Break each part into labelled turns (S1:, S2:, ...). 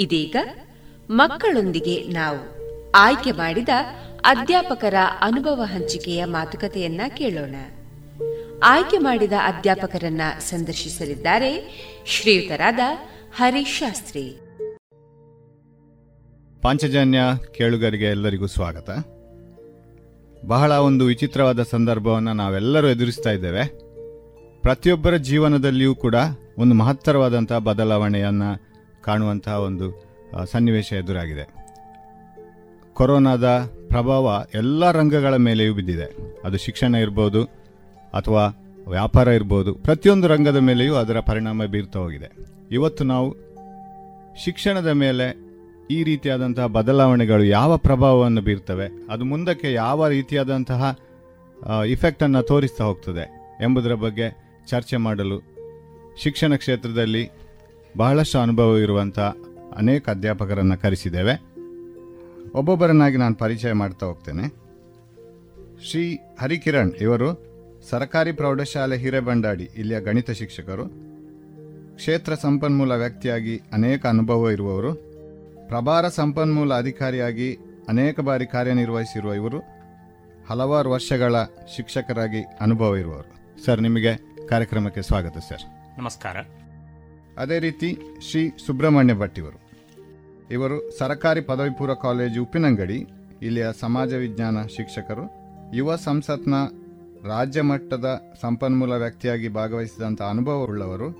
S1: ಇದೀಗ ಮಕ್ಕಳೊಂದಿಗೆ ನಾವು ಆಯ್ಕೆ ಮಾಡಿದ ಅಧ್ಯಾಪಕರ ಅನುಭವ ಹಂಚಿಕೆಯ ಮಾತುಕತೆಯನ್ನ ಕೇಳೋಣ. ಆಯ್ಕೆ ಮಾಡಿದ ಅಧ್ಯಾಪಕರನ್ನ ಸಂದರ್ಶಿಸಲಿದ್ದಾರೆ ಶ್ರೀಯುತರಾದ ಹರೀಶ್ ಶಾಸ್ತ್ರಿ
S2: ಪಾಂಚಜನ್ಯ ಕೇಳುಗರಿಗೆ ಎಲ್ಲರಿಗೂ ಸ್ವಾಗತ. ಬಹಳ ಒಂದು ವಿಚಿತ್ರವಾದ ಸಂದರ್ಭವನ್ನು ನಾವೆಲ್ಲರೂ ಎದುರಿಸ್ತಾ ಇದ್ದೇವೆ. ಪ್ರತಿಯೊಬ್ಬರ ಜೀವನದಲ್ಲಿಯೂ ಕೂಡ ಒಂದು ಮಹತ್ತರವಾದಂಥ ಬದಲಾವಣೆಯನ್ನು ಕಾಣುವಂತಹ ಒಂದು ಸನ್ನಿವೇಶ ಎದುರಾಗಿದೆ. ಕೊರೋನಾದ ಪ್ರಭಾವ ಎಲ್ಲ ರಂಗಗಳ ಮೇಲೆಯೂ ಬಿದ್ದಿದೆ. ಅದು ಶಿಕ್ಷಣ ಇರ್ಬೋದು ಅಥವಾ ವ್ಯಾಪಾರ ಇರ್ಬೋದು, ಪ್ರತಿಯೊಂದು ರಂಗದ ಮೇಲೆಯೂ ಅದರ ಪರಿಣಾಮ ಬೀರ್ತಾ ಹೋಗಿದೆ. ಇವತ್ತು ನಾವು ಶಿಕ್ಷಣದ ಮೇಲೆ ಈ ರೀತಿಯಾದಂತಹ ಬದಲಾವಣೆಗಳು ಯಾವ ಪ್ರಭಾವವನ್ನು ಬೀರ್ತವೆ, ಅದು ಮುಂದಕ್ಕೆ ಯಾವ ರೀತಿಯಾದಂತಹ ಇಫೆಕ್ಟನ್ನು ತೋರಿಸ್ತಾ ಹೋಗ್ತದೆ ಎಂಬುದರ ಬಗ್ಗೆ ಚರ್ಚೆ ಮಾಡಲು ಶಿಕ್ಷಣ ಕ್ಷೇತ್ರದಲ್ಲಿ ಬಹಳಷ್ಟು ಅನುಭವ ಇರುವಂಥ ಅನೇಕ ಅಧ್ಯಾಪಕರನ್ನು ಕರೆಸಿದ್ದೇವೆ. ಒಬ್ಬೊಬ್ಬರನ್ನಾಗಿ ನಾನು ಪರಿಚಯ ಮಾಡ್ತಾ ಹೋಗ್ತೇನೆ. ಶ್ರೀ ಹರಿಕಿರಣ್ ಇವರು ಸರ್ಕಾರಿ ಪ್ರೌಢಶಾಲೆ ಹಿರೇಬಂಡಾಡಿ, ಇಲ್ಲಿಯ ಗಣಿತ ಶಿಕ್ಷಕರು. ಕ್ಷೇತ್ರ ಸಂಪನ್ಮೂಲ ವ್ಯಕ್ತಿಯಾಗಿ ಅನೇಕ ಅನುಭವ ಇರುವವರು. ಪ್ರಭಾರ ಸಂಪನ್ಮೂಲ ಅಧಿಕಾರಿಯಾಗಿ ಅನೇಕ ಬಾರಿ ಕಾರ್ಯನಿರ್ವಹಿಸಿರುವ ಇವರು. ಹಲವಾರು ವರ್ಷಗಳ ಶಿಕ್ಷಕರಾಗಿ ಅನುಭವ ಇರುವವರು. ಸರ್, ನಿಮಗೆ ಕಾರ್ಯಕ್ರಮಕ್ಕೆ ಸ್ವಾಗತ ಸರ್.
S3: ನಮಸ್ಕಾರ.
S2: ಅದೇ ರೀತಿ ಶ್ರೀ ಸುಬ್ರಹ್ಮಣ್ಯ ಭಟ್ ಇವರು ಇವರು ಸರ್ಕಾರಿ ಪದವಿ ಪೂರ್ವ ಕಾಲೇಜು ಉಪ್ಪಿನಂಗಡಿ ಇಲ್ಲಿಯ ಸಮಾಜ ವಿಜ್ಞಾನ ಶಿಕ್ಷಕರು. ಯುವ ಸಂಸತ್ನ ರಾಜ್ಯ ಮಟ್ಟದ ಸಂಪನ್ಮೂಲ ವ್ಯಕ್ತಿಯಾಗಿ ಭಾಗವಹಿಸಿದಂಥ ಅನುಭವವುಳ್ಳವರು.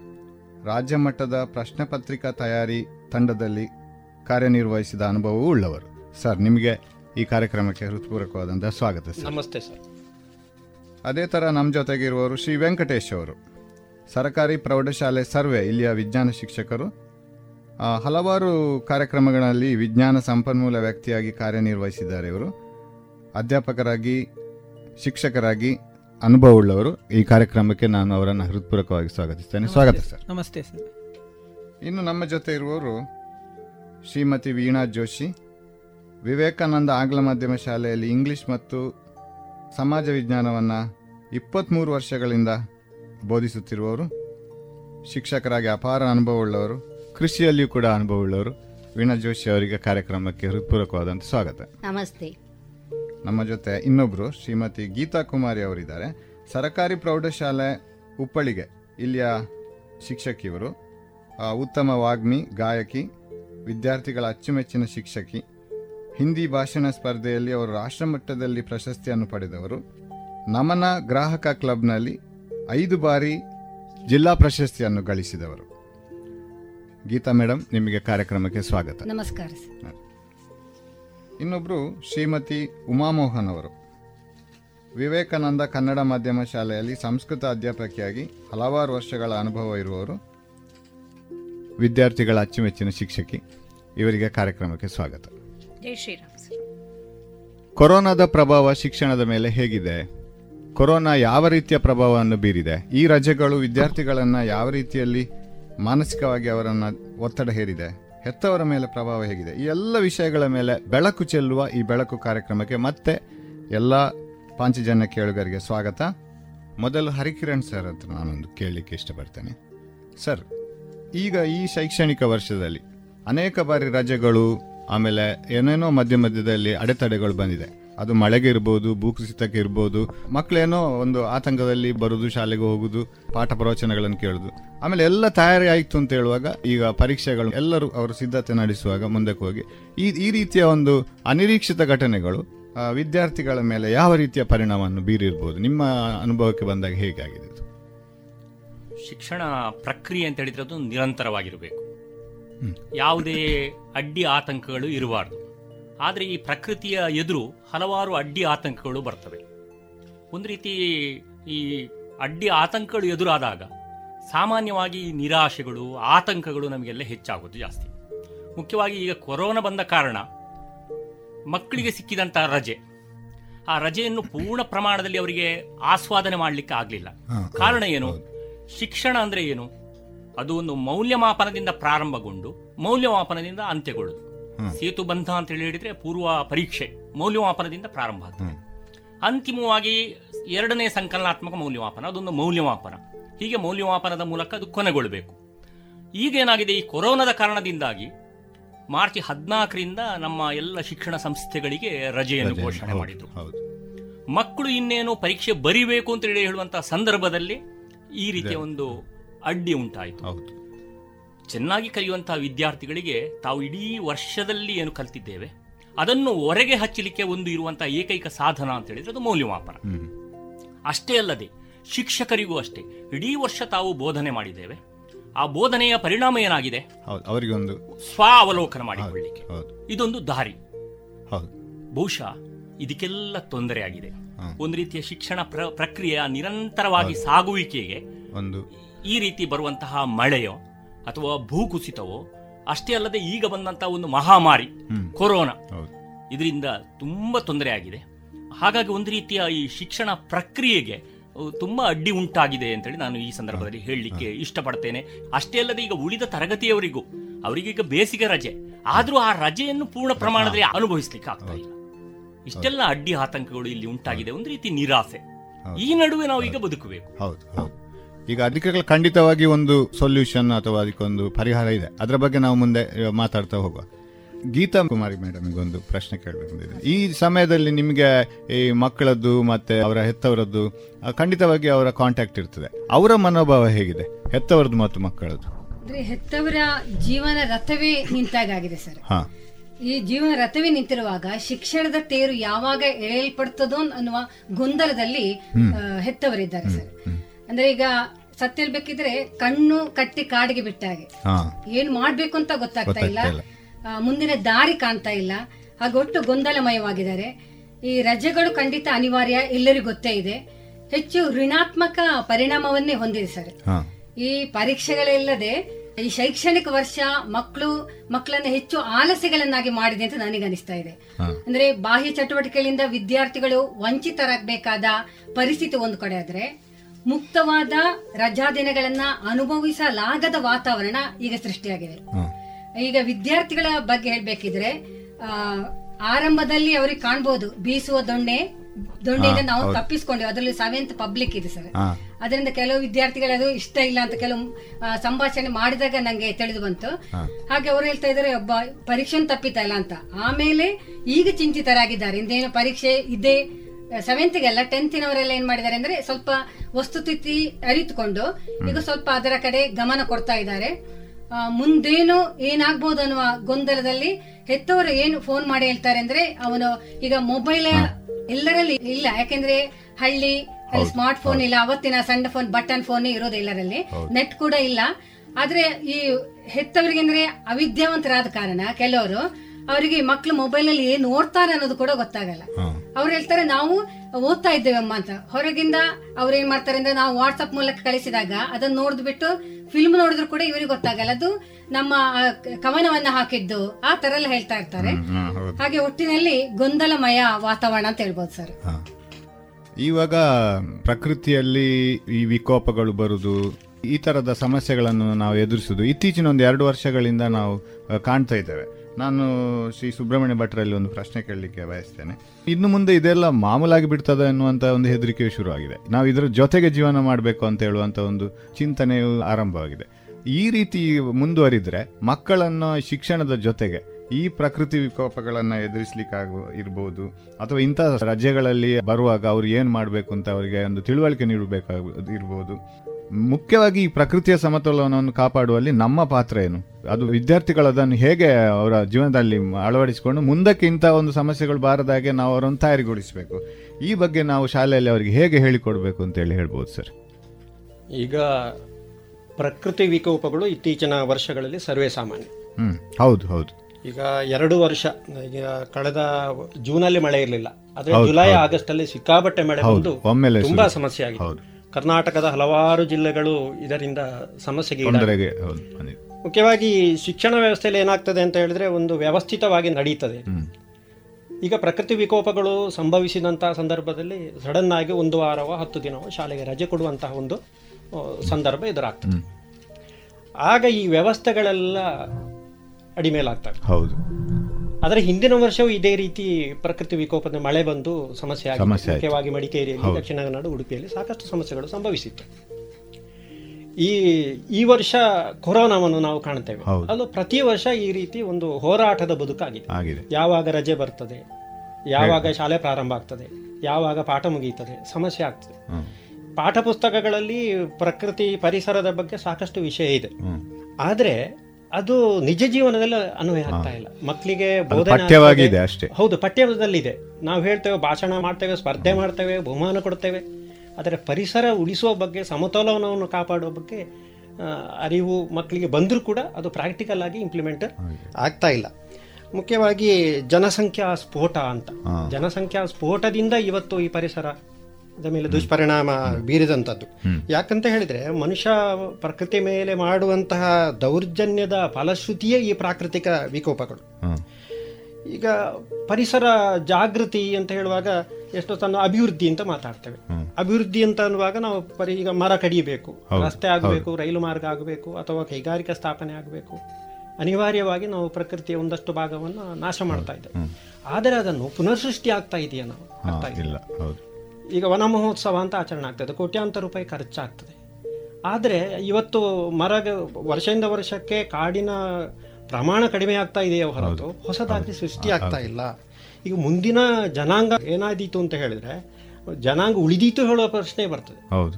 S2: ರಾಜ್ಯ ಮಟ್ಟದ ಪ್ರಶ್ನೆ ಪತ್ರಿಕಾ ತಯಾರಿ ತಂಡದಲ್ಲಿ ಕಾರ್ಯನಿರ್ವಹಿಸಿದ ಅನುಭವವೂ ಉಳ್ಳವರು. ಸರ್ ನಿಮಗೆ ಈ ಕಾರ್ಯಕ್ರಮಕ್ಕೆ ಹೃತ್ಪೂರ್ವಕವಾದಂತಹ ಸ್ವಾಗತ ಸರ್.
S3: ನಮಸ್ತೆ ಸರ್.
S2: ಅದೇ ಥರ ನಮ್ಮ ಜೊತೆಗಿರುವವರು ಶ್ರೀ ವೆಂಕಟೇಶ್ ಅವರು. ಸರ್ಕಾರಿ ಪ್ರೌಢಶಾಲೆ ಸರ್ವೆ ಇಲ್ಲಿಯ ವಿಜ್ಞಾನ ಶಿಕ್ಷಕರು. ಹಲವಾರು ಕಾರ್ಯಕ್ರಮಗಳಲ್ಲಿ ವಿಜ್ಞಾನ ಸಂಪನ್ಮೂಲ ವ್ಯಕ್ತಿಯಾಗಿ ಕಾರ್ಯನಿರ್ವಹಿಸಿದ್ದಾರೆ ಇವರು. ಅಧ್ಯಾಪಕರಾಗಿ ಶಿಕ್ಷಕರಾಗಿ ಅನುಭವವುಳ್ಳವರು. ಈ ಕಾರ್ಯಕ್ರಮಕ್ಕೆ ನಾನು ಅವರನ್ನು ಹೃತ್ಪೂರ್ವಕವಾಗಿ ಸ್ವಾಗತಿಸ್ತೇನೆ. ಸ್ವಾಗತ ಸರ್.
S4: ನಮಸ್ತೆ ಸರ್.
S2: ಇನ್ನು ನಮ್ಮ ಜೊತೆ ಇರುವವರು ಶ್ರೀಮತಿ ವೀಣಾ ಜೋಶಿ. ವಿವೇಕಾನಂದ ಆಂಗ್ಲ ಮಾಧ್ಯಮ ಶಾಲೆಯಲ್ಲಿ ಇಂಗ್ಲಿಷ್ ಮತ್ತು ಸಮಾಜ ವಿಜ್ಞಾನವನ್ನು ಇಪ್ಪತ್ತ್ಮೂರು ವರ್ಷಗಳಿಂದ ಬೋಧಿಸುತ್ತಿರುವವರು ಶಿಕ್ಷಕರಾಗಿ ಅಪಾರ ಅನುಭವವುಳ್ಳವರು ಕೃಷಿಯಲ್ಲಿಯೂ ಕೂಡ ಅನುಭವವುಳ್ಳವರು ವೀಣಾ ಜೋಶಿ ಅವರಿಗೆ ಕಾರ್ಯಕ್ರಮಕ್ಕೆ ಹೃತ್ಪೂರ್ವಕವಾದಂಥ ಸ್ವಾಗತ.
S5: ನಮಸ್ತೆ.
S2: ನಮ್ಮ ಜೊತೆ ಇನ್ನೊಬ್ಬರು ಶ್ರೀಮತಿ ಗೀತಾ ಕುಮಾರಿ ಅವರಿದ್ದಾರೆ. ಸರಕಾರಿ ಪ್ರೌಢಶಾಲೆ ಉಪ್ಪಳಿಗೆ ಇಲ್ಲಿಯ ಶಿಕ್ಷಕಿಯವರು ಉತ್ತಮ ವಾಗ್ಮಿ ಗಾಯಕಿ ವಿದ್ಯಾರ್ಥಿಗಳ ಅಚ್ಚುಮೆಚ್ಚಿನ ಶಿಕ್ಷಕಿ. ಹಿಂದಿ ಭಾಷಣ ಸ್ಪರ್ಧೆಯಲ್ಲಿ ಅವರು ರಾಷ್ಟ್ರಮಟ್ಟದಲ್ಲಿ ಪ್ರಶಸ್ತಿಯನ್ನು ಪಡೆದವರು. ನಮನ ಗ್ರಾಹಕ ಕ್ಲಬ್ನಲ್ಲಿ ಐದು ಬಾರಿ ಜಿಲ್ಲಾ ಪ್ರಶಸ್ತಿಯನ್ನು ಗಳಿಸಿದವರು. ಗೀತಾ ಮೇಡಮ್ ನಿಮಗೆ ಕಾರ್ಯಕ್ರಮಕ್ಕೆ ಸ್ವಾಗತ.
S5: ನಮಸ್ಕಾರ
S2: ಇನ್ನೊಬ್ಬರು ಶ್ರೀಮತಿ ಉಮಾಮೋಹನ್ ಅವರು. ವಿವೇಕಾನಂದ ಕನ್ನಡ ಮಾಧ್ಯಮ ಶಾಲೆಯಲ್ಲಿ ಸಂಸ್ಕೃತ ಅಧ್ಯಾಪಕಿಯಾಗಿ ಹಲವಾರು ವರ್ಷಗಳ ಅನುಭವ ಇರುವವರು. ವಿದ್ಯಾರ್ಥಿಗಳ ಅಚ್ಚುಮೆಚ್ಚಿನ ಶಿಕ್ಷಕಿ. ಇವರಿಗೆ ಕಾರ್ಯಕ್ರಮಕ್ಕೆ ಸ್ವಾಗತ.
S5: ಜೈ ಶ್ರೀರಾಮ್
S2: ಕೊರೋನಾದ ಪ್ರಭಾವ ಶಿಕ್ಷಣದ ಮೇಲೆ ಹೇಗಿದೆ? ಕೊರೋನಾ ಯಾವ ರೀತಿಯ ಪ್ರಭಾವವನ್ನು ಬೀರಿದೆ? ಈ ರಜೆಗಳು ವಿದ್ಯಾರ್ಥಿಗಳನ್ನು ಯಾವ ರೀತಿಯಲ್ಲಿ ಮಾನಸಿಕವಾಗಿ ಅವರನ್ನು ಒತ್ತಡ ಹೇರಿದೆ? ಹೆತ್ತವರ ಮೇಲೆ ಪ್ರಭಾವ ಹೇಗಿದೆ? ಈ ಎಲ್ಲ ವಿಷಯಗಳ ಮೇಲೆ ಬೆಳಕು ಚೆಲ್ಲುವ ಈ ಬೆಳಕು ಕಾರ್ಯಕ್ರಮಕ್ಕೆ ಮತ್ತೆ ಎಲ್ಲ ಪಾಂಚಜನ್ಯ ಕೇಳುಗರಿಗೆ ಸ್ವಾಗತ. ಮೊದಲು ಹರಿಕಿರಣ್ ಸರ್ ಹತ್ರ ನಾನೊಂದು ಕೇಳಲಿಕ್ಕೆ ಇಷ್ಟಪಡ್ತೇನೆ. ಸರ್, ಈಗ ಈ ಶೈಕ್ಷಣಿಕ ವರ್ಷದಲ್ಲಿ ಅನೇಕ ಬಾರಿ ರಜೆಗಳು, ಆಮೇಲೆ ಏನೇನೋ ಮಧ್ಯ ಮಧ್ಯದಲ್ಲಿ ಅಡೆತಡೆಗಳು ಬಂದಿದೆ. ಅದು ಮಳೆಗೆ ಇರ್ಬೋದು ಭೂಕುಸಿತಕ್ಕೆ ಇರ್ಬೋದು ಮಕ್ಕಳೇನೋ ಒಂದು ಆತಂಕದಲ್ಲಿ ಬರೋದು ಶಾಲೆಗೆ ಹೋಗುದು ಪಾಠ ಪ್ರವಚನಗಳನ್ನು ಕೇಳುದು. ಆಮೇಲೆ ಎಲ್ಲ ತಯಾರಿ ಆಯಿತು ಅಂತ ಹೇಳುವಾಗ ಈಗ ಪರೀಕ್ಷೆಗಳು ಎಲ್ಲರೂ ಅವರು ಸಿದ್ಧತೆ ನಡೆಸುವಾಗ ಮುಂದಕ್ಕೆ ಹೋಗಿ ಈ ಈ ರೀತಿಯ ಒಂದು ಅನಿರೀಕ್ಷಿತ ಘಟನೆಗಳು ವಿದ್ಯಾರ್ಥಿಗಳ ಮೇಲೆ ಯಾವ ರೀತಿಯ ಪರಿಣಾಮವನ್ನು ಬೀರಿರ್ಬೋದು? ನಿಮ್ಮ ಅನುಭವಕ್ಕೆ ಬಂದಾಗ ಹೇಗಾಗಿದೆ
S3: ಶಿಕ್ಷಣ ಪ್ರಕ್ರಿಯೆ ಅಂತ ಹೇಳಿದ್ರೆ ಅದು ನಿರಂತರವಾಗಿರಬೇಕು. ಯಾವುದೇ ಅಡ್ಡಿ ಆತಂಕಗಳು ಇರಬಾರ್ದು. ಆದರೆ ಈ ಪ್ರಕೃತಿಯ ಎದುರು ಹಲವಾರು ಅಡ್ಡಿ ಆತಂಕಗಳು ಬರ್ತವೆ. ಒಂದು ರೀತಿ ಈ ಅಡ್ಡಿ ಆತಂಕಗಳು ಎದುರಾದಾಗ ಸಾಮಾನ್ಯವಾಗಿ ನಿರಾಶೆಗಳು ಆತಂಕಗಳು ನಮಗೆಲ್ಲ ಹೆಚ್ಚಾಗೋದು ಜಾಸ್ತಿ. ಮುಖ್ಯವಾಗಿ ಈಗ ಕೊರೋನಾ ಬಂದ ಕಾರಣ ಮಕ್ಕಳಿಗೆ ಸಿಕ್ಕಿದಂಥ ರಜೆ. ಆ ರಜೆಯನ್ನು ಪೂರ್ಣ ಪ್ರಮಾಣದಲ್ಲಿ ಅವರಿಗೆ ಆಸ್ವಾದನೆ ಮಾಡಲಿಕ್ಕೆ ಆಗಲಿಲ್ಲ. ಕಾರಣ ಏನು? ಶಿಕ್ಷಣ ಅಂದರೆ ಏನು? ಅದು ಒಂದು ಮೌಲ್ಯಮಾಪನದಿಂದ ಪ್ರಾರಂಭಗೊಂಡು ಮೌಲ್ಯಮಾಪನದಿಂದ ಅಂತ್ಯಗೊಳ್ಳುದು. ಸೇತು ಬಂಧ ಅಂತ ಹೇಳಿ ಹೇಳಿದ್ರೆ ಪೂರ್ವ ಪರೀಕ್ಷೆ ಮೌಲ್ಯಮಾಪನದಿಂದ ಪ್ರಾರಂಭ ಆಗ್ತದೆ. ಅಂತಿಮವಾಗಿ ಎರಡನೇ ಸಂಕಲನಾತ್ಮಕ ಮೌಲ್ಯಮಾಪನ ಅದೊಂದು ಮೌಲ್ಯಮಾಪನ. ಹೀಗೆ ಮೌಲ್ಯಮಾಪನದ ಮೂಲಕ ಅದು ಕೊನೆಗೊಳ್ಳಬೇಕು ಈಗ ಏನಾಗಿದೆ ಈ ಕೊರೋನಾದ ಕಾರಣದಿಂದಾಗಿ ಮಾರ್ಚ್ ಹದಿನಾಲ್ಕರಿಂದ ನಮ್ಮ ಎಲ್ಲ ಶಿಕ್ಷಣ ಸಂಸ್ಥೆಗಳಿಗೆ ರಜೆಯನ್ನು ಘೋಷಣೆ ಮಾಡಿದ್ರು. ಮಕ್ಕಳು ಇನ್ನೇನು ಪರೀಕ್ಷೆ ಬರಿಬೇಕು ಅಂತ ಹೇಳಿ ಹೇಳುವಂತಹ ಸಂದರ್ಭದಲ್ಲಿ ಈ ರೀತಿಯ ಒಂದು ಅಡ್ಡಿ ಉಂಟಾಯಿತು. ಚೆನ್ನಾಗಿ ಕಲಿಯುವಂತಹ ವಿದ್ಯಾರ್ಥಿಗಳಿಗೆ ತಾವು ಇಡೀ ವರ್ಷದಲ್ಲಿ ಏನು ಕಲ್ತಿದ್ದೇವೆ ಅದನ್ನು ಹೊರಗೆ ಹಚ್ಚಲಿಕ್ಕೆ ಒಂದು ಇರುವಂತಹ ಏಕೈಕ ಸಾಧನ ಅಂತ ಹೇಳಿದ್ರೆ ಅದು ಮೌಲ್ಯಮಾಪನ. ಅಷ್ಟೇ ಅಲ್ಲದೆ ಶಿಕ್ಷಕರಿಗೂ ಅಷ್ಟೇ ಇಡೀ ವರ್ಷ ತಾವು ಬೋಧನೆ ಮಾಡಿದ್ದೇವೆ. ಆ ಬೋಧನೆಯ ಪರಿಣಾಮ ಏನಾಗಿದೆ?
S2: ಅವರಿಗೆ ಒಂದು
S3: ಸ್ವ ಅವಲೋಕನ ಮಾಡಿಕೊಳ್ಳಿಕ್ಕೆ. ಇದೊಂದು ದಾರಿ. ಬಹುಶಃ ಇದಕ್ಕೆಲ್ಲ ತೊಂದರೆ ಆಗಿದೆ. ಒಂದು ರೀತಿಯ ಶಿಕ್ಷಣ ಪ್ರಕ್ರಿಯೆ ಪ್ರಕ್ರಿಯೆಯ ನಿರಂತರವಾಗಿ ಸಾಗುವಿಕೆಗೆ
S2: ಒಂದು
S3: ಈ ರೀತಿ ಬರುವಂತಹ ಮಳೆಯೋ ಅಥವಾ ಭೂಕುಸಿತವೋ ಅಷ್ಟೇ ಅಲ್ಲದೆ ಈಗ ಬಂದಂತಹ ಒಂದು ಮಹಾಮಾರಿ
S2: ಹ್ಮ್.
S3: ಕೊರೋನಾ. ಇದರಿಂದ ತುಂಬಾ ತೊಂದರೆ ಆಗಿದೆ. ಹಾಗಾಗಿ ಒಂದು ರೀತಿಯ ಈ ಶಿಕ್ಷಣ ಪ್ರಕ್ರಿಯೆಗೆ ತುಂಬಾ ಅಡ್ಡಿ ಉಂಟಾಗಿದೆ ಅಂತೇಳಿ ನಾನು ಈ ಸಂದರ್ಭದಲ್ಲಿ ಹೇಳಲಿಕ್ಕೆ ಇಷ್ಟಪಡ್ತೇನೆ. ಅಷ್ಟೇ ಅಲ್ಲದೆ ಈಗ ಉಳಿದ ತರಗತಿಯವರಿಗೂ ಅವರಿಗೀಗ ಬೇಸಿಗೆ ರಜೆ. ಆದರೂ ಆ ರಜೆಯನ್ನು ಪೂರ್ಣ ಪ್ರಮಾಣದಲ್ಲಿ ಅನುಭವಿಸ್ಲಿಕ್ಕೆ ಆಗ್ತಾ ಇಲ್ಲ. ಇಷ್ಟೆಲ್ಲ ಅಡ್ಡಿ ಆತಂಕಗಳು ಇಲ್ಲಿ ಉಂಟಾಗಿದೆ. ಒಂದು ರೀತಿ ನಿರಾಸೆ. ಈ ನಡುವೆ ನಾವು ಈಗ ಬದುಕಬೇಕು.
S2: ಈಗ ಅದಕ್ಕೆ ಖಂಡಿತವಾಗಿ ಒಂದು ಸೊಲ್ಯೂಷನ್ ಅಥವಾ ಅದಕ್ಕೊಂದು ಪರಿಹಾರ ಇದೆ. ಅದರ ಬಗ್ಗೆ ನಾವು ಮುಂದೆ ಮಾತಾಡ್ತಾ ಹೋಗುವ. ಗೀತಾ ಕುಮಾರಿ ಮೇಡಮ್ ಒಂದು ಪ್ರಶ್ನೆ ಕೇಳಬೇಕಂತಿದೆ. ಈ ಸಮಯದಲ್ಲಿ ನಿಮಗೆ ಈ ಮಕ್ಕಳದ್ದು ಮತ್ತೆ ಅವರ ಹೆತ್ತವರದ್ದು ಖಂಡಿತವಾಗಿ ಅವರ ಕಾಂಟ್ಯಾಕ್ಟ್ ಇರ್ತದೆ. ಅವರ ಮನೋಭಾವ ಹೇಗಿದೆ? ಹೆತ್ತವರದ್ದು ಮತ್ತು ಮಕ್ಕಳದ್ದು?
S4: ಅಂದ್ರೆ ಹೆತ್ತವರ ಜೀವನ ರಥವೇ ನಿಂತಾಗಿದೆ ಸರ್. ಈ ಜೀವನ ರಥವೇ ನಿಂತಿರುವಾಗ ಶಿಕ್ಷಣದ ತೇರು ಯಾವಾಗ ಎಳೆಯಲ್ಪಡ್ತದೋ ಅನ್ನುವ ಗೊಂದಲದಲ್ಲಿ ಹೆತ್ತವರಿದ್ದಾರೆ ಸರ್. ಅಂದ್ರೆ ಈಗ ಸತ್ಯ ಹೇಳ್ಬೇಕಿದ್ರೆ ಕಣ್ಣು ಕಟ್ಟಿ ಕಾಡಿಗೆ ಬಿಟ್ಟ ಹಾಗೆ. ಏನು ಮಾಡ್ಬೇಕು ಅಂತ ಗೊತ್ತಾಗ್ತಾ ಇಲ್ಲ. ಮುಂದಿನ ದಾರಿ ಕಾಣ್ತಾ ಇಲ್ಲ. ಹಾಗೆ ಒಟ್ಟು ಗೊಂದಲಮಯವಾಗಿದ್ದಾರೆ. ಈ ರಜೆಗಳು ಖಂಡಿತ ಅನಿವಾರ್ಯ ಎಲ್ಲರಿಗೂ ಗೊತ್ತೇ ಇದೆ. ಹೆಚ್ಚು ಋಣಾತ್ಮಕ ಪರಿಣಾಮವನ್ನೇ ಹೊಂದಿದೆ ಸರ್. ಈ ಪರೀಕ್ಷೆಗಳಿಲ್ಲದೆ ಈ ಶೈಕ್ಷಣಿಕ ವರ್ಷ ಮಕ್ಕಳು ಮಕ್ಕಳನ್ನ ಹೆಚ್ಚು ಆಲಸೆಗಳನ್ನಾಗಿ ಮಾಡಿದೆ ಅಂತ ನನಗೆ ಅನಿಸ್ತಾ ಇದೆ ಅಂದ್ರೆ ಬಾಹ್ಯ ಚಟುವಟಿಕೆಗಳಿಂದ ವಿದ್ಯಾರ್ಥಿಗಳು ವಂಚಿತರಾಗಬೇಕಾದ ಪರಿಸ್ಥಿತಿ ಒಂದು ಕಡೆ ಆದ್ರೆ ಮುಕ್ತವಾದ ರಜಾ ದಿನಗಳನ್ನ ಅನುಭವಿಸಲಾಗದ ವಾತಾವರಣ ಈಗ ಸೃಷ್ಟಿಯಾಗಿದೆ. ಈಗ ವಿದ್ಯಾರ್ಥಿಗಳ ಬಗ್ಗೆ ಹೇಳ್ಬೇಕಿದ್ರೆ ಆ, ಆರಂಭದಲ್ಲಿ ಅವ್ರಿಗೆ ಕಾಣ್ಬೋದು ಬೀಸುವ ದೊಣ್ಣೆ ದೊಣ್ಣೆಯಿಂದ ನಾವು ತಪ್ಪಿಸ್ಕೊಂಡೇವೆ. ಅದರಲ್ಲಿ ಸೆವೆಂತ್ ಪಬ್ಲಿಕ್ ಇದೆ ಸರ್. ಅದರಿಂದ ಕೆಲವು ವಿದ್ಯಾರ್ಥಿಗಳು ಅದು ಇಷ್ಟ ಇಲ್ಲ ಅಂತ ಕೆಲವು ಸಂಭಾಷಣೆ ಮಾಡಿದಾಗ ನಂಗೆ ತಿಳಿದು ಬಂತು. ಹಾಗೆ ಅವ್ರು ಹೇಳ್ತಾ ಇದಾರೆ ಒಬ್ಬ ಪರೀಕ್ಷೆ ತಪ್ಪಿತಾ ಇಲ್ಲ ಅಂತ. ಆಮೇಲೆ ಈಗ ಚಿಂತಿತರಾಗಿದ್ದಾರೆ. ಇಂದೇನು ಪರೀಕ್ಷೆ ಇದೆ? ಸೆವೆಂತ್ಗೆಲ್ಲ ಟೆಂತಿನವರೆಲ್ಲ ಏನ್ ಮಾಡಿದ್ದಾರೆ ಅಂದ್ರೆ ಸ್ವಲ್ಪ ವಸ್ತುತಿಥಿ ಅರಿತುಕೊಂಡು ಈಗ ಸ್ವಲ್ಪ ಅದರ ಕಡೆ ಗಮನ ಕೊಡ್ತಾ ಇದ್ದಾರೆ. ಮುಂದೇನು ಏನಾಗ್ಬೋದು ಅನ್ನುವ ಗೊಂದಲದಲ್ಲಿ ಹೆತ್ತವರು ಏನು ಫೋನ್ ಮಾಡಿ ಹೇಳ್ತಾರೆ ಅಂದ್ರೆ ಅವನು ಈಗ ಮೊಬೈಲ್ ಎಲ್ಲರಲ್ಲಿ ಇಲ್ಲ. ಯಾಕೆಂದ್ರೆ ಹಳ್ಳಿ ಅಲ್ಲಿ ಸ್ಮಾರ್ಟ್ ಫೋನ್ ಇಲ್ಲ ಅವತ್ತಿನ ಸಣ್ಣ ಫೋನ್ ಬಟನ್ ಫೋನ್ ಇರೋದು ಎಲ್ಲರಲ್ಲಿ ನೆಟ್ ಕೂಡ ಇಲ್ಲ. ಆದ್ರೆ ಈ ಹೆತ್ತವರಿಗೆ ಅಂದ್ರೆ ಅವಿದ್ಯಾವಂತರಾದ ಕಾರಣ ಕೆಲವರು ಅವರಿಗೆ ಮಕ್ಕಳು ಮೊಬೈಲ್ ಅಲ್ಲಿ ಏನ್ ನೋಡ್ತಾರೆ ಅನ್ನೋದು ಕೂಡ ಗೊತ್ತಾಗಲ್ಲ. ಅವ್ರು ಹೇಳ್ತಾರೆ ನಾವು ಓದ್ತಾ ಇದ್ದೇವೆ ಅಮ್ಮ ಅಂತ. ಹೊರಗಿಂದ ಅವ್ರು ಏನ್ ಮಾಡ್ತಾರೆ ಅಂದ್ರೆ ನಾವು ವಾಟ್ಸ್ಆಪ್ ಮೂಲಕ ಕಳಿಸಿದಾಗ ಅದನ್ನ ನೋಡಿದ್ಬಿಟ್ಟು ಫಿಲ್ಮ್ ನೋಡಿದ್ರು ಕೂಡ ಇವರಿಗೆ ಗೊತ್ತಾಗಲ್ಲ. ಅದು ನಮ್ಮ ಕವನವನ್ನ ಹಾಕಿದ್ದು. ಆ ತರ ಎಲ್ಲ ಹೇಳ್ತಾ ಇರ್ತಾರೆ. ಹಾಗೆ ಒಟ್ಟಿನಲ್ಲಿ ಗೊಂದಲಮಯ ವಾತಾವರಣ ಅಂತ ಹೇಳ್ಬೋದು ಸರ್.
S2: ಇವಾಗ ಪ್ರಕೃತಿಯಲ್ಲಿ ಈ ವಿಕೋಪಗಳು ಬರುದು ಈ ತರದ ಸಮಸ್ಯೆಗಳನ್ನು ನಾವು ಎದುರಿಸುದು ಇತ್ತೀಚಿನ ಒಂದು ಎರಡು ವರ್ಷಗಳಿಂದ ನಾವು ಕಾಣ್ತಾ ಇದ್ದೇವೆ. ನಾನು ಶ್ರೀ ಸುಬ್ರಹ್ಮಣ್ಯ ಭಟ್ರಲ್ಲಿ ಒಂದು ಪ್ರಶ್ನೆ ಕೇಳಲಿಕ್ಕೆ ಬಯಸ್ತೇನೆ. ಇನ್ನು ಮುಂದೆ ಇದೆಲ್ಲ ಮಾಮೂಲಾಗಿ ಬಿಡ್ತದೆ ಅನ್ನುವಂಥ ಒಂದು ಹೆದರಿಕೆಯು ಶುರುವಾಗಿದೆ. ನಾವು ಇದರ ಜೊತೆಗೆ ಜೀವನ ಮಾಡಬೇಕು ಅಂತ ಹೇಳುವಂಥ ಒಂದು ಚಿಂತನೆಯು ಆರಂಭವಾಗಿದೆ. ಈ ರೀತಿ ಮುಂದುವರಿದ್ರೆ ಮಕ್ಕಳನ್ನು ಶಿಕ್ಷಣದ ಜೊತೆಗೆ ಈ ಪ್ರಕೃತಿ ವಿಕೋಪಗಳನ್ನು ಎದುರಿಸಲಿಕ್ಕಾಗ ಇರ್ಬೋದು, ಅಥವಾ ಇಂಥ ರಜೆಗಳಲ್ಲಿ ಬರುವಾಗ ಅವ್ರು ಏನು ಮಾಡಬೇಕು ಅಂತ ಅವರಿಗೆ ಒಂದು ತಿಳುವಳಿಕೆ ನೀಡಬೇಕಾಗ ಇರ್ಬೋದು. ಮುಖ್ಯವಾಗಿ ಈ ಪ್ರಕೃತಿಯ ಸಮತೋಲನವನ್ನು ಕಾಪಾಡುವಲ್ಲಿ ನಮ್ಮ ಪಾತ್ರ ಏನು? ಅದು ವಿದ್ಯಾರ್ಥಿಗಳು ಅದನ್ನು ಹೇಗೆ ಅವರ ಜೀವನದಲ್ಲಿ ಅಳವಡಿಸಿಕೊಂಡು ಮುಂದಕ್ಕೆ ಇಂಥ ಒಂದು ಸಮಸ್ಯೆಗಳು ಬಾರದ ಹಾಗೆ ನಾವು ಅವರನ್ನು ತಯಾರಿಗೊಳಿಸಬೇಕು? ಈ ಬಗ್ಗೆ ನಾವು ಶಾಲೆಯಲ್ಲಿ ಅವರಿಗೆ ಹೇಗೆ ಹೇಳಿಕೊಡ್ಬೇಕು ಅಂತ ಹೇಳಿ ಹೇಳ್ಬೋದು ಸರ್.
S5: ಈಗ ಪ್ರಕೃತಿ ವಿಕೋಪಗಳು ಇತ್ತೀಚಿನ ವರ್ಷಗಳಲ್ಲಿ ಸರ್ವೇ ಸಾಮಾನ್ಯ.
S2: ಹ್ಮ್ ಹೌದು ಹೌದು.
S5: ಈಗ ಎರಡು ವರ್ಷ ಈಗ ಕಳೆದ ಜೂನಲ್ಲಿ ಮಳೆ ಇರಲಿಲ್ಲ. ಆದರೆ ಜುಲೈ ಆಗಸ್ಟ್ ಅಲ್ಲಿ ಸಿಕ್ಕಾಪಟ್ಟೆ ಮಳೆ ಬಂದು ತುಂಬಾ ಸಮಸ್ಯೆ ಆಗಿದೆ.
S2: ಹೌದು.
S5: ಕರ್ನಾಟಕದ ಹಲವಾರು ಜಿಲ್ಲೆಗಳು ಇದರಿಂದ ಸಮಸ್ಯೆಗೆ ಮುಖ್ಯವಾಗಿ ಶಿಕ್ಷಣ ವ್ಯವಸ್ಥೆಯಲ್ಲಿ ಏನಾಗ್ತದೆ ಅಂತ ಹೇಳಿದ್ರೆ ಒಂದು ವ್ಯವಸ್ಥಿತವಾಗಿ ನಡೀತದೆ. ಈಗ ಪ್ರಕೃತಿ ವಿಕೋಪಗಳು ಸಂಭವಿಸಿದಂತಹ ಸಂದರ್ಭದಲ್ಲಿ ಸಡನ್ ಆಗಿ ಒಂದು ವಾರವೋ ಹತ್ತು ದಿನವೋ ಶಾಲೆಗೆ ರಜೆ ಕೊಡುವಂತಹ ಒಂದು ಸಂದರ್ಭ ಎದುರಾಗ್ತದೆ. ಆಗ ಈ ವ್ಯವಸ್ಥೆಗಳೆಲ್ಲ ಅಡಿಮೇಲಾಗ್ತವೆ.
S2: ಹೌದು.
S5: ಆದರೆ ಹಿಂದಿನ ವರ್ಷವೂ ಇದೇ ರೀತಿ ಪ್ರಕೃತಿ ವಿಕೋಪದ ಮಳೆ ಬಂದು ಸಮಸ್ಯೆ ಮುಖ್ಯವಾಗಿ ಮಡಿಕೇರಿಯಲ್ಲಿ ದಕ್ಷಿಣ ಕನ್ನಡ ಉಡುಪಿಯಲ್ಲಿ ಸಾಕಷ್ಟು ಸಮಸ್ಯೆಗಳು ಸಂಭವಿಸಿತ್ತು. ಈ ಈ ವರ್ಷ ಕೊರೋನಾವನ್ನು ನಾವು ಕಾಣ್ತೇವೆ. ಅದು ಪ್ರತಿ ವರ್ಷ ಈ ರೀತಿ ಒಂದು ಹೋರಾಟದ ಬದುಕಾಗಿದೆ. ಯಾವಾಗ ರಜೆ ಬರ್ತದೆ ಯಾವಾಗ ಶಾಲೆ ಪ್ರಾರಂಭ ಆಗ್ತದೆ ಯಾವಾಗ ಪಾಠ ಮುಗಿಯುತ್ತದೆ ಸಮಸ್ಯೆ ಆಗ್ತದೆ. ಪಾಠ ಪುಸ್ತಕಗಳಲ್ಲಿ ಪ್ರಕೃತಿ ಪರಿಸರದ ಬಗ್ಗೆ ಸಾಕಷ್ಟು ವಿಷಯ ಇದೆ. ಆದ್ರೆ ಅದು ನಿಜ ಜೀವನದಲ್ಲಿ ಅನ್ವಯ ಆಗ್ತಾ ಇಲ್ಲ. ಮಕ್ಕಳಿಗೆ ಬೋಧನೆ
S2: ಅಷ್ಟೇ.
S5: ಹೌದು ಪಠ್ಯದಲ್ಲಿದೆ ನಾವು ಹೇಳ್ತೇವೆ ಭಾಷಣ ಮಾಡ್ತೇವೆ ಸ್ಪರ್ಧೆ ಮಾಡ್ತೇವೆ ಬಹುಮಾನ ಕೊಡ್ತೇವೆ. ಆದರೆ ಪರಿಸರ ಉಳಿಸುವ ಬಗ್ಗೆ ಸಮತೋಲನವನ್ನು ಕಾಪಾಡುವ ಬಗ್ಗೆ ಅರಿವು ಮಕ್ಕಳಿಗೆ ಬಂದರೂ ಕೂಡ ಅದು ಪ್ರಾಕ್ಟಿಕಲ್ ಆಗಿ ಇಂಪ್ಲಿಮೆಂಟ್ ಆಗ್ತಾ ಇಲ್ಲ. ಮುಖ್ಯವಾಗಿ ಜನಸಂಖ್ಯಾ ಸ್ಫೋಟ ಅಂತ. ಜನಸಂಖ್ಯಾ ಸ್ಫೋಟದಿಂದ ಇವತ್ತು ಈ ಪರಿಸರ ಮೇಲೆ ದುಷ್ಪರಿಣಾಮ ಬೀರಿದಂಥದ್ದು. ಯಾಕಂತ ಹೇಳಿದ್ರೆ ಮನುಷ್ಯ ಪ್ರಕೃತಿ ಮೇಲೆ ಮಾಡುವಂತಹ ದೌರ್ಜನ್ಯದ ಫಲಶ್ರುತಿಯೇ ಈ ಪ್ರಾಕೃತಿಕ ವಿಕೋಪಗಳು. ಈಗ ಪರಿಸರ ಜಾಗೃತಿ ಅಂತ ಹೇಳುವಾಗ ಎಷ್ಟೋ ತನ್ನ ಅಭಿವೃದ್ಧಿ ಅಂತ ಮಾತಾಡ್ತೇವೆ. ಅಭಿವೃದ್ಧಿ ಅಂತ ಅನ್ನುವಾಗ ನಾವು ಪರಿ ಈಗ ಮರ ಕಡಿಯಬೇಕು ರಸ್ತೆ ಆಗಬೇಕು ರೈಲು ಮಾರ್ಗ ಆಗಬೇಕು ಅಥವಾ ಕೈಗಾರಿಕಾ ಸ್ಥಾಪನೆ ಆಗಬೇಕು. ಅನಿವಾರ್ಯವಾಗಿ ನಾವು ಪ್ರಕೃತಿಯ ಒಂದಷ್ಟು ಭಾಗವನ್ನು ನಾಶ ಮಾಡ್ತಾ ಇದ್ದೇವೆ. ಆದರೆ ಅದನ್ನು ಪುನರ್ಸೃಷ್ಟಿ ಆಗ್ತಾ ಇದೆಯಾ ನಾವು? ಆಗ್ತಾ ಇಲ್ಲ ಈಗ ವನ ಮಹೋತ್ಸವ ಅಂತ ಆಚರಣೆ ಆಗ್ತದೆ ಕೋಟ್ಯಾಂತರ ರೂಪಾಯಿ ಖರ್ಚಾಗ್ತದೆ. ಆದರೆ ಇವತ್ತು ಮರ ವರ್ಷದಿಂದ ವರ್ಷಕ್ಕೆ ಕಾಡಿನ ಪ್ರಮಾಣ ಕಡಿಮೆ ಆಗ್ತಾ ಇದೆಯೋ ಹೊರತು ಹೊಸದಾಗಿ ಸೃಷ್ಟಿ ಆಗ್ತಾ ಇಲ್ಲ. ಈಗ ಮುಂದಿನ ಜನಾಂಗ ಏನಾದೀತು ಅಂತ ಹೇಳಿದ್ರೆ ಜನಾಂಗ ಉಳಿದೀತು ಹೇಳುವ ಪ್ರಶ್ನೆ ಬರ್ತದೆ.
S2: ಹೌದು.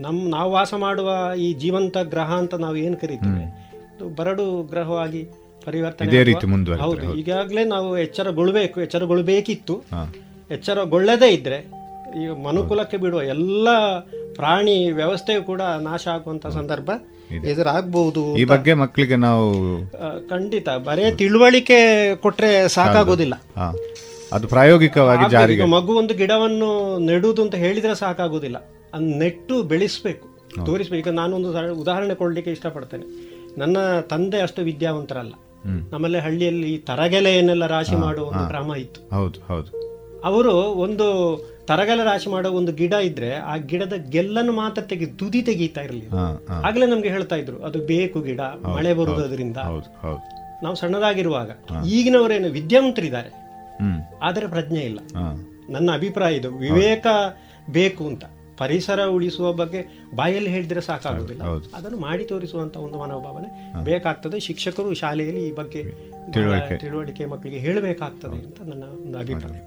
S5: ನಮ್ ನಾವು ವಾಸ ಮಾಡುವ ಈ ಜೀವಂತ ಗ್ರಹ ಅಂತ ನಾವು ಏನು ಕರಿತೀವಿ? ಬರಡು ಗ್ರಹವಾಗಿ ಪರಿವರ್ತನೆ ಹೌದು. ಈಗಾಗಲೇ ನಾವು ಎಚ್ಚರಗೊಳ್ಬೇಕು ಎಚ್ಚರಗೊಳ್ಬೇಕಿತ್ತು. ಎಚ್ಚರಗೊಳ್ಳದೇ ಇದ್ರೆ ಈ ಮನುಕುಲಕ್ಕೆ ಬಿಡುವ ಎಲ್ಲ ಪ್ರಾಣಿ ವ್ಯವಸ್ಥೆ ಕೂಡ ನಾಶ ಆಗುವಂತ ಸಂದರ್ಭ ಎದುರಾಗಬಹುದು
S2: ಈ ಬಗ್ಗೆ ಮಕ್ಕಳಿಗೆ ನಾವು
S5: ಖಂಡಿತ. ಬರೇ ತಿಳುವಳಿಕೆ ಕೊಟ್ರೆ ಸಾಕಾಗೋದಿಲ್ಲ.
S2: ಅದು ಪ್ರಾಯೋಗಿಕವಾಗಿ. ಜಾರಿಗೆ.
S5: ಮಗು ಒಂದು ಗಿಡವನ್ನು ನೆಡುವುದು ಅಂತ ಹೇಳಿದ್ರೆ ಸಾಕಾಗೋದಿಲ್ಲ. ಅದ್ ನೆಟ್ಟು ಬೆಳೆಸಬೇಕು ತೋರಿಸ್ಬೇಕು. ಈಗ ನಾನು ಒಂದು ಉದಾಹರಣೆ ಕೊಡ್ಲಿಕ್ಕೆ ಇಷ್ಟಪಡ್ತೇನೆ. ನನ್ನ ತಂದೆ ಅಷ್ಟು ವಿದ್ಯಾವಂತರಲ್ಲ. ನಮ್ಮಲ್ಲಿ ಹಳ್ಳಿಯಲ್ಲಿ ಏನೆಲ್ಲ ರಾಶಿ ಮಾಡುವ ಒಂದು ಕ್ರಮ ಇತ್ತು.
S2: ಹೌದು ಹೌದು.
S5: ಅವರು ಒಂದು ತರಗೆಲೆ ರಾಶಿ ಮಾಡೋ ಒಂದು ಗಿಡ ಇದ್ರೆ ಆ ಗಿಡದ ಗೆಲ್ಲನ್ನು ಮಾತ್ರ ತೆಗೆ ತುದಿ ತೆಗೀತಾ ಇರಲಿಲ್ಲ ಆಗ್ಲೇ ನಮ್ಗೆ ಹೇಳ್ತಾ ಇದ್ರು ಅದು ಬೇಕು ಗಿಡ ಮಳೆ ಬರುವುದರಿಂದ. ನಾವು ಸಣ್ಣದಾಗಿರುವಾಗ ಈಗಿನವರೇನು ವಿದ್ಯಾವಂತರಿದ್ದಾರೆ. ಆದರೆ ಪ್ರಜ್ಞೆ ಇಲ್ಲ. ನನ್ನ ಅಭಿಪ್ರಾಯ ಇದು ವಿವೇಕ ಬೇಕು ಅಂತ. ಪರಿಸರ ಉಳಿಸುವ ಬಗ್ಗೆ ಬಾಯಲ್ಲಿ ಹೇಳಿದ್ರೆ ಸಾಕಾಗುದಿಲ್ಲ ಅದನ್ನು ಮಾಡಿ ತೋರಿಸುವಂತ ಒಂದು ಮನೋಭಾವನೆ. ಬೇಕಾಗ್ತದೆ ಶಿಕ್ಷಕರು ಶಾಲೆಯಲ್ಲಿ ಈ ಬಗ್ಗೆ.
S2: ತಿಳುವಳಿಕೆ
S5: ಮಕ್ಕಳಿಗೆ ಹೇಳಬೇಕಾಗ್ತದೆ ಅಂತ ನನ್ನ ಒಂದು ಅಭಿಪ್ರಾಯ.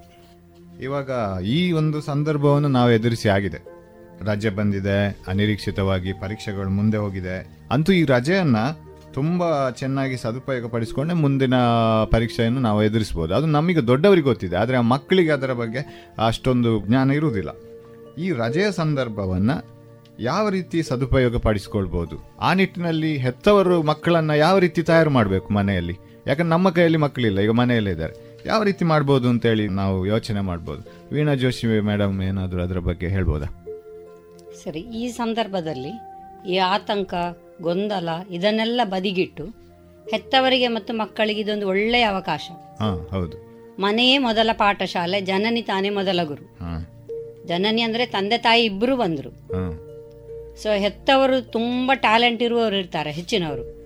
S2: ಇವಾಗ ಈ ಒಂದು ಸಂದರ್ಭವನ್ನು ನಾವು ಎದುರಿಸಿ ಆಗಿದೆ. ರಜೆ ಬಂದಿದೆ, ಅನಿರೀಕ್ಷಿತವಾಗಿ ಪರೀಕ್ಷೆಗಳು ಮುಂದೆ ಹೋಗಿದೆ. ಅಂತೂ ಈ ರಜೆಯನ್ನ ತುಂಬಾ ಚೆನ್ನಾಗಿ ಸದುಪಯೋಗ ಪಡಿಸಿಕೊಂಡೆ ಮುಂದಿನ ಪರೀಕ್ಷೆಯನ್ನು ನಾವು ಎದುರಿಸಬಹುದು. ಅದು ನಮಗೆ ದೊಡ್ಡವರಿಗೆ ಗೊತ್ತಿದೆ, ಆದರೆ ಆ ಮಕ್ಕಳಿಗೆ ಅದರ ಬಗ್ಗೆ ಅಷ್ಟೊಂದು ಜ್ಞಾನ ಇರುವುದಿಲ್ಲ. ಈ ರಜೆಯ ಸಂದರ್ಭವನ್ನ ಯಾವ ರೀತಿ ಸದುಪಯೋಗ ಪಡಿಸ್ಕೊಳ್ಬೋದು ಆ ನಿಟ್ಟಿನಲ್ಲಿ ಹೆತ್ತವರು ಮಕ್ಕಳನ್ನ ಯಾವ ರೀತಿ ತಯಾರು ಮಾಡಬೇಕು ಮನೆಯಲ್ಲಿ? ಯಾಕಂದ್ರೆ ನಮ್ಮ ಕೈಯಲ್ಲಿ ಮಕ್ಕಳಿಲ್ಲ, ಈಗ ಮನೆಯಲ್ಲೇ ಇದ್ದಾರೆ. ಯಾವ ರೀತಿ ಮಾಡ್ಬೋದು ಅಂತೇಳಿ ನಾವು ಯೋಚನೆ ಮಾಡ್ಬೋದು. ವೀಣಾ ಜೋಶಿ ಮೇಡಮ್ ಏನಾದರೂ ಅದರ ಬಗ್ಗೆ ಹೇಳ್ಬೋದಾ?
S6: ಸರಿ ಈ ಸಂದರ್ಭದಲ್ಲಿ ಈ ಆತಂಕ ಗೊಂದಲ ಇದನ್ನೆಲ್ಲ ಬದಿಗಿಟ್ಟು ಹೆತ್ತವರಿಗೆ ಮತ್ತು ಮಕ್ಕಳಿಗೆ ಇದೊಂದು ಒಳ್ಳೆಯ ಅವಕಾಶ.
S2: ಹೌದು.
S6: ಮನೆಯೇ ಮೊದಲ ಪಾಠಶಾಲೆ ಜನನಿ ತಾನೇ ಮೊದಲ ಗುರು. ಜನನಿ ಅಂದ್ರೆ ತಂದೆ ತಾಯಿ ಇಬ್ಬರು ಬಂದರು. ಸೊ ಹೆತ್ತವರು ತುಂಬ ಟ್ಯಾಲೆಂಟ್ ಇರುವವರು ಇರ್ತಾರೆ ಹೆಚ್ಚಿನವರು.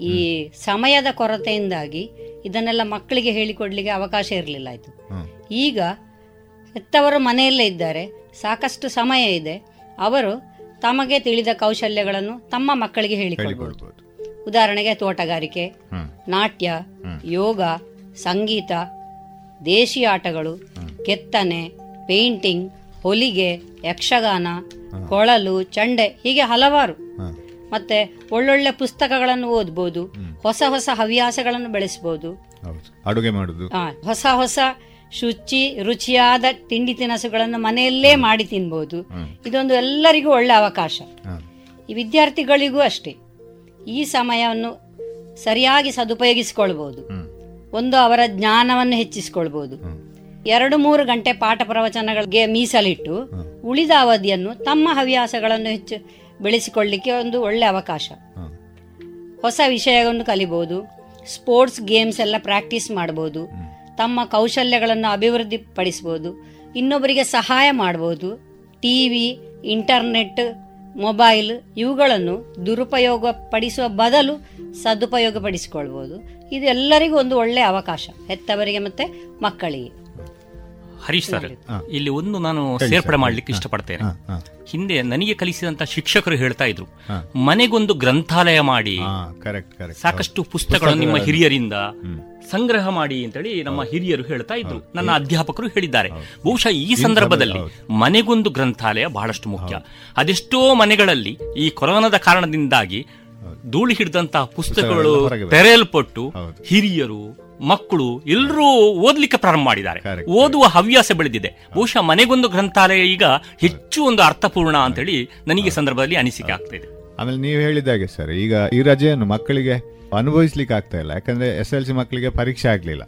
S6: ಈ ಸಮಯದ ಕೊರತೆಯಿಂದಾಗಿ ಇದನ್ನೆಲ್ಲ ಮಕ್ಕಳಿಗೆ ಹೇಳಿಕೊಡ್ಲಿಕ್ಕೆ ಅವಕಾಶ ಇರಲಿಲ್ಲ ಆಯಿತು. ಈಗ ಹೆತ್ತವರು ಮನೆಯಲ್ಲೇ ಇದ್ದಾರೆ ಸಾಕಷ್ಟು ಸಮಯ ಇದೆ. ಅವರು ತಮಗೆ ತಿಳಿದ ಕೌಶಲ್ಯಗಳನ್ನು ತಮ್ಮ ಮಕ್ಕಳಿಗೆ
S2: ಹೇಳಿಕೊಡ್ಬೋದು.
S6: ಉದಾಹರಣೆಗೆ ತೋಟಗಾರಿಕೆ ನಾಟ್ಯ ಯೋಗ ಸಂಗೀತ ದೇಶೀಯ ಆಟಗಳು ಕೆತ್ತನೆ ಪೇಂಟಿಂಗ್ ಹೊಲಿಗೆ ಯಕ್ಷಗಾನ ಕೊಳಲು ಚಂಡೆ ಹೀಗೆ ಹಲವಾರು. ಮತ್ತೆ ಒಳ್ಳೊಳ್ಳೆ ಪುಸ್ತಕಗಳನ್ನು ಓದ್ಬೋದು. ಹೊಸ ಹೊಸ ಹವ್ಯಾಸಗಳನ್ನು ಬೆಳೆಸಬಹುದು
S2: ಹೌದು. ಅಡುಗೆ ಮಾಡುದು.
S6: ಹೊಸ ಹೊಸ ಶುಚಿ ರುಚಿಯಾದ ತಿಂಡಿ ತಿನಸುಗಳನ್ನು ಮನೆಯಲ್ಲೇ ಮಾಡಿ ತಿನ್ಬಹುದು ಇದೊಂದು ಎಲ್ಲರಿಗೂ ಒಳ್ಳೆ ಅವಕಾಶ. ಈ ವಿದ್ಯಾರ್ಥಿಗಳಿಗೂ ಅಷ್ಟೇ. ಈ ಸಮಯವನ್ನು ಸರಿಯಾಗಿ ಸದುಪಯೋಗಿಸಿಕೊಳ್ಬಹುದು ಒಂದು ಅವರ ಜ್ಞಾನವನ್ನು ಹೆಚ್ಚಿಸಿಕೊಳ್ಬಹುದು ಎರಡು ಮೂರು ಗಂಟೆ ಪಾಠ ಪ್ರವಚನಗಳಿಗೆ ಮೀಸಲಿಟ್ಟು ಉಳಿದ ಅವಧಿಯನ್ನು ತಮ್ಮ ಹವ್ಯಾಸಗಳನ್ನು ಹೆಚ್ಚು ಬೆಳೆಸಿಕೊಳ್ಳಿಕ್ಕೆ ಒಂದು ಒಳ್ಳೆ ಅವಕಾಶ. ಹೊಸ ವಿಷಯವನ್ನು ಕಲಿಬಹುದು ಸ್ಪೋರ್ಟ್ಸ್ ಗೇಮ್ಸ್ ಎಲ್ಲ ಪ್ರಾಕ್ಟೀಸ್ ಮಾಡಬಹುದು ತಮ್ಮ ಕೌಶಲ್ಯಗಳನ್ನು ಅಭಿವೃದ್ಧಿ ಪಡಿಸಬಹುದು ಇನ್ನೊಬ್ಬರಿಗೆ ಸಹಾಯ ಮಾಡಬಹುದು ಟಿವಿ ಇಂಟರ್ನೆಟ್ ಮೊಬೈಲ್ ಇವುಗಳನ್ನು ದುರುಪಯೋಗ ಪಡಿಸುವ ಬದಲು ಸದುಪಯೋಗ ಪಡಿಸಿಕೊಳ್ಬಹುದು ಇದು ಎಲ್ಲರಿಗೂ ಒಂದು ಒಳ್ಳೆಯ ಅವಕಾಶ, ಹೆತ್ತವರಿಗೆ ಮತ್ತು ಮಕ್ಕಳಿಗೆ.
S3: ಹರೀಶ್ ಸರ್ ಇಲ್ಲಿ ಒಂದು ನಾನು ಸೇರ್ಪಡೆ ಮಾಡ್ಲಿಕ್ಕೆ ಇಷ್ಟಪಡ್ತೇನೆ. ಹಿಂದೆ ನನಗೆ ಕಲಿಸಿದಂತ ಶಿಕ್ಷಕರು ಹೇಳ್ತಾ ಇದ್ರು. ಮನೆಗೊಂದು ಗ್ರಂಥಾಲಯ ಮಾಡಿ ಸಾಕಷ್ಟು ಪುಸ್ತಕಗಳನ್ನು ನಿಮ್ಮ ಹಿರಿಯರಿಂದ ಸಂಗ್ರಹ ಮಾಡಿ ಅಂತೇಳಿ ನಮ್ಮ ಹಿರಿಯರು ಹೇಳ್ತಾ ಇದ್ರು. ನನ್ನ ಅಧ್ಯಾಪಕರು ಹೇಳಿದ್ದಾರೆ. ಬಹುಶಃ ಈ ಸಂದರ್ಭದಲ್ಲಿ ಮನೆಗೊಂದು ಗ್ರಂಥಾಲಯ ಬಹಳಷ್ಟು ಮುಖ್ಯ. ಅದೆಷ್ಟೋ ಮನೆಗಳಲ್ಲಿ ಈ ಕೊರೋನಾದ ಕಾರಣದಿಂದಾಗಿ ಧೂಳಿ ಹಿಡಿದಂತಹ ಪುಸ್ತಕಗಳು. ತೆರೆಯಲ್ಪಟ್ಟು ಹಿರಿಯರು ಮಕ್ಕಳು ಎಲ್ಲರೂ ಓದ್ಲಿಕ್ಕೆ ಪ್ರಾರಂಭ ಮಾಡಿದ್ದಾರೆ. ಓದುವ ಹವ್ಯಾಸ ಬೆಳೆದಿದೆ. ಬಹುಶಃ ಮನೆಗೊಂದು ಗ್ರಂಥಾಲಯ ಈಗ ಹೆಚ್ಚು ಒಂದು ಅರ್ಥಪೂರ್ಣ ಅಂತ ಹೇಳಿ ನನಗೆ ಸಂದರ್ಭದಲ್ಲಿ ಅನಿಸಿಕೆ ಆಗ್ತಾ ಇದೆ.
S2: ಆಮೇಲೆ ನೀವು ಹೇಳಿದಾಗೆ ಸರ್ ಈಗ ಈ ರಜೆಯನ್ನು ಮಕ್ಕಳಿಗೆ ಅನುಭವಿಸ್ಲಿಕ್ಕೆ ಆಗ್ತಾ ಇಲ್ಲ. ಯಾಕಂದ್ರೆ ಎಸ್ ಎಲ್ ಸಿ ಮಕ್ಕಳಿಗೆ ಪರೀಕ್ಷೆ ಆಗಲಿಲ್ಲ.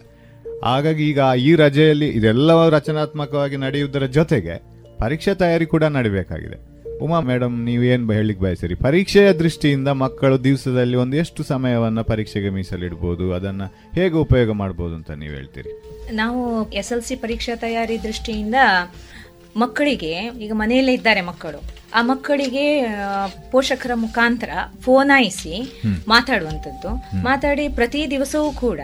S2: ಹಾಗಾಗಿ ಈಗ ಈ ರಜೆಯಲ್ಲಿ ಇದೆಲ್ಲವೂ ರಚನಾತ್ಮಕವಾಗಿ ನಡೆಯುವುದರ ಜೊತೆಗೆ ಪರೀಕ್ಷೆ ತಯಾರಿ ಕೂಡ ನಡಿಬೇಕಾಗಿದೆ. ಉಮಾ ಮೇಡಮ್ ನೀವು ಏನ್ ಹೇಳಲಿಕ್ಕೆ ಬಯಸಿರಿ? ಪರೀಕ್ಷೆಯ ದೃಷ್ಟಿಯಿಂದ ಮಕ್ಕಳು ದಿವಸದಲ್ಲಿ ಒಂದು ಎಷ್ಟು ಸಮಯವನ್ನು ಪರೀಕ್ಷೆಗೆ ಮೀಸಲಿಡ್ಬೋದು. ಅದನ್ನ ಹೇಗೆ ಉಪಯೋಗ ಮಾಡ್ಬೋದು ಅಂತ ನೀವು ಹೇಳ್ತೀರಿ?
S7: ನಾವು ಎಸ್ ಎಲ್ ಸಿ ಪರೀಕ್ಷಾ ತಯಾರಿ ದೃಷ್ಟಿಯಿಂದ ಮಕ್ಕಳಿಗೆ ಈಗ ಮನೆಯಲ್ಲೇ ಇದ್ದಾರೆ ಮಕ್ಕಳು ಆ ಮಕ್ಕಳಿಗೆ ಪೋಷಕರ ಮುಖಾಂತರ ಫೋನ್ ಫೋನಾಯಿಸಿ ಮಾತಾಡುವಂಥದ್ದು. ಮಾತಾಡಿ ಪ್ರತಿ ದಿವಸವೂ ಕೂಡ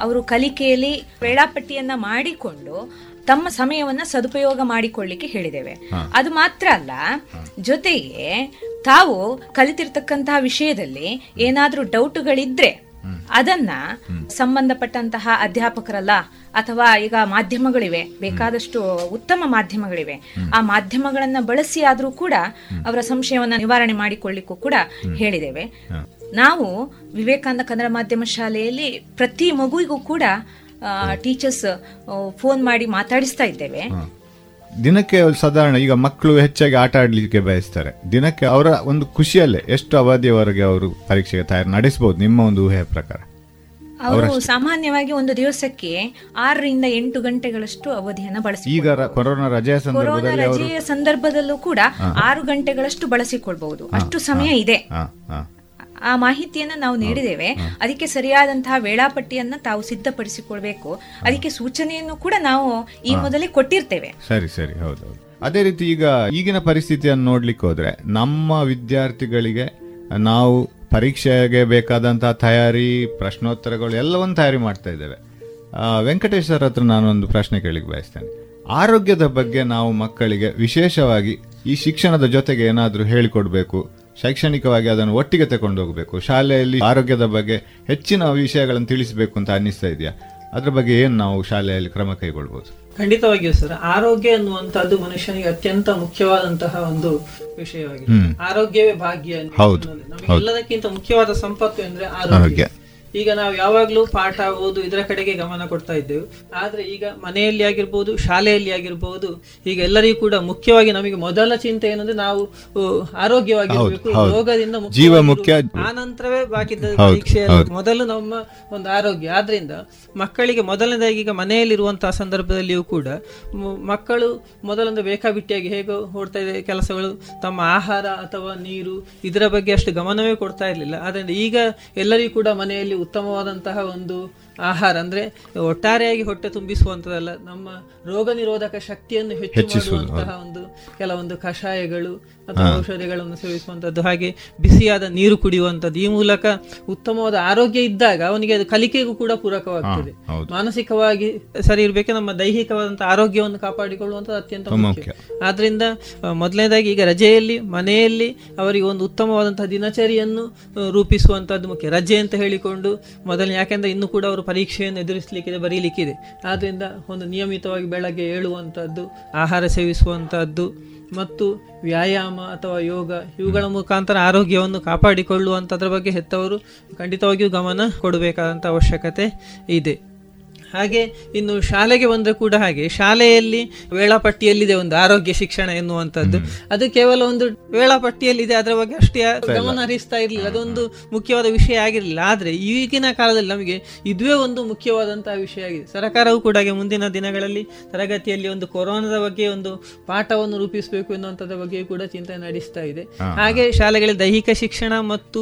S7: ಅವರು ಕಲಿಕೆಯಲ್ಲಿ ವೇಳಾಪಟ್ಟಿಯನ್ನ ಮಾಡಿಕೊಂಡು ತಮ್ಮ ಸಮಯವನ್ನ ಸದುಪಯೋಗ ಮಾಡಿಕೊಳ್ಳಿಕ್ಕೆ ಹೇಳಿದ್ದೇವೆ. ಅದು ಮಾತ್ರ ಅಲ್ಲ ಜೊತೆಗೆ ತಾವು ಕಲಿತಿರ್ತಕ್ಕಂತಹ ವಿಷಯದಲ್ಲಿ ಏನಾದ್ರೂ ಡೌಟ್ಗಳಿದ್ರೆ ಅದನ್ನ ಸಂಬಂಧಪಟ್ಟಂತಹ ಅಧ್ಯಾಪಕರಲ್ಲ ಅಥವಾ ಈಗ ಮಾಧ್ಯಮಗಳಿವೆ ಬೇಕಾದಷ್ಟು ಉತ್ತಮ ಮಾಧ್ಯಮಗಳಿವೆ ಆ ಮಾಧ್ಯಮಗಳನ್ನ ಬಳಸಿ ಆದ್ರೂ ಕೂಡ ಅವರ ಸಂಶಯವನ್ನ ನಿವಾರಣೆ ಮಾಡಿಕೊಳ್ಳಿಕ್ಕೂ ಕೂಡ ಹೇಳಿದ್ದೇವೆ. ನಾವು ವಿವೇಕಾನಂದ ಕನ್ನಡ ಮಾಧ್ಯಮ ಶಾಲೆಯಲ್ಲಿ ಪ್ರತಿ ಮಗುವಿಗೂ ಕೂಡ ಟೀಚರ್ಸ್ ಫೋನ್ ಮಾಡಿ ಮಾತಾಡಿಸ್ತಾ ಇದ್ದೇವೆ.
S2: ದಿನಕ್ಕೆ ಸಾಧಾರಣ ಈಗ ಮಕ್ಕಳು ಹೆಚ್ಚಾಗಿ ಆಟ ಆಡ್ಲಿಕ್ಕೆ ಬಯಸ್ತಾರೆ. ದಿನಕ್ಕೆ ಅವರ ಒಂದು ಖುಷಿಯಲ್ಲೇ ಎಷ್ಟು ಅವಧಿಯವರೆಗೆ ಅವರು ಪರೀಕ್ಷೆಗೆ ತಯಾರಿ ನಡೆಸಬಹುದು ನಿಮ್ಮ ಒಂದು ಊಹೆಯ ಪ್ರಕಾರ?
S7: ಅವರು ಸಾಮಾನ್ಯವಾಗಿ ಒಂದು ದಿವಸಕ್ಕೆ ಆರರಿಂದ ಎಂಟು ಗಂಟೆಗಳಷ್ಟು ಅವಧಿಯನ್ನು ಬಳಸಿ
S2: ಈಗ ಕೊರೋನಾ ರಜೆಯ
S7: ಕೊರೋನಾ
S2: ಸಂದರ್ಭದಲ್ಲಿ
S7: ರಜೆಯ ಸಂದರ್ಭದಲ್ಲೂ ಕೂಡ ಆರು ಗಂಟೆಗಳಷ್ಟು ಬಳಸಿಕೊಳ್ಬಹುದು. ಅಷ್ಟು ಸಮಯ ಇದೆ. ಆ ಮಾಹಿತಿಯನ್ನು ನಾವು ನೀಡಿದ್ದೇವೆ. ಅದಕ್ಕೆ ಸರಿಯಾದಂತಹ ವೇಳಾಪಟ್ಟಿಯನ್ನು ತಾವು ಸಿದ್ಧಪಡಿಸಿಕೊಳ್ಬೇಕು. ಅದಕ್ಕೆ ಸೂಚನೆಯನ್ನು ಕೂಡ ನಾವು ಈ ಮೊದಲೇ ಕೊಟ್ಟಿರ್ತೇವೆ.
S2: ಸರಿ ಸರಿ ಹೌದು. ಅದೇ ರೀತಿ ಈಗ ಈಗಿನ ಪರಿಸ್ಥಿತಿಯನ್ನು ನೋಡ್ಲಿಕ್ಕೆ ಹೋದ್ರೆ ನಮ್ಮ ವಿದ್ಯಾರ್ಥಿಗಳಿಗೆ ನಾವು ಪರೀಕ್ಷೆಗೆ ಬೇಕಾದಂತಹ ತಯಾರಿ ಪ್ರಶ್ನೋತ್ತರಗಳು ಎಲ್ಲವನ್ನು ತಯಾರಿ ಮಾಡ್ತಾ ಇದ್ದೇವೆ. ವೆಂಕಟೇಶ್ವರ ವೆಂಕಟೇಶ್ ಸರ್ ಹತ್ರ ನಾನೊಂದು ಪ್ರಶ್ನೆ ಕೇಳಿಕ್ಕೆ ಬಯಸ್ತೇನೆ. ಆರೋಗ್ಯದ ಬಗ್ಗೆ ನಾವು ಮಕ್ಕಳಿಗೆ ವಿಶೇಷವಾಗಿ ಈ ಶಿಕ್ಷಣದ ಜೊತೆಗೆ ಏನಾದರೂ ಹೇಳಿಕೊಡ್ಬೇಕು ಶೈಕ್ಷಣಿಕವಾಗಿ ಅದನ್ನು ಒಟ್ಟಿಗೆ ತಗೊಂಡು ಹೋಗಬೇಕು ಶಾಲೆಯಲ್ಲಿ ಆರೋಗ್ಯದ ಬಗ್ಗೆ ಹೆಚ್ಚಿನ ವಿಷಯಗಳನ್ನು ತಿಳಿಸಬೇಕು ಅಂತ ಅನ್ನಿಸ್ತಾ ಇದೆಯಾ? ಅದ್ರ ಬಗ್ಗೆ ಏನು ನಾವು ಶಾಲೆಯಲ್ಲಿ ಕ್ರಮ ಕೈಗೊಳ್ಬಹುದು?
S8: ಖಂಡಿತವಾಗಿಯೂ ಸರ್ ಆರೋಗ್ಯ ಅನ್ನುವಂಥದ್ದು ಮನುಷ್ಯನಿಗೆ ಅತ್ಯಂತ ಮುಖ್ಯವಾದಂತಹ ಒಂದು ವಿಷಯವಾಗಿದೆ. ಆರೋಗ್ಯವೇ ಭಾಗ್ಯ
S2: ಹೌದು,
S8: ನಮಗೆ ಎಲ್ಲದಕ್ಕಿಂತ ಮುಖ್ಯವಾದ ಸಂಪತ್ತು ಅಂದ್ರೆ
S2: ಆರೋಗ್ಯ.
S8: ಈಗ ನಾವು ಯಾವಾಗ್ಲೂ ಪಾಠ ಓದು ಇದರ ಕಡೆಗೆ ಗಮನ ಕೊಡ್ತಾ ಇದ್ದೇವೆ. ಆದ್ರೆ ಈಗ ಮನೆಯಲ್ಲಿ ಆಗಿರ್ಬೋದು ಶಾಲೆಯಲ್ಲಿ ಆಗಿರ್ಬೋದು ಈಗ ಎಲ್ಲರಿಗೂ ಕೂಡ ಮುಖ್ಯವಾಗಿ ನಮಗೆ ಮೊದಲ ಚಿಂತೆ ಏನಂದ್ರೆ ನಾವು ಆರೋಗ್ಯವಾಗಿರಬೇಕು. ರೋಗದಿಂದ
S2: ಜೀವ ಮುಖ್ಯ.
S8: ಆ ನಂತರವೇ
S2: ಬಾಕಿ
S8: ಪರೀಕ್ಷೆ ಮೊದಲು ನಮ್ಮ ಒಂದು ಆರೋಗ್ಯ. ಆದ್ರಿಂದ ಮಕ್ಕಳಿಗೆ ಮೊದಲನೇದಾಗಿ ಈಗ ಮನೆಯಲ್ಲಿರುವಂತಹ ಸಂದರ್ಭದಲ್ಲಿಯೂ ಕೂಡ ಮಕ್ಕಳು ಮೊದಲೊಂದು ಬೇಕಾಬಿಟ್ಟಿಯಾಗಿ ಹೇಗೋ ಓಡ್ತಾ ಇದೆ ಕೆಲಸಗಳು. ತಮ್ಮ ಆಹಾರ ಅಥವಾ ನೀರು ಇದರ ಬಗ್ಗೆ ಅಷ್ಟು ಗಮನವೇ ಕೊಡ್ತಾ ಇರಲಿಲ್ಲ. ಆದ್ರಿಂದ ಈಗ ಎಲ್ಲರಿಗೂ ಕೂಡ ಮನೆಯಲ್ಲಿ ಉತ್ತಮವಾದಂತಹ ಒಂದು ಆಹಾರ. ಅಂದ್ರೆ ಒಟ್ಟಾರೆಯಾಗಿ ಹೊಟ್ಟೆ ತುಂಬಿಸುವಂತದಲ್ಲ ನಮ್ಮ ರೋಗ ನಿರೋಧಕ ಶಕ್ತಿಯನ್ನು ಹೆಚ್ಚು ಮಾಡುವಂತಹ ಒಂದು ಕೆಲವೊಂದು ಕಷಾಯಗಳು ಅಥವಾ ಔಷಧಿಗಳನ್ನು ಸೇವಿಸುವಂತದ್ದು ಹಾಗೆ ಬಿಸಿಯಾದ ನೀರು ಕುಡಿಯುವಂತದ್ದು ಈ ಮೂಲಕ ಉತ್ತಮವಾದ ಆರೋಗ್ಯ ಇದ್ದಾಗ ಅವನಿಗೆ ಅದು ಕಲಿಕೆಗೂ ಕೂಡ ಪೂರಕವಾಗ್ತದೆ. ಮಾನಸಿಕವಾಗಿ ಸರಿ ಇರಬೇಕು ನಮ್ಮ ದೈಹಿಕವಾದಂತಹ ಆರೋಗ್ಯವನ್ನು ಕಾಪಾಡಿಕೊಳ್ಳುವಂಥದ್ದು ಅತ್ಯಂತ ಮುಖ್ಯ. ಆದ್ರಿಂದ ಮೊದಲನೇದಾಗಿ ಈಗ ರಜೆಯಲ್ಲಿ ಮನೆಯಲ್ಲಿ ಅವರಿಗೆ ಒಂದು ಉತ್ತಮವಾದಂತಹ ದಿನಚರಿಯನ್ನು ರೂಪಿಸುವಂಥದ್ದು ರೂಪಿಸುವಂತದ್ದು ಮುಖ್ಯ. ರಜೆ ಅಂತ ಹೇಳಿಕೊಂಡು ಮೊದಲನೇ ಯಾಕೆಂದ್ರೆ ಇನ್ನು ಕೂಡ ಅವರು ಪರೀಕ್ಷೆಯನ್ನು ಎದುರಿಸಲಿಕ್ಕಿದೆ ಬರೀಲಿಕ್ಕಿದೆ. ಆದ್ರಿಂದ ಒಂದು ನಿಯಮಿತವಾಗಿ ಬೆಳಗ್ಗೆ ಏಳುವಂತದ್ದು ಆಹಾರ ಸೇವಿಸುವಂತದ್ದು ಮತ್ತು ವ್ಯಾಯಾಮ ಅಥವಾ ಯೋಗ, ಇವುಗಳ ಮುಖಾಂತರ ಆರೋಗ್ಯವನ್ನು ಕಾಪಾಡಿಕೊಳ್ಳುವಂಥದ್ರ ಬಗ್ಗೆ ಹೆತ್ತವರು ಖಂಡಿತವಾಗಿಯೂ ಗಮನ ಕೊಡಬೇಕಾದಂಥ ಅವಶ್ಯಕತೆ ಇದೆ. ಹಾಗೆ ಇನ್ನು ಶಾಲೆಗೆ ಬಂದರೆ ಕೂಡ ಹಾಗೆ. ಶಾಲೆಯಲ್ಲಿ ವೇಳಾಪಟ್ಟಿಯಲ್ಲಿದೆ ಒಂದು ಆರೋಗ್ಯ ಶಿಕ್ಷಣ ಎನ್ನುವಂಥದ್ದು. ಅದು ಕೇವಲ ಒಂದು ವೇಳಾಪಟ್ಟಿಯಲ್ಲಿದೆ ಅದರ ಬಗ್ಗೆ ಅಷ್ಟೇ ಗಮನ ಹರಿಸ್ತಾ ಇರಲಿಲ್ಲ. ಅದೊಂದು ಮುಖ್ಯವಾದ ವಿಷಯ ಆಗಿರಲಿಲ್ಲ. ಆದರೆ ಈಗಿನ ಕಾಲದಲ್ಲಿ ನಮಗೆ ಇದುವೇ ಒಂದು ಮುಖ್ಯವಾದಂತಹ ವಿಷಯ ಆಗಿದೆ. ಸರ್ಕಾರವು ಕೂಡ ಹಾಗೆ ಮುಂದಿನ ದಿನಗಳಲ್ಲಿ ತರಗತಿಯಲ್ಲಿ ಒಂದು ಕೊರೋನಾದ ಬಗ್ಗೆ ಒಂದು ಪಾಠವನ್ನು ರೂಪಿಸಬೇಕು ಎನ್ನುವಂಥದ್ರ ಬಗ್ಗೆ ಕೂಡ ಚಿಂತನೆ ನಡೆಸ್ತಾ ಇದೆ. ಹಾಗೆ ಶಾಲೆಗಳಲ್ಲಿ ದೈಹಿಕ ಶಿಕ್ಷಣ ಮತ್ತು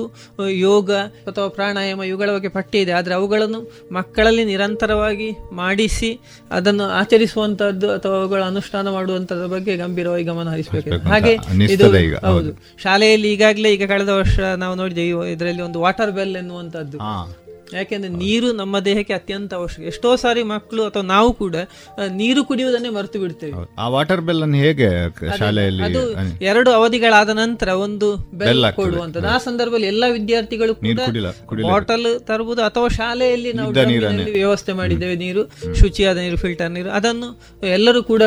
S8: ಯೋಗ ಅಥವಾ ಪ್ರಾಣಾಯಾಮ ಇವುಗಳ ಬಗ್ಗೆ ಪಠ್ಯ ಇದೆ. ಆದರೆ ಅವುಗಳನ್ನು ಮಕ್ಕಳಲ್ಲಿ ನಿರಂತರವಾಗಿ ಮಾಡಿಸಿ ಅದನ್ನು ಆಚರಿಸುವಂತಹದ್ದು ಅಥವಾ ಅವುಗಳ ಅನುಷ್ಠಾನ ಮಾಡುವಂತದ್ರ ಬಗ್ಗೆ ಗಂಭೀರವಾಗಿ ಗಮನ ಹರಿಸಬೇಕು. ಹಾಗೆ ಇದು ಹೌದು. ಶಾಲೆಯಲ್ಲಿ ಈಗಾಗಲೇ ಈಗ ಕಳೆದ ವರ್ಷ ನಾವು ನೋಡಿದ್ದೇವೆ ಇದರಲ್ಲಿ ಒಂದು ವಾಟರ್ ಬೆಲ್ ಎನ್ನುವಂತದ್ದು ಯಾಕೆಂದ್ರೆ ನೀರು ನಮ್ಮ ದೇಹಕ್ಕೆ ಅತ್ಯಂತ ಅವಶ್ಯಕ. ಎಷ್ಟೋ ಸಾರಿ ಮಕ್ಕಳು ಅಥವಾ ನಾವು ಕೂಡ ನೀರು ಕುಡಿಯುವುದನ್ನೇ ಮರೆತು ಬಿಡ್ತೇವೆ.
S2: ಆ ವಾಟರ್ ಬೆಲ್ ಅನ್ನು ಹೇಗೆ ಶಾಲೆಯಲ್ಲಿ
S8: ಅದು ಎರಡು ಅವಧಿಗಳಾದ ನಂತರ ಒಂದು ಬೆಲ್ ಕೊಡುವಂತದ್ದು ಆ ಸಂದರ್ಭದಲ್ಲಿ ಎಲ್ಲ ವಿದ್ಯಾರ್ಥಿಗಳು ಕೂಡ ಬಾಟಲ್ ತರಬಹುದು ಅಥವಾ ಶಾಲೆಯಲ್ಲಿ ನಾವು ವ್ಯವಸ್ಥೆ ಮಾಡಿದ್ದೇವೆ ನೀರು ಶುಚಿಯಾದ ನೀರು ಫಿಲ್ಟರ್ ನೀರು ಅದನ್ನು ಎಲ್ಲರೂ ಕೂಡ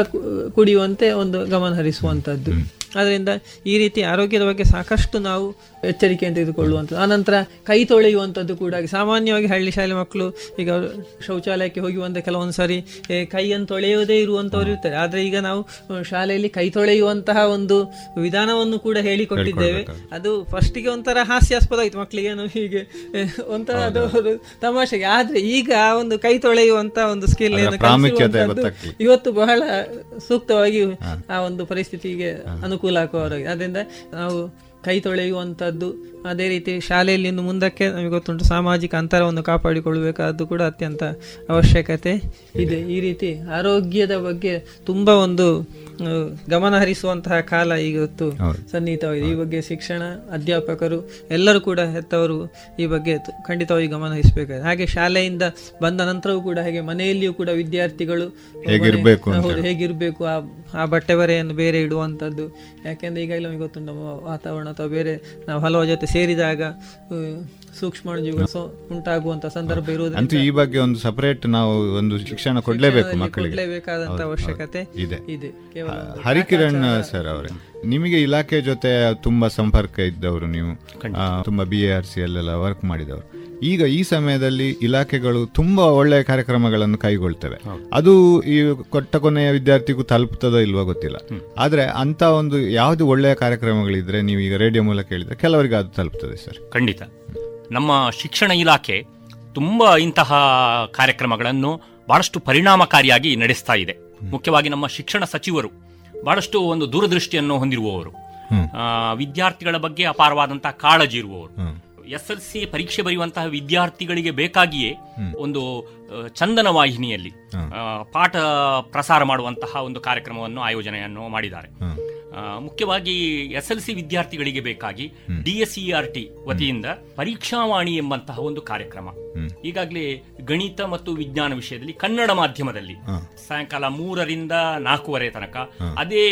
S8: ಕುಡಿಯುವಂತೆ ಒಂದು ಗಮನ ಹರಿಸುವಂತದ್ದು ಅದರಿಂದ ಈ ರೀತಿ ಆರೋಗ್ಯದ ಬಗ್ಗೆ ಸಾಕಷ್ಟು ನಾವು ಎಚ್ಚರಿಕೆಯನ್ನು ತೆಗೆದುಕೊಳ್ಳುವಂಥದ್ದು. ಆನಂತರ ಕೈ ತೊಳೆಯುವಂಥದ್ದು ಕೂಡ ಸಾಮಾನ್ಯವಾಗಿ ಹಳ್ಳಿ ಶಾಲೆ ಮಕ್ಕಳು ಈಗ ಶೌಚಾಲಯಕ್ಕೆ ಶೌಚಾಲಯಕ್ಕೆ ಬಂದ ಕೆಲವೊಂದು ಸಾರಿ ಕೈಯನ್ನು ತೊಳೆಯುವುದೇ ಇರುವಂಥವ್ರು ಇರ್ತಾರೆ. ಆದರೆ ಈಗ ನಾವು ಶಾಲೆಯಲ್ಲಿ ಕೈ ತೊಳೆಯುವಂತಹ ಒಂದು ವಿಧಾನವನ್ನು ಕೂಡ ಹೇಳಿಕೊಟ್ಟಿದ್ದೇವೆ. ಅದು ಫಸ್ಟಿಗೆ ಒಂಥರ ಹಾಸ್ಯಾಸ್ಪದ ಆಯಿತು ಮಕ್ಕಳಿಗೆ ನಾವು ಹೀಗೆ ಒಂಥರ ಅದು ತಮಾಷೆಗೆ. ಆದರೆ ಈಗ ಆ ಒಂದು ಕೈ ತೊಳೆಯುವಂತ ಒಂದು ಸ್ಕಿಲ್ ಇವತ್ತು ಬಹಳ ಸೂಕ್ತವಾಗಿ ಆ ಒಂದು ಪರಿಸ್ಥಿತಿಗೆ ಅನುಕೂಲ ಆಗುವವರಾಗಿದೆ ಅದರಿಂದ ನಾವು ಕೈ ತೊಳೆಯುವಂಥದ್ದು. ಅದೇ ರೀತಿ ಶಾಲೆಯಲ್ಲಿ ಇನ್ನು ಮುಂದಕ್ಕೆ ನಮಗೆ ಗೊತ್ತುಂಟು ಸಾಮಾಜಿಕ ಅಂತರವನ್ನು ಕಾಪಾಡಿಕೊಳ್ಳಬೇಕಾದ್ದು ಕೂಡ ಅತ್ಯಂತ ಅವಶ್ಯಕತೆ ಇದೆ. ಈ ರೀತಿ ಆರೋಗ್ಯದ ಬಗ್ಗೆ ತುಂಬಾ ಒಂದು ಗಮನ ಹರಿಸುವಂತಹ ಕಾಲ ಇವತ್ತು ಸನ್ನಿಹಿತವಾಗಿದೆ. ಈ ಬಗ್ಗೆ ಶಿಕ್ಷಣ ಅಧ್ಯಾಪಕರು ಎಲ್ಲರೂ ಕೂಡ ಹೆತ್ತವರು ಈ ಬಗ್ಗೆ ಖಂಡಿತವಾಗಿ ಗಮನ ಹರಿಸಬೇಕಾಗಿದೆ. ಹಾಗೆ ಶಾಲೆಯಿಂದ ಬಂದ ನಂತರವೂ ಕೂಡ ಹಾಗೆ ಮನೆಯಲ್ಲಿಯೂ ಕೂಡ ವಿದ್ಯಾರ್ಥಿಗಳು
S2: ಹೇಗಿರಬೇಕು
S8: ಹೌದು, ಹೇಗಿರ್ಬೇಕು ಆ ಆ ಬಟ್ಟೆ ಬರೆಯನ್ನು ಬೇರೆ ಇಡುವಂಥದ್ದು ಯಾಕೆಂದ್ರೆ ಈಗಾಗಲೇ ನಮಗೆ ಗೊತ್ತು ನಮ್ಮ ವಾತಾವರಣ ಅಥವಾ ಬೇರೆ ನಾವು ಹಲವು ಜೊತೆ ಸೇರಿದಾಗ ಸೂಕ್ಷ್ಮ ಸೂಕ್ಷ್ಮಾಣುಜೀವಿಗಳು ಸೊ ಉಂಟಾಗುವಂತ ಸಂದರ್ಭ
S2: ಅಂತೂ ಈ ಬಗ್ಗೆ ಒಂದು ಸಪರೇಟ್ ನಾವು ಒಂದು ಶಿಕ್ಷಣ ಕೊಡಲೇಬೇಕು ಮಕ್ಕಳಿಗೆ.
S8: ಕೊಡ್ಲೇಬೇಕಾದಂತ ಅವಶ್ಯಕತೆ
S2: ಇದೆ.
S8: ಇದೆ. ಕೇವಲ
S2: ಹರಿಕಿರಣ್ ಸರ್ ಅವರೇ ನಿಮಗೆ ಇಲಾಖೆ ಜೊತೆ ತುಂಬಾ ಸಂಪರ್ಕ ಇದ್ದವರು ನೀವು. ಆ, ತುಂಬಾ ಬಿ ಆರ್ ಸಿ ಅಲ್ಲೆಲ್ಲ ವರ್ಕ್ ಮಾಡಿದವರು. ಈಗ ಈ ಸಮಯದಲ್ಲಿ ಇಲಾಖೆಗಳು ತುಂಬಾ ಒಳ್ಳೆಯ ಕಾರ್ಯಕ್ರಮಗಳನ್ನು ಕೈಗೊಳ್ತವೆ. ಅದು ಈ ಕೊಟ್ಟ ಕೊನೆಯ ವಿದ್ಯಾರ್ಥಿಗೂ ತಲುಪುತ್ತದೋ ಇಲ್ವೋ ಗೊತ್ತಿಲ್ಲ. ಆದ್ರೆ ಅಂತ ಒಂದು ಯಾವುದು ಒಳ್ಳೆಯ ಕಾರ್ಯಕ್ರಮಗಳಿದ್ರೆ ನೀವು ಈಗ ರೇಡಿಯೋ ಮೂಲಕ ಹೇಳಿದ್ರೆ ಕೆಲವರಿಗೆ ಅದು ತಲುಪುತ್ತದೆ ಸರ್.
S3: ಖಂಡಿತ. ನಮ್ಮ ಶಿಕ್ಷಣ ಇಲಾಖೆ ತುಂಬ ಇಂತಹ ಕಾರ್ಯಕ್ರಮಗಳನ್ನು ಬಹಳಷ್ಟು ಪರಿಣಾಮಕಾರಿಯಾಗಿ ನಡೆಸ್ತಾ ಇದೆ. ಮುಖ್ಯವಾಗಿ ನಮ್ಮ ಶಿಕ್ಷಣ ಸಚಿವರು ಬಹಳಷ್ಟು ಒಂದು ದೂರದೃಷ್ಟಿಯನ್ನು ಹೊಂದಿರುವವರು. ವಿದ್ಯಾರ್ಥಿಗಳ ಬಗ್ಗೆ ಅಪಾರವಾದಂತಹ ಕಾಳಜಿ ಇರುವವರು. ಎಸ್ ಎಲ್ ಸಿ ಪರೀಕ್ಷೆ ಬರೆಯುವಂತಹ ವಿದ್ಯಾರ್ಥಿಗಳಿಗೆ ಬೇಕಾಗಿಯೇ ಒಂದು ಚಂದನ ವಾಹಿನಿಯಲ್ಲಿ ಪಾಠ ಪ್ರಸಾರ ಮಾಡುವಂತಹ ಒಂದು ಕಾರ್ಯಕ್ರಮವನ್ನು ಆಯೋಜನೆಯನ್ನು ಮಾಡಿದ್ದಾರೆ. ಮುಖ್ಯವಾಗಿ ಎಸ್ ಎಲ್ ಸಿ ವಿದ್ಯಾರ್ಥಿಗಳಿಗೆ ಬೇಕಾಗಿ D S E R T ವತಿಯಿಂದ ಪರೀಕ್ಷಾವಾಣಿ ಎಂಬಂತಹ ಒಂದು ಕಾರ್ಯಕ್ರಮ. ಈಗಾಗಲೇ ಗಣಿತ ಮತ್ತು ವಿಜ್ಞಾನ ವಿಷಯದಲ್ಲಿ ಕನ್ನಡ ಮಾಧ್ಯಮದಲ್ಲಿ ಸಾಯಂಕಾಲ ಮೂರರಿಂದ ನಾಲ್ಕೂವರೆ ತನಕ ಅದೇ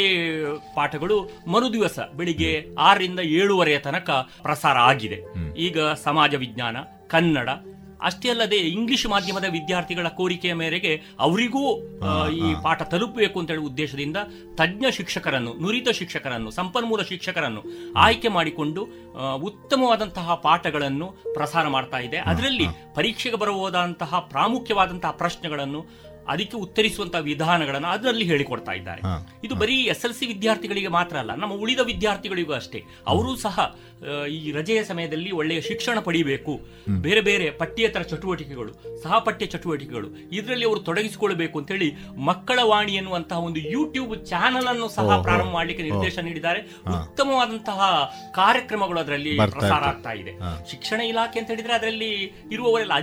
S3: ಪಾಠಗಳು ಮರುದಿವಸ ಬೆಳಿಗ್ಗೆ ಆರರಿಂದ ಏಳುವರೆಯ ತನಕ ಪ್ರಸಾರ ಆಗಿದೆ. ಈಗ ಸಮಾಜ ವಿಜ್ಞಾನ ಕನ್ನಡ ಅಷ್ಟೇ ಅಲ್ಲದೆ ಇಂಗ್ಲಿಷ್ ಮಾಧ್ಯಮದ ವಿದ್ಯಾರ್ಥಿಗಳ ಕೋರಿಕೆಯ ಮೇರೆಗೆ ಅವರಿಗೂ ಈ ಪಾಠ ತಲುಪಬೇಕು ಅಂತ ಹೇಳುವ ಉದ್ದೇಶದಿಂದ ತಜ್ಞ ಶಿಕ್ಷಕರನ್ನು ನುರಿತ ಶಿಕ್ಷಕರನ್ನು ಸಂಪನ್ಮೂಲ ಶಿಕ್ಷಕರನ್ನು ಆಯ್ಕೆ ಮಾಡಿಕೊಂಡು ಉತ್ತಮವಾದಂತಹ ಪಾಠಗಳನ್ನು ಪ್ರಸಾರ ಮಾಡ್ತಾ ಇದೆ. ಅದರಲ್ಲಿ ಪರೀಕ್ಷೆಗೆ ಬರಬಹುದಾದಂತಹ ಪ್ರಾಮುಖ್ಯವಾದಂತಹ ಪ್ರಶ್ನೆಗಳನ್ನು ಅದಕ್ಕೆ ಉತ್ತರಿಸುವಂತಹ ವಿಧಾನಗಳನ್ನು ಅದರಲ್ಲಿ ಹೇಳಿಕೊಡ್ತಾ ಇದ್ದಾರೆ. ಇದು ಬರೀ ಎಸ್ ಎಲ್ ಸಿ ವಿದ್ಯಾರ್ಥಿಗಳಿಗೆ ಮಾತ್ರ ಅಲ್ಲ ನಮ್ಮ ಉಳಿದ ವಿದ್ಯಾರ್ಥಿಗಳಿಗೂ ಅಷ್ಟೇ. ಅವರೂ ಸಹ ಈ ರಜೆಯ ಸಮಯದಲ್ಲಿ ಒಳ್ಳೆಯ ಶಿಕ್ಷಣ ಪಡಿಬೇಕು. ಬೇರೆ ಬೇರೆ ಪಠ್ಯೇತರ ಚಟುವಟಿಕೆಗಳು ಸಹಪಠ್ಯ ಚಟುವಟಿಕೆಗಳು ಇದರಲ್ಲಿ ಅವರು ತೊಡಗಿಸಿಕೊಳ್ಳಬೇಕು ಅಂತ ಹೇಳಿ ಮಕ್ಕಳ ವಾಣಿ ಎನ್ನುವಂತಹ ಒಂದು ಯೂಟ್ಯೂಬ್ ಚಾನಲ್ ಅನ್ನು ಸಹ ಪ್ರಾರಂಭ ಮಾಡಲಿಕ್ಕೆ ನಿರ್ದೇಶನ ನೀಡಿದ್ದಾರೆ. ಉತ್ತಮವಾದಂತಹ ಕಾರ್ಯಕ್ರಮಗಳು ಅದರಲ್ಲಿ ಪ್ರಸಾರ ಆಗ್ತಾ ಇದೆ. ಶಿಕ್ಷಣ ಇಲಾಖೆ ಅಂತ ಹೇಳಿದ್ರೆ ಅದರಲ್ಲಿ ಇರುವವರೆಲ್ಲ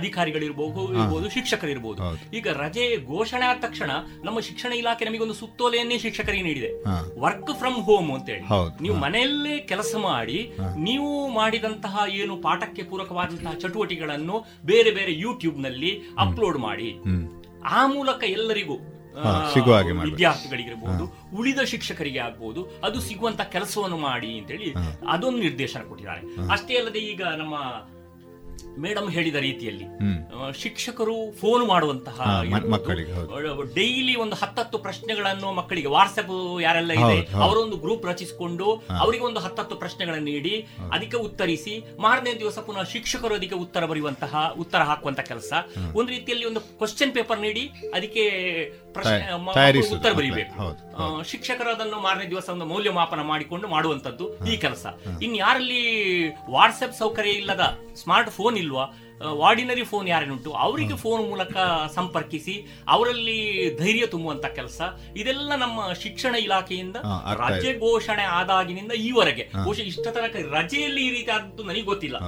S3: ಇರಬಹುದು ಶಿಕ್ಷಕರು ಇರಬಹುದು ಈಗ ರಜೆ ಘೋಷಣೆ ಆದ ತಕ್ಷಣ ನಮ್ಮ ಶಿಕ್ಷಣ ಇಲಾಖೆ ನಮಗೊಂದು ಸುತ್ತೋಲೆಯನ್ನೇ ಶಿಕ್ಷಕರಿಗೆ ನೀಡಿದೆ. ವರ್ಕ್ ಫ್ರಮ್ ಹೋಮ್ ಅಂತ ಹೇಳಿ ನೀವು ಮನೆಯಲ್ಲೇ ಕೆಲಸ ಮಾಡಿ ನೀವು ಮಾಡಿದಂತಹ ಏನು ಪಾಠಕ್ಕೆ ಪೂರಕವಾದಂತಹ ಚಟುವಟಿಕೆಗಳನ್ನು ಬೇರೆ ಬೇರೆ ಯೂಟ್ಯೂಬ್ನಲ್ಲಿ ಅಪ್ಲೋಡ್ ಮಾಡಿ. ಆ ಮೂಲಕ ಎಲ್ಲರಿಗೂ ವಿದ್ಯಾರ್ಥಿಗಳಿಗಿರ್ಬೋದು ಉಳಿದ ಶಿಕ್ಷಕರಿಗೆ ಆಗ್ಬೋದು ಅದು ಸಿಗುವಂತ ಕೆಲಸವನ್ನು ಮಾಡಿ ಅಂತೇಳಿ ಅದೊಂದು ನಿರ್ದೇಶನ ಕೊಟ್ಟಿದ್ದಾರೆ. ಅಷ್ಟೇ ಅಲ್ಲದೆ ಈಗ ನಮ್ಮ ಮೇಡಮ್ ಹೇಳಿದ ರೀತಿಯಲ್ಲಿ ಶಿಕ್ಷಕರು ಫೋನ್ ಮಾಡುವಂತಹ. ಡೈಲಿ ಒಂದು ಹತ್ತತ್ತು ಪ್ರಶ್ನೆಗಳನ್ನು ಮಕ್ಕಳಿಗೆ ವಾಟ್ಸ್ಆಪ್ ಯಾರೆಲ್ಲ ಇದೆ. ಅವರೊಂದು ಗ್ರೂಪ್ ರಚಿಸಿಕೊಂಡು ಅವರಿಗೆ ಒಂದು ಹತ್ತತ್ತು ಪ್ರಶ್ನೆಗಳನ್ನು ನೀಡಿ ಅದಕ್ಕೆ ಉತ್ತರಿಸಿ ಮಾರನೇ ದಿವಸ ಪುನಃ ಶಿಕ್ಷಕರು ಅದಕ್ಕೆ ಉತ್ತರ ಬರೆಯುವಂತಹ ಉತ್ತರ ಹಾಕುವಂತ ಕೆಲಸ. ಒಂದು ರೀತಿಯಲ್ಲಿ ಒಂದು ಕ್ವಶನ್ ಪೇಪರ್ ನೀಡಿ ಅದಕ್ಕೆ ಪ್ರಶ್ನೆ ಉತ್ತರ ಬರೀಬೇಕು. ಶಿಕ್ಷಕರು ಅದನ್ನು ಮಾರನೇ ದಿವಸ ಒಂದು ಮೌಲ್ಯಮಾಪನ ಮಾಡಿಕೊಂಡು ಮಾಡುವಂತದ್ದು ಈ ಕೆಲಸ. ಇನ್ ಯಾರಲ್ಲಿ ವಾಟ್ಸ್ಆಪ್ ಸೌಕರ್ಯ ಇಲ್ಲದ ಸ್ಮಾರ್ಟ್ ಫೋನ್ ಇಲ್ವಾ ವಾರ್ಡಿನರಿ ಫೋನ್ ಯಾರೇನುಂಟು ಅವರಿಗೆ ಫೋನ್ ಮೂಲಕ ಸಂಪರ್ಕಿಸಿ ಅವರಲ್ಲಿ ಧೈರ್ಯ ತುಂಬುವಂತ ಕೆಲಸ. ಇದೆಲ್ಲ ನಮ್ಮ ಶಿಕ್ಷಣ ಇಲಾಖೆಯಿಂದ ರಜೆ ಘೋಷಣೆ ಆದಾಗಿನಿಂದ ಈವರೆಗೆ. ಬಹುಶಃ ಇಷ್ಟ ತನಕ ರಜೆಯಲ್ಲಿ ಈ ರೀತಿ ಆದದ್ದು ನನಗೆ ಗೊತ್ತಿಲ್ಲ.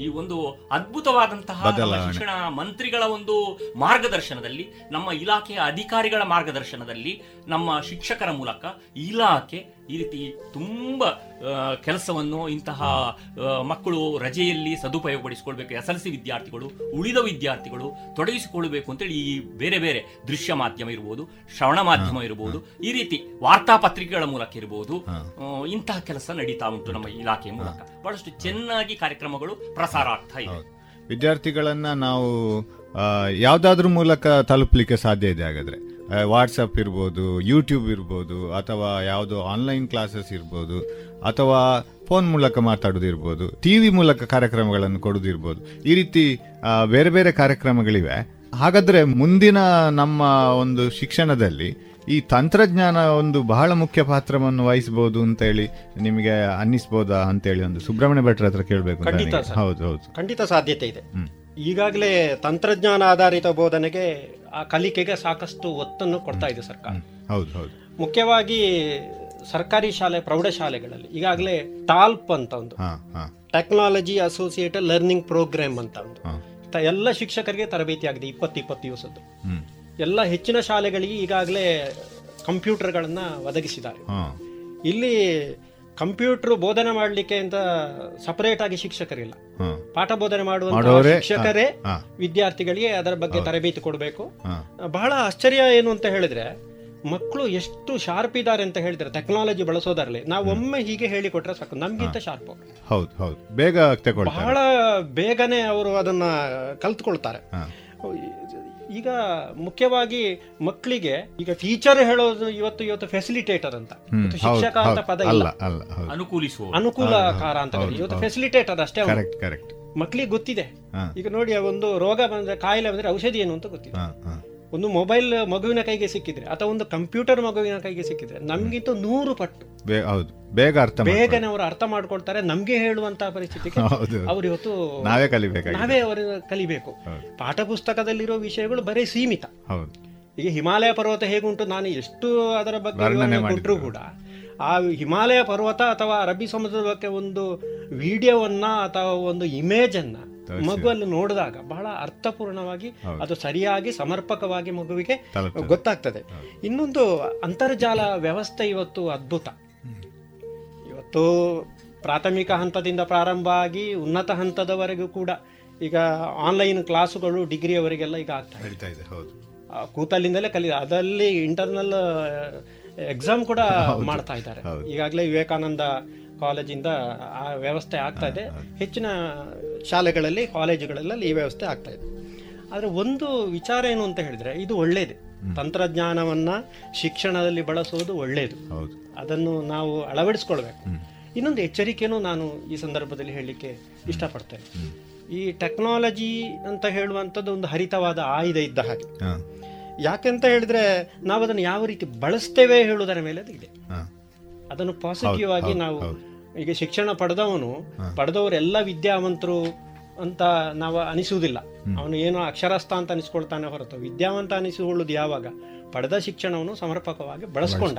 S3: ಈ ಒಂದು ಅದ್ಭುತವಾದಂತಹ ಶಿಕ್ಷಣ ಮಂತ್ರಿಗಳ ಒಂದು ಮಾರ್ಗದರ್ಶನದಲ್ಲಿ ನಮ್ಮ ಇಲಾಖೆಯ ಅಧಿಕಾರಿಗಳ ಮಾರ್ಗದರ್ಶನದಲ್ಲಿ ನಮ್ಮ ಶಿಕ್ಷಕರ ಮೂಲಕ ಇಲಾಖೆ ಈ ರೀತಿ ತುಂಬ ಕೆಲಸವನ್ನು ಇಂತಹ ಮಕ್ಕಳು ರಜೆಯಲ್ಲಿ ಸದುಪಯೋಗಪಡಿಸಿಕೊಳ್ಬೇಕು. ಎಸ್ ಎಲ್ ಸಿ ವಿದ್ಯಾರ್ಥಿಗಳು ಉಳಿದ ವಿದ್ಯಾರ್ಥಿಗಳು ತೊಡಗಿಸಿಕೊಳ್ಳಬೇಕು ಅಂತೇಳಿ ಈ ಬೇರೆ ಬೇರೆ ದೃಶ್ಯ ಮಾಧ್ಯಮ ಇರ್ಬೋದು ಶ್ರವಣ ಮಾಧ್ಯಮ ಇರಬಹುದು ಈ ರೀತಿ ವಾರ್ತಾಪತ್ರಿಕೆಗಳ ಮೂಲಕ ಇರಬಹುದು ಇಂತಹ ಕೆಲಸ ನಡೀತಾ ಉಂಟು ನಮ್ಮ ಇಲಾಖೆಯ ಮೂಲಕ. ಬಹಳಷ್ಟು ಚೆನ್ನಾಗಿ ಕಾರ್ಯಕ್ರಮಗಳು ಪ್ರಸಾರ ಆಗ್ತಾ ಇದೆ.
S2: ವಿದ್ಯಾರ್ಥಿಗಳನ್ನ ನಾವು ಯಾವ್ದಾದ್ರ ಮೂಲಕ ತಲುಪಲಿಕ್ಕೆ ಸಾಧ್ಯ ಇದೆ ಹಾಗಾದ್ರೆ. ವಾಟ್ಸಪ್ ಇರ್ಬೋದು ಯೂಟ್ಯೂಬ್ ಇರ್ಬೋದು ಅಥವಾ ಯಾವುದು ಆನ್ಲೈನ್ ಕ್ಲಾಸಸ್ ಇರ್ಬೋದು ಅಥವಾ ಫೋನ್ ಮೂಲಕ ಮಾತಾಡೋದು ಇರ್ಬೋದು ಟಿವಿ ಮೂಲಕ ಕಾರ್ಯಕ್ರಮಗಳನ್ನು ಕೊಡೋದು ಇರ್ಬೋದು. ಈ ರೀತಿ ಬೇರೆ ಬೇರೆ ಕಾರ್ಯಕ್ರಮಗಳಿವೆ. ಹಾಗಾದ್ರೆ ಮುಂದಿನ ನಮ್ಮ ಒಂದು ಶಿಕ್ಷಣದಲ್ಲಿ ಈ ತಂತ್ರಜ್ಞಾನ ಒಂದು ಬಹಳ ಮುಖ್ಯ ಪಾತ್ರವನ್ನು ವಹಿಸಬಹುದು ಅಂತ ಹೇಳಿ ನಿಮಗೆ ಅನ್ನಿಸ್ಬೋದಾ ಅಂತ ಹೇಳಿ ಒಂದು ಸುಬ್ರಹ್ಮಣ್ಯ ಭಟ್ರ ಹತ್ರ ಕೇಳಬೇಕು. ಹೌದು ಹೌದು.
S5: ಖಂಡಿತ ಸಾಧ್ಯತೆ ಇದೆ. ಈಗಾಗಲೇ ತಂತ್ರಜ್ಞಾನ ಆಧಾರಿತ ಬೋಧನೆಗೆ ಆ ಕಲಿಕೆಗೆ ಸಾಕಷ್ಟು ಒತ್ತನ್ನು ಕೊಡ್ತಾ ಇದೆ ಸರ್ಕಾರ.
S2: ಹೌದು ಹೌದು.
S5: ಮುಖ್ಯವಾಗಿ ಸರ್ಕಾರಿ ಶಾಲೆ ಪ್ರೌಢಶಾಲೆಗಳಲ್ಲಿ ಈಗಾಗಲೇ ಟಾಲ್ಪ್ ಅಂತ ಒಂದು ಟೆಕ್ನಾಲಜಿ ಅಸೋಸಿಯೇಟೆಡ್ ಲರ್ನಿಂಗ್ ಪ್ರೋಗ್ರಾಮ್ ಅಂತ ಒಂದು. ತ- ಎಲ್ಲ ಶಿಕ್ಷಕರಿಗೆ ತರಬೇತಿ ಆಗಿದೆ ಇಪ್ಪತ್ತು ಇಪ್ಪತ್ತು ದಿವಸದ್ದು. ಎಲ್ಲ ಹೆಚ್ಚಿನ ಶಾಲೆಗಳಿಗೆ ಈಗಾಗಲೇ ಕಂಪ್ಯೂಟರ್ಗಳನ್ನು ಒದಗಿಸಿದ್ದಾರೆ. ಇಲ್ಲಿ ಕಂಪ್ಯೂಟರ್ ಬೋಧನೆ ಮಾಡಲಿಕ್ಕೆ ಅಂತ ಸಪರೇಟ್ ಆಗಿ ಶಿಕ್ಷಕರಿಲ್ಲ. ಪಾಠ ಬೋಧನೆ ಮಾಡುವಂತಹ ಶಿಕ್ಷಕರೇ ವಿದ್ಯಾರ್ಥಿಗಳಿಗೆ ಅದರ ಬಗ್ಗೆ ತರಬೇತಿ ಕೊಡಬೇಕು. ಬಹಳ ಆಶ್ಚರ್ಯ ಏನು ಅಂತ ಹೇಳಿದ್ರೆ ಮಕ್ಕಳು ಎಷ್ಟು ಶಾರ್ಪ್ ಇದ್ದಾರೆ ಅಂತ ಹೇಳಿದ್ರೆ ಟೆಕ್ನಾಲಜಿ ಬಳಸೋದರಲ್ಲಿ ನಾವು ಒಮ್ಮೆ ಹೀಗೆ ಹೇಳಿಕೊಟ್ರೆ ಸಾಕು. ನಮ್ಗಿಂತ ಶಾರ್ಪ್
S2: ಹೌದು ಹೌದು. ಬೇಗ
S5: ಬಹಳ ಬೇಗನೆ ಅವರು ಅದನ್ನ ಕಲ್ತ್ಕೊಳ್ತಾರೆ. ಈಗ ಮುಖ್ಯವಾಗಿ ಮಕ್ಕಳಿಗೆ ಈಗ ಟೀಚರ್ ಹೇಳೋದು ಇವತ್ತು ಇವತ್ತು ಫೆಸಿಲಿಟೇಟರ್ ಅಂತ. ಶಿಕ್ಷಕ ಅಂತ ಪದ ಇಲ್ಲ.
S3: ಅನುಕೂಲಿಸುವ.
S5: ಅನುಕೂಲಕಾರ ಅಂತ ಇವತ್ತು. ಫೆಸಿಲಿಟೇಟರ್ ಅಷ್ಟೇ ಅವ್ನು.
S2: ಕರೆಕ್ಟ್ ಕರೆಕ್ಟ್
S5: ಮಕ್ಕಳಿಗೆ ಗೊತ್ತಿದೆ. ಈಗ ನೋಡಿ ಒಂದು ರೋಗ ಬಂದ್ರೆ ಕಾಯಿಲೆ ಬಂದ್ರೆ ಔಷಧಿ ಏನು ಅಂತ ಗೊತ್ತಿದೆ. ಒಂದು ಮೊಬೈಲ್ ಮಗುವಿನ ಕೈಗೆ ಸಿಕ್ಕಿದ್ರೆ ಅಥವಾ ಒಂದು ಕಂಪ್ಯೂಟರ್ ಮಗುವಿನ ಕೈಗೆ ಸಿಕ್ಕಿದ್ರೆ ನಮ್ಗಿಂತ ನೂರು ಪಟ್ಟು
S2: ಹೌದು. ಬೇಗ ಅರ್ಥ.
S5: ಬೇಗನೆ ಅವರು ಅರ್ಥ ಮಾಡ್ಕೊಳ್ತಾರೆ ನಮ್ಗೆ ಹೇಳುವಂತಹ ಪರಿಸ್ಥಿತಿಗೆ
S2: ಹೌದು.
S5: ಅವ್ರು ಇವತ್ತು
S2: ನಾವೇ ಕಲಿಬೇಕು
S5: ನಾವೇ ಅವರು ಕಲಿಬೇಕು. ಪಾಠ ಪುಸ್ತಕದಲ್ಲಿರೋ ವಿಷಯಗಳು ಬರೀ ಸೀಮಿತ.
S2: ಹೌದು.
S5: ಈಗ ಹಿಮಾಲಯ ಪರ್ವತ ಹೇಗುಂಟು? ನಾನು ಎಷ್ಟು ಅದರ ಬಗ್ಗೆ ಕೊಟ್ಟರು ಕೂಡ ಆ ಹಿಮಾಲಯ ಪರ್ವತ ಅಥವಾ ಅರಬ್ಬಿ ಸಮುದ್ರದ ಬಗ್ಗೆ ಒಂದು ವಿಡಿಯೋವನ್ನ ಅಥವಾ ಒಂದು ಇಮೇಜ್ ಮಗುವಲ್ಲಿ ನೋಡಿದಾಗ ಬಹಳ ಅರ್ಥಪೂರ್ಣವಾಗಿ ಅದು ಸರಿಯಾಗಿ ಸಮರ್ಪಕವಾಗಿ ಮಗುವಿಗೆ ಗೊತ್ತಾಗ್ತದೆ. ಇನ್ನೊಂದು ಅಂತರ್ಜಾಲ ವ್ಯವಸ್ಥೆ ಇವತ್ತು ಅದ್ಭುತ. ಇವತ್ತು ಪ್ರಾಥಮಿಕ ಹಂತದಿಂದ ಪ್ರಾರಂಭ ಆಗಿ ಉನ್ನತ ಹಂತದವರೆಗೂ ಕೂಡ ಈಗ ಆನ್ಲೈನ್ ಕ್ಲಾಸುಗಳು ಡಿಗ್ರಿಯವರೆಗೆಲ್ಲ ಈಗ ಆಗ್ತಾ ಇದೆ. ಕೂತಲ್ಲಿಂದಲೇ ಕಲಿ ಅದರಲ್ಲಿ ಇಂಟರ್ನಲ್ ಎಕ್ಸಾಮ್ ಕೂಡ ಮಾಡ್ತಾ ಇದ್ದಾರೆ. ಈಗಾಗಲೇ ವಿವೇಕಾನಂದ ಕಾಲೇಜಿಂದ ಆ ವ್ಯವಸ್ಥೆ ಆಗ್ತಾ ಇದೆ. ಹೆಚ್ಚಿನ ಶಾಲೆಗಳಲ್ಲಿ ಕಾಲೇಜುಗಳಲ್ಲಿ ಈ ವ್ಯವಸ್ಥೆ ಆಗ್ತಾ ಇದೆ. ಆದರೆ ಒಂದು ವಿಚಾರ ಏನು ಅಂತ ಹೇಳಿದ್ರೆ ಇದು ಒಳ್ಳೆಯದು ತಂತ್ರಜ್ಞಾನವನ್ನ ಶಿಕ್ಷಣದಲ್ಲಿ ಬಳಸುವುದು ಒಳ್ಳೆಯದು ಅದನ್ನು ನಾವು ಅಳವಡಿಸ್ಕೊಳ್ಬೇಕು. ಇನ್ನೊಂದು ಎಚ್ಚರಿಕೆಯೂ ನಾನು ಈ ಸಂದರ್ಭದಲ್ಲಿ ಹೇಳಲಿಕ್ಕೆ ಇಷ್ಟಪಡ್ತೇನೆ. ಈ ಟೆಕ್ನಾಲಜಿ ಅಂತ ಹೇಳುವಂಥದ್ದು ಒಂದು ಹರಿತವಾದ ಆಯುಧ ಇದ್ದ ಹಾಗೆ. ಯಾಕೆಂತ ಹೇಳಿದ್ರೆ ನಾವು ಅದನ್ನು ಯಾವ ರೀತಿ ಬಳಸ್ತೇವೆ ಹೇಳುವುದರ ಮೇಲೆ ಅದು ಇದೆ. ಅದನ್ನು ಪಾಸಿಟಿವ್ ಆಗಿ ನಾವು. ಈಗ ಶಿಕ್ಷಣ ಪಡೆದವನು ಪಡೆದವರೆಲ್ಲ ವಿದ್ಯಾವಂತರು ಅಂತ ನಾವು ಅನಿಸುವುದಿಲ್ಲ. ಅವನು ಏನೋ ಅಕ್ಷರಸ್ಥ ಅಂತ ಅನಿಸ್ಕೊಳ್ತಾನೆ ಹೊರತು ವಿದ್ಯಾವಂತ ಅನಿಸಿಕೊಳ್ಳುವುದು ಯಾವಾಗ? ಪಡೆದ ಶಿಕ್ಷಣವನ್ನು ಸಮರ್ಪಕವಾಗಿ ಬಳಸ್ಕೊಂಡ.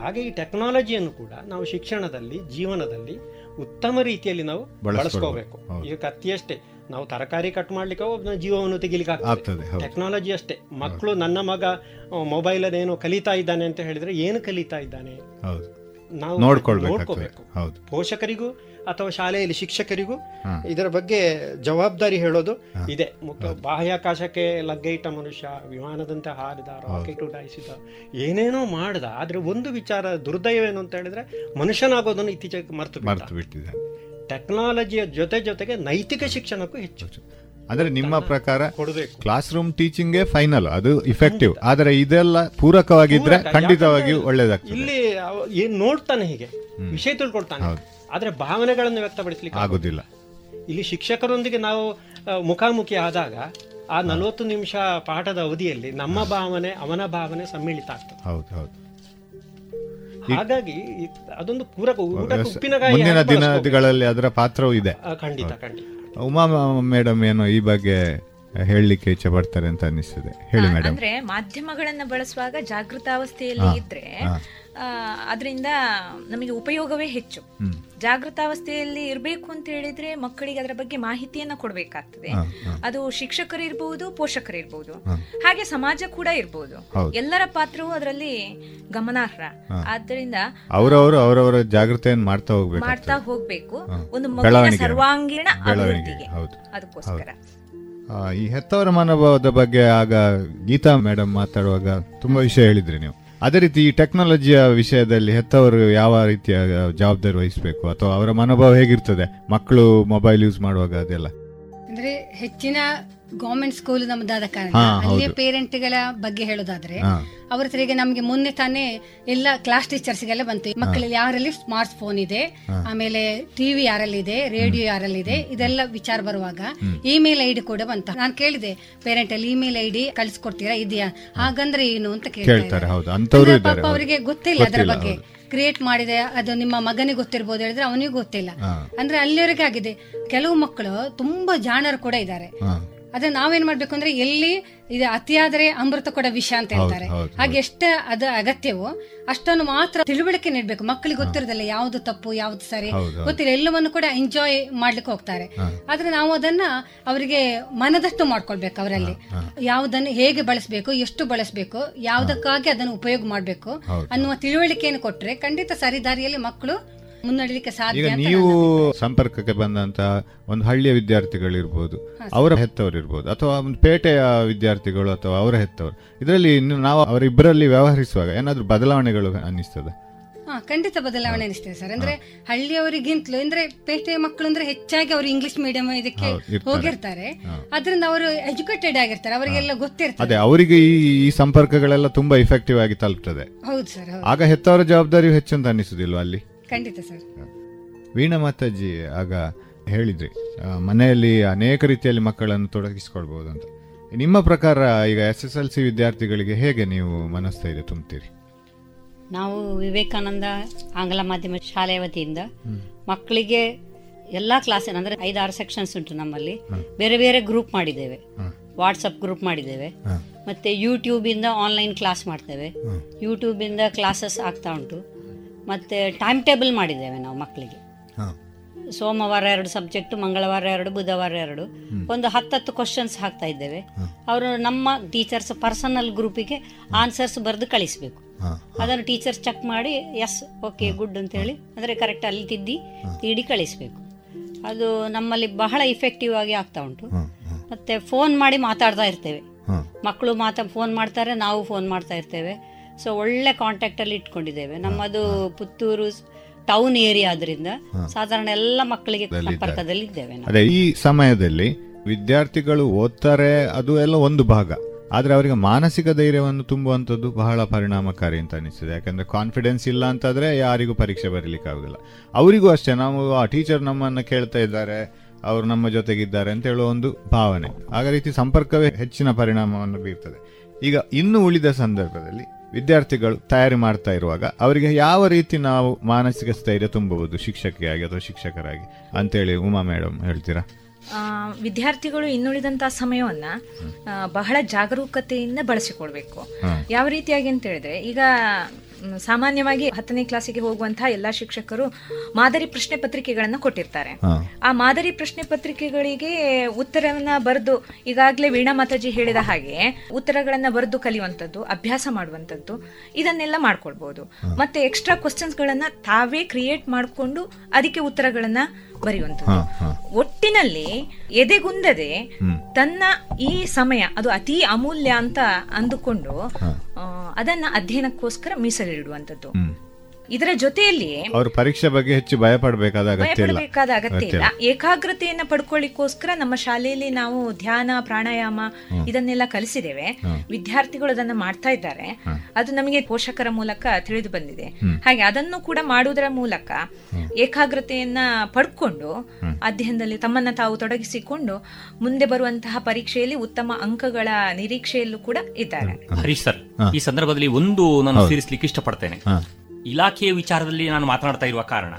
S5: ಹಾಗೆ ಈ ಟೆಕ್ನಾಲಜಿಯನ್ನು ಕೂಡ ನಾವು ಶಿಕ್ಷಣದಲ್ಲಿ ಜೀವನದಲ್ಲಿ ಉತ್ತಮ ರೀತಿಯಲ್ಲಿ ನಾವು ಬಳಸ್ಕೋಬೇಕು.
S2: ಈಗ
S5: ಈಗ ಕತ್ತಿಯಷ್ಟೇ. ನಾವು ತರಕಾರಿ ಕಟ್ ಮಾಡ್ಲಿಕ್ಕೆ ಒಬ್ಬನ ಜೀವವನ್ನು ತೆಗಿಲಿಕ್ಕೆ
S2: ಆಗ್ತದೆ,
S5: ಟೆಕ್ನಾಲಜಿ ಅಷ್ಟೇ. ಮಕ್ಕಳು ನನ್ನ ಮಗ ಮೊಬೈಲ್ ಏನೋ ಕಲಿತಾ ಇದ್ದಾನೆ ಅಂತ ಹೇಳಿದ್ರೆ ಏನು ಕಲಿತಾ ಇದ್ದಾನೆ?
S2: ಹೌದು.
S5: ನಾವು
S2: ನೋಡ್ಕೊಳ್ಬೇಕು
S5: ನೋಡ್ಕೋಬೇಕು.
S2: ಹೌದು.
S5: ಪೋಷಕರಿಗೂ ಅಥವಾ ಶಾಲೆಯಲ್ಲಿ ಶಿಕ್ಷಕರಿಗೂ ಇದರ ಬಗ್ಗೆ ಜವಾಬ್ದಾರಿ ಹೇಳೋದು ಇದೆ. ಬಾಹ್ಯಾಕಾಶಕ್ಕೆ ಲಗ್ಗೆ ಇಟ್ಟ ಮನುಷ್ಯ ವಿಮಾನದಂತೆ ಹಾರಿದ ರಾಕೆಟ್ ಉಡಾಯಿಸಿದ ಏನೇನೋ ಮಾಡ್ದ ಆದ್ರೆ ಒಂದು ವಿಚಾರ ದುರ್ದೈವ ಏನು ಅಂತ ಹೇಳಿದ್ರೆ ಮನುಷ್ಯನಾಗೋದನ್ನು ಇತ್ತೀಚೆಗೆ ಮರ್ತು.
S2: ಮರ್ತು ಬಿಟ್ಟಿದೆ.
S5: ಟೆಕ್ನಾಲಜಿಯ ಜೊತೆ ಜೊತೆಗೆ ನೈತಿಕ ಶಿಕ್ಷಣಕ್ಕೂ ಹೆಚ್ಚು.
S2: ಅಂದ್ರೆ ನಿಮ್ಮ ಪ್ರಕಾರ ಕ್ಲಾಸ್ ರೂಮ್ ಟೀಚಿಂಗ್ ಫೈನಲ್ ಅದು ಇಫೆಕ್ಟಿವ್ ಆದರೆ ಇದೆಲ್ಲ ಪೂರಕವಾಗಿದ್ರೆ
S5: ಖಂಡಿತವಾಗಿ
S2: ಖಂಡಿತವಾಗಿಯೂ ಒಳ್ಳೇದಾಗ್ತದೆ.
S5: ಇಲ್ಲಿ ಏನ್ ನೋಡ್ತಾನೆ ಹೀಗೆ? ವಿಷಯ ತಿಳ್ಕೊಳ್ತಾನೆ. ಆದ್ರೆ ಭಾವನೆಗಳನ್ನು ವ್ಯಕ್ತಪಡಿಸಲಿಕ್ಕೆ
S2: ಆಗುದಿಲ್ಲ.
S5: ಇಲ್ಲಿ ಶಿಕ್ಷಕರೊಂದಿಗೆ ನಾವು ಮುಖಾಮುಖಿ ಆದಾಗ ಆ ನಲವತ್ತು ನಿಮಿಷ ಪಾಠದ ಅವಧಿಯಲ್ಲಿ ನಮ್ಮ ಭಾವನೆ ಅವನ ಭಾವನೆ ಸಮ್ಮಿಳಿತ ಆಗ್ತದೆ.
S2: ಹೌದು ಹೌದು.
S5: ಹಾಗಾಗಿ ಅದೊಂದು ಪೂರಕ ಊಟಕ್ಕೆ ಉಪ್ಪಿನಕಾಯಿ
S2: ಮುಂದಿನ ದಿನಗಳಲ್ಲಿ ಅದರ ಪಾತ್ರವೂ ಇದೆ.
S5: ಖಂಡಿತ ಖಂಡಿತ.
S2: ಉಮಾ ಮೇಡಮ್ ಏನು ಈ ಬಗ್ಗೆ ಹೇಳಲಿಕ್ಕೆ ಇಚ್ಛೆ ಪಡ್ತಾರೆ ಅಂತ ಅನಿಸ್ತದೆ ಹೇಳಿ ಮೇಡಮ್
S7: ಅಂದ್ರೆ ಮಾಧ್ಯಮಗಳನ್ನ ಬಳಸುವಾಗ ಜಾಗೃತಾವಸ್ಥೆಯಲ್ಲಿ ಇದ್ರೆ ಅದರಿಂದ ನಮಗೆ ಉಪಯೋಗವೇ ಹೆಚ್ಚು. ಜಾಗೃತಾವಸ್ಥೆಯಲ್ಲಿ ಇರಬೇಕು ಅಂತ ಹೇಳಿದ್ರೆ ಮಕ್ಕಳಿಗೆ ಅದರ ಬಗ್ಗೆ ಮಾಹಿತಿಯನ್ನ ಕೊಡಬೇಕಾಗ್ತದೆ. ಅದು ಶಿಕ್ಷಕರು ಇರಬಹುದು ಪೋಷಕರು ಇರಬಹುದು ಹಾಗೆ ಸಮಾಜ ಕೂಡ ಇರಬಹುದು ಎಲ್ಲರ ಪಾತ್ರವೂ ಅದರಲ್ಲಿ ಗಮನಾರ್ಹ. ಆದ್ದರಿಂದ
S2: ಅವರವರು ಅವರವರ ಜಾಗೃತೆಯನ್ನು ಮಾಡ್ತಾ ಹೋಗ್ಬೇಕು
S7: ಮಾಡ್ತಾ ಹೋಗ್ಬೇಕು. ಒಂದು
S2: ಮಕ್ಕಳ
S7: ಸರ್ವಾಂಗೀಣ ಅಭಿವೃದ್ಧಿಗೆ. ಅದಕ್ಕೋಸ್ಕರ.
S2: ಈ ಹೆತ್ತವರ ಮನೋಭಾವದ ಬಗ್ಗೆ ಆಗ ಗೀತಾ ಮೇಡಮ್ ಮಾತಾಡುವಾಗ ತುಂಬಾ ವಿಷಯ ಹೇಳಿದ್ರಿ ನೀವು. ಅದೇ ರೀತಿ ಈ ಟೆಕ್ನಾಲಜಿಯ ವಿಷಯದಲ್ಲಿ ಹೆತ್ತವರು ಯಾವ ರೀತಿಯ ಜವಾಬ್ದಾರಿ ವಹಿಸಬೇಕು? ಅಥವಾ ಅವರ ಮನೋಭಾವ ಹೇಗಿರ್ತದೆ? ಮಕ್ಕಳು ಮೊಬೈಲ್ ಯೂಸ್ ಮಾಡುವಾಗ ಅದೆಲ್ಲ?
S4: ಅಂದ್ರೆ ಹೆಚ್ಚಿನ ಗೌರ್ಮೆಂಟ್ ಸ್ಕೂಲ್ ನಮ್ದಾದ ಕಾರಣ
S2: ಅಲ್ಲಿ
S4: ಅಲ್ಲಿಯ. ಪೇರೆಂಟ್ಗಳ ಬಗ್ಗೆ ಹೇಳೋದಾದ್ರೆ. ಅವ್ರ ಹತ್ರ ಈಗ ನಮ್ಗೆ ಮೊನ್ನೆ ತಾನೇ ಎಲ್ಲ ಕ್ಲಾಸ್ ಟೀಚರ್ಸ್ಗೆಲ್ಲ ಬಂತು. ಮಕ್ಕಳಲ್ಲಿ ಯಾರಲ್ಲಿ ಸ್ಮಾರ್ಟ್ ಫೋನ್ ಇದೆ ಆಮೇಲೆ ಟಿವಿ ಯಾರಲ್ಲಿದೆ ರೇಡಿಯೋ ಯಾರಲ್ಲಿದೆ ಇದೆಲ್ಲ ವಿಚಾರ ಬರುವಾಗ ಇಮೇಲ್ ಐಡಿ ಕೂಡ ಬಂತ. ನಾನು ಕೇಳಿದೆ ಪೇರೆಂಟ್ ಅಲ್ಲಿ ಇಮೇಲ್ ಐಡಿ ಕಳಿಸ್ಕೊಡ್ತೀರಾ ಇದೆಯಾ? ಹಾಗಂದ್ರೆ ಏನು ಅಂತ ಕೇಳ್ತಾ
S2: ಕೇಳ್ತಾರೆ,
S4: ಪಾಪ. ಅವರಿಗೆ ಗೊತ್ತಿಲ್ಲ ಅದರ ಬಗ್ಗೆ. ಕ್ರಿಯೇಟ್ ಮಾಡಿದೆ ಅದು ನಿಮ್ಮ ಮಗನಿಗೆ ಗೊತ್ತಿರ್ಬೋದು ಹೇಳಿದ್ರೆ ಅವನಿಗೂ ಗೊತ್ತಿಲ್ಲ. ಅಂದ್ರೆ ಅಲ್ಲಿವರೆಗೆ ಆಗಿದೆ. ಕೆಲವು ಮಕ್ಕಳು ತುಂಬಾ ಜಾಣರು ಕೂಡ ಇದ್ದಾರೆ. ಅದೇ ನಾವೇನ್ ಮಾಡ್ಬೇಕು ಅಂದ್ರೆ ಎಲ್ಲಿ ಇದು ಅತಿಯಾದರೆ ಅಮೃತ ಕೂಡ ವಿಷ ಅಂತ ಹೇಳ್ತಾರೆ. ಹಾಗೆ ಎಷ್ಟ ಅದ ಅಗತ್ಯವೋ ಅಷ್ಟನ್ನು ಮಾತ್ರ ತಿಳುವಳಿಕೆ ನೀಡ್ಬೇಕು. ಮಕ್ಕಳಿಗೆ ಗೊತ್ತಿರೋದಿಲ್ಲ ಯಾವ್ದು ತಪ್ಪು ಯಾವ್ದು ಸರಿ. ಗೊತ್ತಿಲ್ಲ ಎಲ್ಲವನ್ನು ಕೂಡ ಎಂಜಾಯ್ ಮಾಡ್ಲಿಕ್ಕೆ ಹೋಗ್ತಾರೆ. ಆದ್ರೆ ನಾವು ಅದನ್ನ ಅವರಿಗೆ ಮನದಷ್ಟು ಮಾಡ್ಕೊಳ್ಬೇಕು ಅವರಲ್ಲಿ. ಯಾವುದನ್ನು ಹೇಗೆ ಬಳಸಬೇಕು ಎಷ್ಟು ಬಳಸಬೇಕು ಯಾವುದಕ್ಕಾಗಿ ಅದನ್ನು ಉಪಯೋಗ ಮಾಡಬೇಕು ಅನ್ನುವ ತಿಳುವಳಿಕೆಯನ್ನು ಕೊಟ್ರೆ ಖಂಡಿತ ಸರಿದಾರಿಯಲ್ಲಿ ಮಕ್ಕಳು ಮುನ್ನಡೆಯಲಿಕ್ಕೆ
S2: ಈಗ
S4: ಸಾಧ್ಯ
S2: ನೀವು ಸಂಪರ್ಕಕ್ಕೆ ಬಂದಂತ ಒಂದು ಹಳ್ಳಿಯ ವಿದ್ಯಾರ್ಥಿಗಳಿರ್ಬೋದು ಅವರ ಹೆತ್ತವರು ಇರ್ಬೋದು ಅಥವಾ ಒಂದು ಪೇಟೆಯ ವಿದ್ಯಾರ್ಥಿಗಳು ಅಥವಾ ಅವರ ಹೆತ್ತವರು. ಇದರಲ್ಲಿ ಇನ್ನು ನಾವು ಅವರಿಬ್ಬರಲ್ಲಿ ವ್ಯವಹರಿಸುವಾಗ ಏನಾದರೂ ಬದಲಾವಣೆಗಳು ಅನ್ನಿಸ್ತದೆ?
S4: ಹಾ ಖಂಡಿತ ಬದಲಾವಣೆ ಅನಿಸ್ತದೆ ಸರ್. ಅಂದ್ರೆ ಹಳ್ಳಿಯವರಿಗಿಂತಲೂ ಅಂದ್ರೆ ಪೇಟೆಯ ಮಕ್ಕಳು ಅಂದ್ರೆ ಹೆಚ್ಚಾಗಿ ಅವರು ಇಂಗ್ಲಿಷ್ ಮೀಡಿಯಂ ಇದಕ್ಕೆ. ಹೋಗಿರ್ತಾರೆ. ಅದರಿಂದ ಅವರು ಎಜುಕೇಟೆಡ್ ಆಗಿರ್ತಾರೆ. ಅವರಿಗೆಲ್ಲ ಗೊತ್ತಿರ್ತದೆ.
S2: ಅದೇ ಅವರಿಗೆ ಈ ಸಂಪರ್ಕಗಳೆಲ್ಲ ತುಂಬಾ ಇಫೆಕ್ಟಿವ್ ಆಗಿ ತಲುಪ್ತದೆ.
S4: ಹೌದು ಸರ್
S2: ಆಗ ಹೆತ್ತವರ ಜವಾಬ್ದಾರಿ ಹೆಚ್ಚು ಅಂತ ಅನ್ನಿಸುದಿಲ್ವಾ ಅಲ್ಲಿ?
S4: ಖಂಡಿತ ಸರ್.
S2: ವೀಣಾ ಮಾತಾಜಿ ಆಗ ಹೇಳಿದ್ರಿ ಮನೆಯಲ್ಲಿ ಅನೇಕ ರೀತಿಯಲ್ಲಿ ಮಕ್ಕಳನ್ನು ತೊಡಗಿಸಿಕೊಳ್ಬಹುದು ಅಂತ. ನಿಮ್ಮ ಪ್ರಕಾರ ಈಗ ಎಸ್ ಎಸ್ ಎಲ್ ಸಿ ವಿದ್ಯಾರ್ಥಿಗಳಿಗೆ ಹೇಗೆ ನೀವು ಮನಸ್ಥೈರ್ಯ ತುಂಬ್ತೀರಿ?
S6: ನಾವು ವಿವೇಕಾನಂದ ಆಂಗ್ಲ ಮಾಧ್ಯಮ ಶಾಲೆಯ ವತಿಯಿಂದ ಮಕ್ಕಳಿಗೆ ಎಲ್ಲ ಕ್ಲಾಸಿನ ಅಂದ್ರೆ ಐದಾರು ಸೆಕ್ಷನ್ಸ್ ಉಂಟು ನಮ್ಮಲ್ಲಿ. ಬೇರೆ ಬೇರೆ ಗ್ರೂಪ್ ಮಾಡಿದ್ದೇವೆ. ವಾಟ್ಸಪ್ ಗ್ರೂಪ್ ಮಾಡಿದ್ದೇವೆ. ಮತ್ತೆ ಯೂಟ್ಯೂಬ್ ಇಂದ ಆನ್ಲೈನ್ ಕ್ಲಾಸ್ ಮಾಡ್ತೇವೆ. ಯೂಟ್ಯೂಬ್ ಇಂದ ಕ್ಲಾಸಸ್ ಆಗ್ತಾ ಉಂಟು. ಮತ್ತೆ ಟೈಮ್ ಟೇಬಲ್ ಮಾಡಿದ್ದೇವೆ ನಾವು ಮಕ್ಕಳಿಗೆ ಸೋಮವಾರ ಎರಡು ಸಬ್ಜೆಕ್ಟ್ ಮಂಗಳವಾರ ಎರಡು ಬುಧವಾರ ಎರಡು. ಒಂದು ಹತ್ತತ್ತು ಕ್ವಶನ್ಸ್ ಹಾಕ್ತಾ ಇದ್ದೇವೆ. ಅವರು ನಮ್ಮ ಟೀಚರ್ಸ್ ಪರ್ಸನಲ್ ಗ್ರೂಪಿಗೆ ಆನ್ಸರ್ಸ್ ಬರೆದು ಕಳಿಸಬೇಕು. ಅದನ್ನು ಟೀಚರ್ಸ್ ಚೆಕ್ ಮಾಡಿ ಎಸ್ ಓಕೆ ಗುಡ್ ಅಂತ ಹೇಳಿ ಅಂದ್ರೆ ಕರೆಕ್ಟ್ ಅಲ್ಲಿ ತಿದ್ದಿ ತೀಡಿ ಕಳಿಸಬೇಕು. ಅದು ನಮ್ಮಲ್ಲಿ ಬಹಳ ಇಫೆಕ್ಟಿವ್ ಆಗಿ ಆಗ್ತಾ ಉಂಟು. ಮತ್ತೆ ಫೋನ್ ಮಾಡಿ ಮಾತಾಡ್ತಾ ಇರ್ತೇವೆ. ಮಕ್ಕಳು ಮಾತಾ ಫೋನ್ ಮಾಡ್ತಾರೆ ನಾವು ಫೋನ್ ಮಾಡ್ತಾ ಇರ್ತೇವೆ. ಸೊ ಒಳ್ಳೆ ಕಾಂಟ್ಯಾಕ್ಟ್ ಅಲ್ಲಿ ಇಟ್ಕೊಂಡಿದ್ದೇವೆ. ನಮ್ಮದು ಪುತ್ತೂರು ಟೌನ್ ಏರಿಯಾ ಆದ್ರಿಂದ ಸಾಧಾರಣ ಎಲ್ಲ ಮಕ್ಕಳಿಗೆ ಸಂಪರ್ಕದಲ್ಲಿ ಇದ್ದೇವೆ
S2: ಅದೇ ಈ ಸಮಯದಲ್ಲಿ ವಿದ್ಯಾರ್ಥಿಗಳು ಓದ್ತಾರೆ ಅದು ಎಲ್ಲ ಒಂದು ಭಾಗ. ಆದ್ರೆ ಅವರಿಗೆ ಮಾನಸಿಕ ಧೈರ್ಯವನ್ನು ತುಂಬುವಂಥದ್ದು ಬಹಳ ಪರಿಣಾಮಕಾರಿ ಅಂತ ಅನಿಸ್ತದೆ. ಯಾಕಂದ್ರೆ ಕಾನ್ಫಿಡೆನ್ಸ್ ಇಲ್ಲ ಅಂತಂದ್ರೆ ಯಾರಿಗೂ ಪರೀಕ್ಷೆ ಬರೀಲಿಕ್ಕೆ ಆಗುದಿಲ್ಲ. ಅವರಿಗೂ ಅಷ್ಟೇ ನಾವು ಆ ಟೀಚರ್ ನಮ್ಮನ್ನ ಕೇಳ್ತಾ ಇದ್ದಾರೆ ಅವರು ನಮ್ಮ ಜೊತೆಗಿದ್ದಾರೆ ಅಂತ ಹೇಳುವ ಒಂದು ಭಾವನೆ. ಆಗ ರೀತಿ ಸಂಪರ್ಕವೇ ಹೆಚ್ಚಿನ ಪರಿಣಾಮವನ್ನು ಬೀರ್ತದೆ. ಈಗ ಇನ್ನು ಉಳಿದ ಸಂದರ್ಭದಲ್ಲಿ ವಿದ್ಯಾರ್ಥಿಗಳು ತಯಾರಿ ಮಾಡ್ತಾ ಇರುವಾಗ ಅವರಿಗೆ ಯಾವ ರೀತಿ ನಾವು ಮಾನಸಿಕ ಸ್ಥೈರ್ಯ ತುಂಬಬಹುದು ಶಿಕ್ಷಕಿಯಾಗಿ ಅಥವಾ ಶಿಕ್ಷಕರಾಗಿ? ಅಂತೇಳಿ ಉಮಾ ಮೇಡಮ್ ಹೇಳ್ತೀರಾ?
S7: ವಿದ್ಯಾರ್ಥಿಗಳು ಇನ್ನುಳಿದಂತಹ ಸಮಯವನ್ನ ಬಹಳ ಜಾಗರೂಕತೆಯಿಂದ ಬಳಸಿಕೊಳ್ಬೇಕು ಯಾವ ರೀತಿಯಾಗಿ ಅಂತ ಹೇಳಿದ್ರೆ ಈಗ ಸಾಮಾನ್ಯವಾಗಿ ಹತ್ತನೇ ಕ್ಲಾಸಿಗೆ ಹೋಗುವಂತಹ ಎಲ್ಲಾ ಶಿಕ್ಷಕರು ಮಾದರಿ ಪ್ರಶ್ನೆ ಪತ್ರಿಕೆಗಳನ್ನ ಕೊಟ್ಟಿರ್ತಾರೆ. ಆ ಮಾದರಿ ಪ್ರಶ್ನೆ ಪತ್ರಿಕೆಗಳಿಗೆ ಉತ್ತರವನ್ನ ಬರೆದು ಈಗಾಗಲೇ ವೀಣಾ ಮಾತಾಜಿ ಹೇಳಿದ ಹಾಗೆ ಉತ್ತರಗಳನ್ನ ಬರೆದು ಕಲಿಯುವಂಥದ್ದು ಅಭ್ಯಾಸ ಮಾಡುವಂಥದ್ದು ಇದನ್ನೆಲ್ಲ ಮಾಡ್ಕೊಳ್ಬಹುದು ಮತ್ತೆ ಎಕ್ಸ್ಟ್ರಾ ಕ್ವಶನ್ಸ್ ಗಳನ್ನ ತಾವೇ ಕ್ರಿಯೇಟ್ ಮಾಡಿಕೊಂಡು ಅದಕ್ಕೆ ಉತ್ತರಗಳನ್ನ ಬರೆಯುವಂಥದ್ದು. ಒಟ್ಟಿನಲ್ಲಿ ಎದೆಗುಂದದೆ ತನ್ನ ಈ ಸಮಯ ಅದು ಅತಿ ಅಮೂಲ್ಯ ಅಂತ ಅಂದುಕೊಂಡು ಅದನ್ನ ಅಧ್ಯಯನಕ್ಕೋಸ್ಕರ ಮೀಸಲಿಡುವಂಥದ್ದು. ಇದರ ಜೊತೆಯಲ್ಲಿ
S2: ಅವರು ಪರೀಕ್ಷೆ ಬಗ್ಗೆ ಹೆಚ್ಚು ಭಯ ಪಡಬೇಕಾದ ಅಗತ್ಯ ಇಲ್ಲ.
S7: ಭಯಪಡಬೇಕಾದ ಅಗತ್ಯ ಇಲ್ಲ. ಏಕಾಗ್ರತೆಯನ್ನ ಪಡ್ಕೊಳ್ಳಿಕ್ಕೋಸ್ಕರ ನಮ್ಮ ಶಾಲೆಯಲ್ಲಿ ನಾವು ಧ್ಯಾನ ಪ್ರಾಣಾಯಾಮ ಇದನ್ನೆಲ್ಲ ಕಲಿಸಿದ್ದೇವೆ. ವಿದ್ಯಾರ್ಥಿಗಳು ಅದನ್ನ ಮಾಡ್ತಾ ಇದ್ದಾರೆ. ಅದು ನಮಗೆ ಪೋಷಕರ ಮೂಲಕ ತಿಳಿದು ಬಂದಿದೆ. ಹಾಗೆ ಅದನ್ನು ಕೂಡ ಮಾಡುವುದರ ಮೂಲಕ ಏಕಾಗ್ರತೆಯನ್ನ ಪಡ್ಕೊಂಡು ಅಧ್ಯಯನದಲ್ಲಿ ತಮ್ಮನ್ನ ತಾವು ತೊಡಗಿಸಿಕೊಂಡು ಮುಂದೆ ಬರುವಂತಹ ಪರೀಕ್ಷೆಯಲ್ಲಿ ಉತ್ತಮ ಅಂಕಗಳ ನಿರೀಕ್ಷೆಯಲ್ಲೂ ಕೂಡ ಇದ್ದಾರೆ.
S3: ಹರೀಶ್ ಸರ್ ಈ ಸಂದರ್ಭದಲ್ಲಿ ಒಂದು ನಾನು ಸೇರಿಸಲಿಕ್ಕೆ ಇಷ್ಟಪಡ್ತೇನೆ. ಇಲಾಖೆಯ ವಿಚಾರದಲ್ಲಿ ನಾನು ಮಾತನಾಡ್ತಾ ಇರುವ ಕಾರಣ.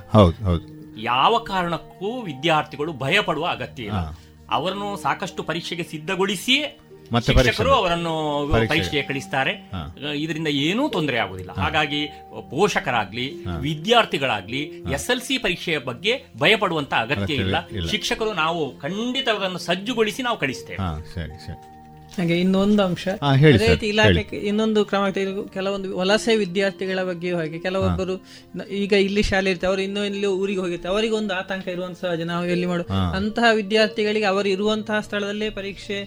S3: ಯಾವ ಕಾರಣಕ್ಕೂ ವಿದ್ಯಾರ್ಥಿಗಳು ಭಯ ಪಡುವ ಅಗತ್ಯ ಇಲ್ಲ. ಅವರನ್ನು ಸಾಕಷ್ಟು ಪರೀಕ್ಷೆಗೆ ಸಿದ್ಧಗೊಳಿಸಿಯೇ ಶಿಕ್ಷಕರು ಅವರನ್ನು
S2: ಪರೀಕ್ಷೆಗೆ.
S3: ಕಳಿಸ್ತಾರೆ. ಇದರಿಂದ ಏನೂ ತೊಂದರೆ ಆಗುದಿಲ್ಲ. ಹಾಗಾಗಿ ಪೋಷಕರಾಗ್ಲಿ ವಿದ್ಯಾರ್ಥಿಗಳಾಗ್ಲಿ ಎಸ್ ಎಲ್ ಸಿ ಪರೀಕ್ಷೆಯ ಬಗ್ಗೆ ಭಯ ಪಡುವಂತ ಅಗತ್ಯ ಇಲ್ಲ. ಶಿಕ್ಷಕರು ನಾವು ಖಂಡಿತ ಅದನ್ನು ಸಜ್ಜುಗೊಳಿಸಿ ನಾವು ಕಳಿಸ್ತೇವೆ.
S8: ಹಾಗೆ ಇನ್ನೊಂದು ಅಂಶ. ಅದೇ ರೀತಿ ಇಲಾಖೆ ಇನ್ನೊಂದು ಕ್ರಮ ಕೆಲವೊಂದು ವಲಸೆ ವಿದ್ಯಾರ್ಥಿಗಳ ಬಗ್ಗೆಯೂ ಹಾಗೆ ಕೆಲವೊಬ್ಬರು ಈಗ ಇಲ್ಲಿ ಶಾಲೆ ಇರ್ತಾರೆ ಅವರು ಇನ್ನೂ ಇಲ್ಲಿ ಊರಿಗೆ ಹೋಗಿರ್ತಾರೆ ಅವರಿಗೆ ಒಂದು ಆತಂಕ ಇರುವಂತಹ ಸಹಜ ನಾವು ಎಲ್ಲಿ ಮಾಡು ಅಂತಹ ವಿದ್ಯಾರ್ಥಿಗಳಿಗೆ ಅವರು ಇರುವಂತಹ ಸ್ಥಳದಲ್ಲೇ ಪರೀಕ್ಷೆ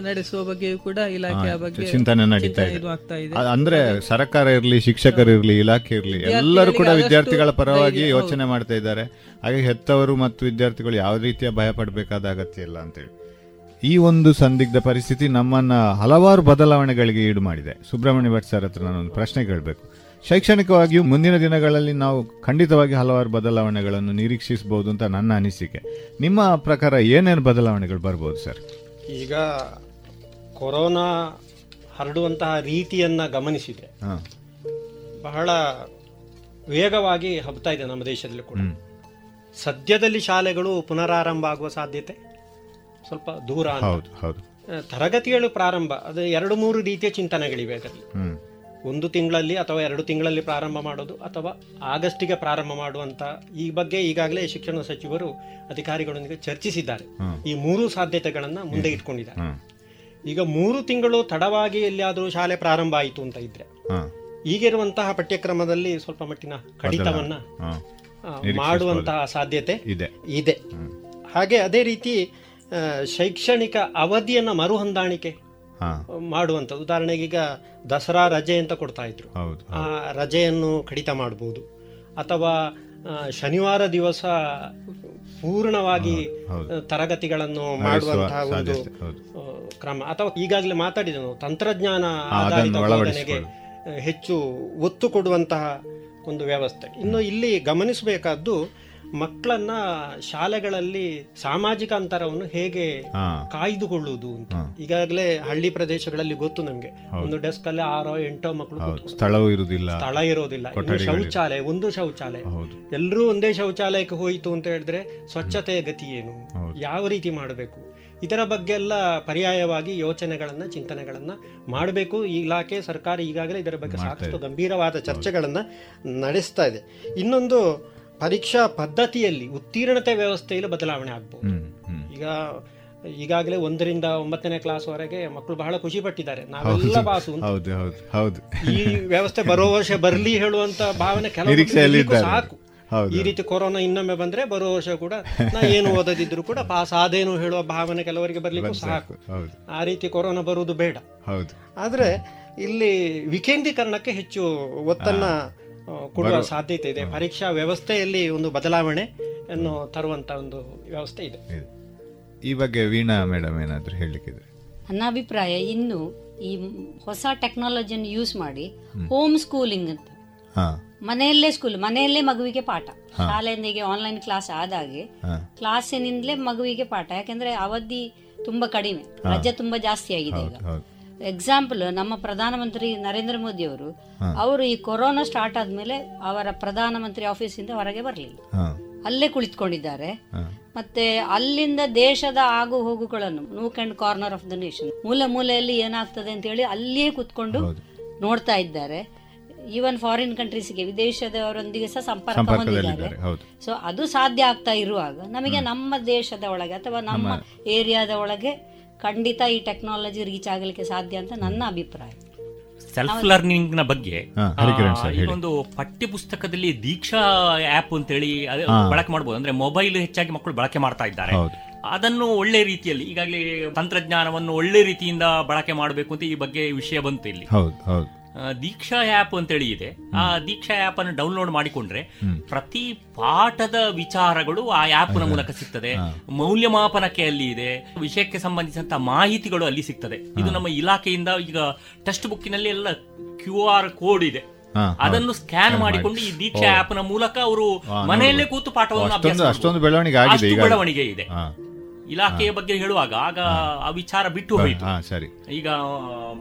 S8: ನಡೆಸುವ ಬಗ್ಗೆಯೂ ಕೂಡ ಇಲಾಖೆಯ ಬಗ್ಗೆ
S2: ಚಿಂತನೆ ನಡೀತಾ ಇದೆ. ಅಂದ್ರೆ ಸರ್ಕಾರ ಇರಲಿ ಶಿಕ್ಷಕರು ಇರಲಿ ಇಲಾಖೆ ಇರಲಿ ಎಲ್ಲರೂ ಕೂಡ ವಿದ್ಯಾರ್ಥಿಗಳ ಪರವಾಗಿ ಯೋಚನೆ ಮಾಡ್ತಾ ಇದ್ದಾರೆ. ಹಾಗೆ ಹೆತ್ತವರು ಮತ್ತು ವಿದ್ಯಾರ್ಥಿಗಳು ಯಾವ ರೀತಿಯ ಭಯ ಪಡಬೇಕಾದ ಅಗತ್ಯ ಇಲ್ಲ ಅಂತೇಳಿ. ಈ ಒಂದು ಸಂದಿಗ್ಧ ಪರಿಸ್ಥಿತಿ ನಮ್ಮನ್ನ ಹಲವಾರು ಬದಲಾವಣೆಗಳಿಗೆ ಈಡು ಮಾಡಿದೆ. ಸುಬ್ರಹ್ಮಣ್ಯ ಭಟ್ ಸರ್ ಹತ್ರ ನಾನೊಂದು ಪ್ರಶ್ನೆ ಕೇಳಬೇಕು. ಶೈಕ್ಷಣಿಕವಾಗಿಯೂ ಮುಂದಿನ ದಿನಗಳಲ್ಲಿ ನಾವು ಖಂಡಿತವಾಗಿ ಹಲವಾರು ಬದಲಾವಣೆಗಳನ್ನು ನಿರೀಕ್ಷಿಸಬಹುದು ಅಂತ ನನ್ನ ಅನಿಸಿಕೆ. ನಿಮ್ಮ ಪ್ರಕಾರ ಏನೇನು ಬದಲಾವಣೆಗಳು ಬರ್ಬೋದು ಸರ್?
S5: ಈಗ ಕೊರೋನಾ ಹರಡುವಂತಹ ರೀತಿಯನ್ನ
S2: ಗಮನಿಸಿದೆ.
S5: ಬಹಳ ವೇಗವಾಗಿ ಹಬ್ತಾ ಇದೆ ನಮ್ಮ ದೇಶದಲ್ಲಿ ಕೂಡ. ಸದ್ಯದಲ್ಲಿ ಶಾಲೆಗಳು ಪುನರಾರಂಭ ಆಗುವ ಸಾಧ್ಯತೆ. ಸ್ವಲ್ಪ ದೂರ.
S2: ಹೌದು ಹೌದು.
S5: ತರಗತಿಗಳು ಪ್ರಾರಂಭ ಅದು ಎರಡು ಮೂರು ರೀತಿಯ ಚಿಂತನೆಗಳಿವೆ ಅದರಲ್ಲಿ. ಒಂದು ತಿಂಗಳಲ್ಲಿ ಅಥವಾ ಎರಡು ತಿಂಗಳಲ್ಲಿ ಪ್ರಾರಂಭ ಮಾಡೋದು ಅಥವಾ ಆಗಸ್ಟಿಗೆ ಪ್ರಾರಂಭ ಮಾಡುವಂತ ಈ ಬಗ್ಗೆ ಈಗಾಗಲೇ ಶಿಕ್ಷಣ ಸಚಿವರು ಅಧಿಕಾರಿಗಳೊಂದಿಗೆ ಚರ್ಚಿಸಿದ್ದಾರೆ. ಈ ಮೂರು ಸಾಧ್ಯತೆಗಳನ್ನ ಮುಂದೆ ಇಟ್ಕೊಂಡಿದ್ದಾರೆ. ಈಗ ಮೂರು ತಿಂಗಳು ತಡವಾಗಿ ಎಲ್ಲಿಯಾದರೂ ಶಾಲೆ ಪ್ರಾರಂಭ ಆಯಿತು ಅಂತ ಇದ್ರೆ ಈಗಿರುವಂತಹ ಪಠ್ಯಕ್ರಮದಲ್ಲಿ ಸ್ವಲ್ಪ ಮಟ್ಟಿನ ಕಡಿತವನ್ನ ಮಾಡುವಂತಹ ಸಾಧ್ಯತೆ
S2: ಇದೆ.
S5: ಇದೆ. ಹಾಗೆ ಅದೇ ರೀತಿ ಶೈಕ್ಷಣಿಕ ಅವಧಿಯನ್ನ ಮರು ಹೊಂದಾಣಿಕೆ
S2: ಹಾ.
S5: ಮಾಡುವಂಥದ್ದು. ಉದಾಹರಣೆಗೆ ಈಗ ದಸರಾ ರಜೆ ಅಂತ ಕೊಡ್ತಾ ಇದ್ರು. ಆ ರಜೆಯನ್ನು ಕಡಿತ ಮಾಡಬಹುದು ಅಥವಾ ಶನಿವಾರ ದಿವಸ ಪೂರ್ಣವಾಗಿ ತರಗತಿಗಳನ್ನು ಮಾಡುವಂತಹ ಒಂದು ಕ್ರಮ. ಅಥವಾ ಈಗಾಗಲೇ ಮಾತಾಡಿದ ತಂತ್ರಜ್ಞಾನ ಆಧಾರಿತ ಬೋಧನೆಗೆ ಹೆಚ್ಚು ಒತ್ತು ಕೊಡುವಂತಹ ಒಂದು ವ್ಯವಸ್ಥೆ. ಇನ್ನು ಇಲ್ಲಿ ಗಮನಿಸಬೇಕಾದ್ದು ಮಕ್ಕಳನ್ನ ಶಾಲೆಗಳಲ್ಲಿ ಸಾಮಾಜಿಕ ಅಂತರವನ್ನು ಹೇಗೆ ಕಾಯ್ದುಕೊಳ್ಳುವುದು ಅಂತ. ಈಗಾಗಲೇ ಹಳ್ಳಿ ಪ್ರದೇಶಗಳಲ್ಲಿ ಗೊತ್ತು ನಮ್ಗೆ. ಒಂದು ಡೆಸ್ಕ್ ಅಲ್ಲಿ ಆರೋ ಎಂಟೋ ಮಕ್ಕಳು
S2: ಸ್ಥಳ ಇರುವುದಿಲ್ಲ.
S5: ಸ್ಥಳ ಇರೋದಿಲ್ಲ. ಶೌಚಾಲಯ ಒಂದು ಶೌಚಾಲಯ. ಎಲ್ಲರೂ ಒಂದೇ ಶೌಚಾಲಯಕ್ಕೆ ಹೋಯಿತು ಅಂತ ಹೇಳಿದ್ರೆ ಸ್ವಚ್ಛತೆಯ ಗತಿ ಏನು? ಯಾವ ರೀತಿ ಮಾಡಬೇಕು? ಇದರ ಬಗ್ಗೆ ಎಲ್ಲ ಪರ್ಯಾಯವಾಗಿ ಯೋಚನೆಗಳನ್ನ ಚಿಂತನೆಗಳನ್ನ ಮಾಡಬೇಕು. ಈ ಇಲಾಖೆ ಸರ್ಕಾರ ಈಗಾಗಲೇ ಇದರ ಬಗ್ಗೆ ಸಾಕಷ್ಟು ಗಂಭೀರವಾದ ಚರ್ಚೆಗಳನ್ನ ನಡೆಸ್ತಾ ಇದೆ. ಇನ್ನೊಂದು ಪರೀಕ್ಷಾ ಪದ್ಧತಿಯಲ್ಲಿ ಉತ್ತೀರ್ಣತೆ ವ್ಯವಸ್ಥೆಯಲ್ಲಿ ಬದಲಾವಣೆ ಆಗ್ಬೋದು. ಈಗ ಈಗಾಗಲೇ ಒಂದರಿಂದ ಒಂಬತ್ತನೇ ಕ್ಲಾಸ್ ವರೆಗೆ ಮಕ್ಕಳು ಬಹಳ ಖುಷಿ ಪಟ್ಟಿದ್ದಾರೆ. ನಾವೆಲ್ಲ ಪಾಸು ಈ ವ್ಯವಸ್ಥೆ ಬರೋ ವರ್ಷ ಬರ್ಲಿ ಹೇಳುವಂತ ಭಾವನೆ ಕೆಲವು ಸಾಕು. ಈ ರೀತಿ ಕೊರೋನಾ ಇನ್ನೊಮ್ಮೆ ಬಂದ್ರೆ ಬರೋ ವರ್ಷ ಕೂಡ ನಾ ಏನು ಓದದಿದ್ರು ಕೂಡ ಪಾಸ್ ಆದೇನು ಹೇಳುವ ಭಾವನೆ ಕೆಲವರಿಗೆ ಬರ್ಲಿಕ್ಕೂ ಸಾಕು. ಆ ರೀತಿ ಕೊರೋನಾ ಬರುವುದು ಬೇಡ.
S2: ಹೌದು.
S5: ಆದ್ರೆ ಇಲ್ಲಿ ವಿಕೇಂದ್ರೀಕರಣಕ್ಕೆ ಹೆಚ್ಚು ಒತ್ತನ್ನ ಕೊಡುವ ಸಾಧ್ಯತೆ ಇದೆ. ಪರೀಕ್ಷಾ ವ್ಯವಸ್ಥೆಯಲ್ಲಿ ಒಂದು ಬದಲಾವಣೆಯನ್ನು ತರುವಂತ ಒಂದು ವ್ಯವಸ್ಥೆ ಇದೆ.
S2: ಈ ಬಗ್ಗೆ ವೀಣಾ ಮೇಡಮ್ ಏನಾದರೂ ಹೇಳಲಿಕ್ಕಿದ್ರೆ
S6: ನನ್ನ ಅಭಿಪ್ರಾಯ ಇನ್ನು ಈ ಹೊಸ ಟೆಕ್ನಾಲಜಿಯನ್ನು ಯೂಸ್ ಮಾಡಿ ಹೋಮ್. ಸ್ಕೂಲಿಂಗ್ ಅಂತ.
S2: ಹಾ.
S6: ಮನೆಯಲ್ಲೇ ಸ್ಕೂಲ್ ಮನೆಯಲ್ಲೇ ಮಗುವಿಗೆ ಪಾಠ. ಶಾಲೆಯಿಂದ ಆನ್ಲೈನ್ ಕ್ಲಾಸ್ ಆದಾಗೆ ಕ್ಲಾಸಿನಿಂದಲೇ ಮಗುವಿಗೆ ಪಾಠ. ಯಾಕೆಂದ್ರೆ ಅವಧಿ ತುಂಬಾ ಕಡಿಮೆ. ರಜೆ ತುಂಬಾ ಜಾಸ್ತಿ ಆಗಿದೆ ಈಗ. ಎಕ್ಸಾಂಪಲ್ ನಮ್ಮ ಪ್ರಧಾನಮಂತ್ರಿ ನರೇಂದ್ರ ಮೋದಿ ಅವರು ಅವರು ಈ ಕೊರೋನಾ ಸ್ಟಾರ್ಟ್ ಆದ್ಮೇಲೆ ಅವರ ಪ್ರಧಾನಮಂತ್ರಿ ಆಫೀಸಿಂದ ಹೊರಗೆ ಬರಲಿಲ್ಲ. ಅಲ್ಲೇ ಕುಳಿತುಕೊಂಡಿದ್ದಾರೆ. ಮತ್ತೆ ಅಲ್ಲಿಂದ ದೇಶದ ಆಗು ಹೋಗುಗಳನ್ನು nook and corner of the nation ಮೂಲ ಮೂಲೆಯಲ್ಲಿ ಏನಾಗ್ತದೆ ಅಂತ ಹೇಳಿ ಅಲ್ಲಿಯೇ ಕುತ್ಕೊಂಡು ನೋಡ್ತಾ ಇದ್ದಾರೆ. ಈವನ್ ಫಾರಿನ್ ಕಂಟ್ರೀಸ್ಗೆ ವಿದೇಶದವರೊಂದಿಗೆ ಸಹ ಸಂಪರ್ಕ ಹೊಂದಿದ್ದಾರೆ. ಸೊ ಅದು ಸಾಧ್ಯ ಆಗ್ತಾ ಇರುವಾಗ ನಮಗೆ ನಮ್ಮ ದೇಶದ ಒಳಗೆ ಅಥವಾ ನಮ್ಮ ಏರಿಯಾದ ಒಳಗೆ ಖಂಡಿತ ಈ ಟೆಕ್ನಾಲಜಿ ರೀಚ್ ಆಗಲಿಕ್ಕೆ ಸಾಧ್ಯ ಅಂತ ನನ್ನ ಅಭಿಪ್ರಾಯ.
S3: ಸೆಲ್ಫ್ ಲರ್ನಿಂಗ್ನ ಬಗ್ಗೆ. ಒಂದು ಪಠ್ಯ ಪುಸ್ತಕದಲ್ಲಿ ದೀಕ್ಷಾ ಆಪ್ ಅಂತೇಳಿ ಹೇಳಿ ಬಳಕೆ ಮಾಡಬಹುದು ಅಂದ್ರೆ ಮೊಬೈಲ್ ಹೆಚ್ಚಾಗಿ ಮಕ್ಕಳು ಬಳಕೆ ಮಾಡ್ತಾ ಇದ್ದಾರೆ. ಅದನ್ನು ಒಳ್ಳೆ ರೀತಿಯಲ್ಲಿ ಈಗಾಗಲೇ ತಂತ್ರಜ್ಞಾನವನ್ನು ಒಳ್ಳೆ ರೀತಿಯಿಂದ ಬಳಕೆ ಮಾಡಬೇಕು ಅಂತ ಈ ಬಗ್ಗೆ ವಿಷಯ ಬಂತು ಇಲ್ಲಿ.
S2: ಹೌದು ಹೌದು.
S3: ಆ, ದೀಕ್ಷಾ ಆ್ಯಪ್ ಅಂತೇಳಿ ಇದೆ. ಆ ದೀಕ್ಷಾ ಆ್ಯಪ್ ಅನ್ನು ಡೌನ್ಲೋಡ್ ಮಾಡಿಕೊಂಡ್ರೆ ಪ್ರತಿ ಪಾಠದ ವಿಚಾರಗಳು ಆ ಆ್ಯಪ್ನ ನ ಮೂಲಕ ಸಿಗ್ತದೆ. ಮೌಲ್ಯಮಾಪನಕ್ಕೆ ಅಲ್ಲಿ ಇದೆ. ವಿಷಯಕ್ಕೆ ಸಂಬಂಧಿಸಿದಂತಹ ಮಾಹಿತಿಗಳು ಅಲ್ಲಿ ಸಿಗ್ತದೆ. ಇದು ನಮ್ಮ ಇಲಾಖೆಯಿಂದ ಈಗ ಟೆಕ್ಸ್ಟ್ ಬುಕ್ಕಿನಲ್ಲಿ ಎಲ್ಲ ಕ್ಯೂ ಆರ್ ಕೋಡ್ ಇದೆ. ಅದನ್ನು ಸ್ಕ್ಯಾನ್ ಮಾಡಿಕೊಂಡು ಈ ದೀಕ್ಷಾ ಆ್ಯಪ್ನ ನ ಮೂಲಕ ಅವರು ಮನೆಯಲ್ಲೇ ಕೂತು ಪಾಠವನ್ನು
S2: ಅಷ್ಟೊಂದು ಬೆಳವಣಿಗೆ
S3: ಇದೆ. ಇಲಾಖೆಯ ಬಗ್ಗೆ ಹೇಳುವಾಗ ಆಗ ಆ ವಿಚಾರ ಬಿಟ್ಟು ಹೋಯಿತು.
S2: ಹಾ ಸರಿ.
S3: ಈಗ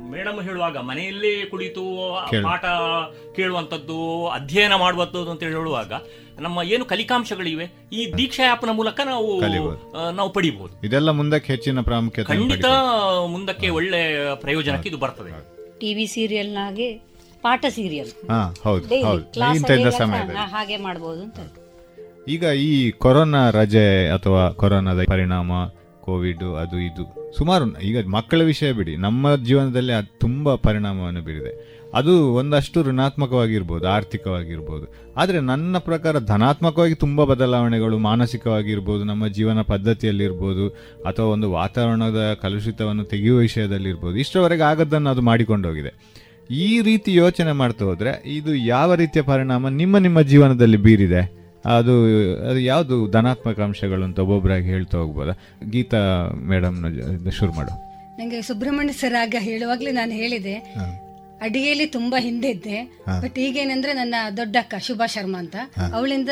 S3: ಮೇಡಮ್ ಹೇಳುವಾಗ ಮನೆಯಲ್ಲೇ ಕುಳಿತು
S2: ಕೇಳು.
S3: ಪಾಠ ಕೇಳುವಂತದ್ದು ಅಧ್ಯಯನ ಮಾಡುವಂತದ್ದು ಅಂತ ಹೇಳುವಾಗ ನಮ್ಮ ಏನು ಕಲಿಕಾಂಶಗಳಿವೆ ಈ ದೀಕ್ಷಾ ಆ್ಯಪ್ನ ಮೂಲಕ ನಾವು ನಾವು ಪಡಿಬಹುದು
S2: ಇದೆಲ್ಲ ಮುಂದಕ್ಕೆ ಹೆಚ್ಚಿನ ಪ್ರಾಮುಖ್ಯತೆ
S3: ಖಂಡಿತ ಮುಂದಕ್ಕೆ ಒಳ್ಳೆ ಪ್ರಯೋಜನಕ್ಕೆ ಇದು ಬರ್ತದೆ.
S6: ಟಿವಿ ಸೀರಿಯಲ್ನಾಗೆ ಪಾಠ ಸೀರಿಯಲ್.
S2: ಹಾ ಹೌದು
S6: ಕ್ಲಾಸ್
S2: ಇಂಥ ಇಂಥ
S6: ಹಾಗೆ ಮಾಡಬಹುದು ಅಂತ
S2: ಈಗ ಈ ಕೊರೋನಾ ರಜೆ ಅಥವಾ ಕೊರೋನಾದ ಪರಿಣಾಮ, ಕೋವಿಡ್ ಅದು ಇದು. ಸುಮಾರು ಈಗ ಮಕ್ಕಳ ವಿಷಯ ಬಿಡಿ. ನಮ್ಮ ಜೀವನದಲ್ಲಿ ಅದು ತುಂಬ ಪರಿಣಾಮವನ್ನು ಬೀರಿದೆ. ಅದು ಒಂದಷ್ಟು ಋಣಾತ್ಮಕವಾಗಿರ್ಬೋದು, ಆರ್ಥಿಕವಾಗಿರ್ಬೋದು. ಆದರೆ ನನ್ನ ಪ್ರಕಾರ ಧನಾತ್ಮಕವಾಗಿ ತುಂಬ ಬದಲಾವಣೆಗಳು, ಮಾನಸಿಕವಾಗಿರ್ಬೋದು, ನಮ್ಮ ಜೀವನ ಪದ್ಧತಿಯಲ್ಲಿರ್ಬೋದು, ಅಥವಾ ಒಂದು ವಾತಾವರಣದ ಕಲುಷಿತವನ್ನು ತೆಗೆಯುವ ವಿಷಯದಲ್ಲಿರ್ಬೋದು, ಇಷ್ಟರವರೆಗೆ ಆಗದ್ದನ್ನು ಅದು ಮಾಡಿಕೊಂಡೋಗಿದೆ ಈ ರೀತಿ ಯೋಚನೆ ಮಾಡ್ತಾ ಹೋದರೆ ಇದು ಯಾವ ರೀತಿಯ ಪರಿಣಾಮ ನಿಮ್ಮ ನಿಮ್ಮ ಜೀವನದಲ್ಲಿ ಬೀರಿದೆ? ಅದು ಅದು ಯಾವುದು ಧನಾತ್ಮಕ ಅಂಶಗಳು ಅಂತ ಒಬ್ಬೊಬ್ಬರಾಗಿ ಹೇಳ್ತಾ ಹೋಗ್ಬೋದಾ? ಗೀತಾ ಮೇಡಮ್ ಶುರು ಮಾಡು.
S4: ನಂಗೆ ಸುಬ್ರಹ್ಮಣ್ಯ ಸರ್ ಆಗ ಹೇಳುವಾಗ್ಲೇ ನಾನು ಹೇಳಿದೆ ಅಡಿಗೆಯಲ್ಲಿ ತುಂಬಾ ಹಿಂದೆ ಇದ್ದೆ ಬಟ್ ಈಗೇನಂದ್ರೆ ನನ್ನ ದೊಡ್ಡಕ್ಕ ಶುಭಾ ಶರ್ಮಾ ಅಂತ ಅವಳಿಂದ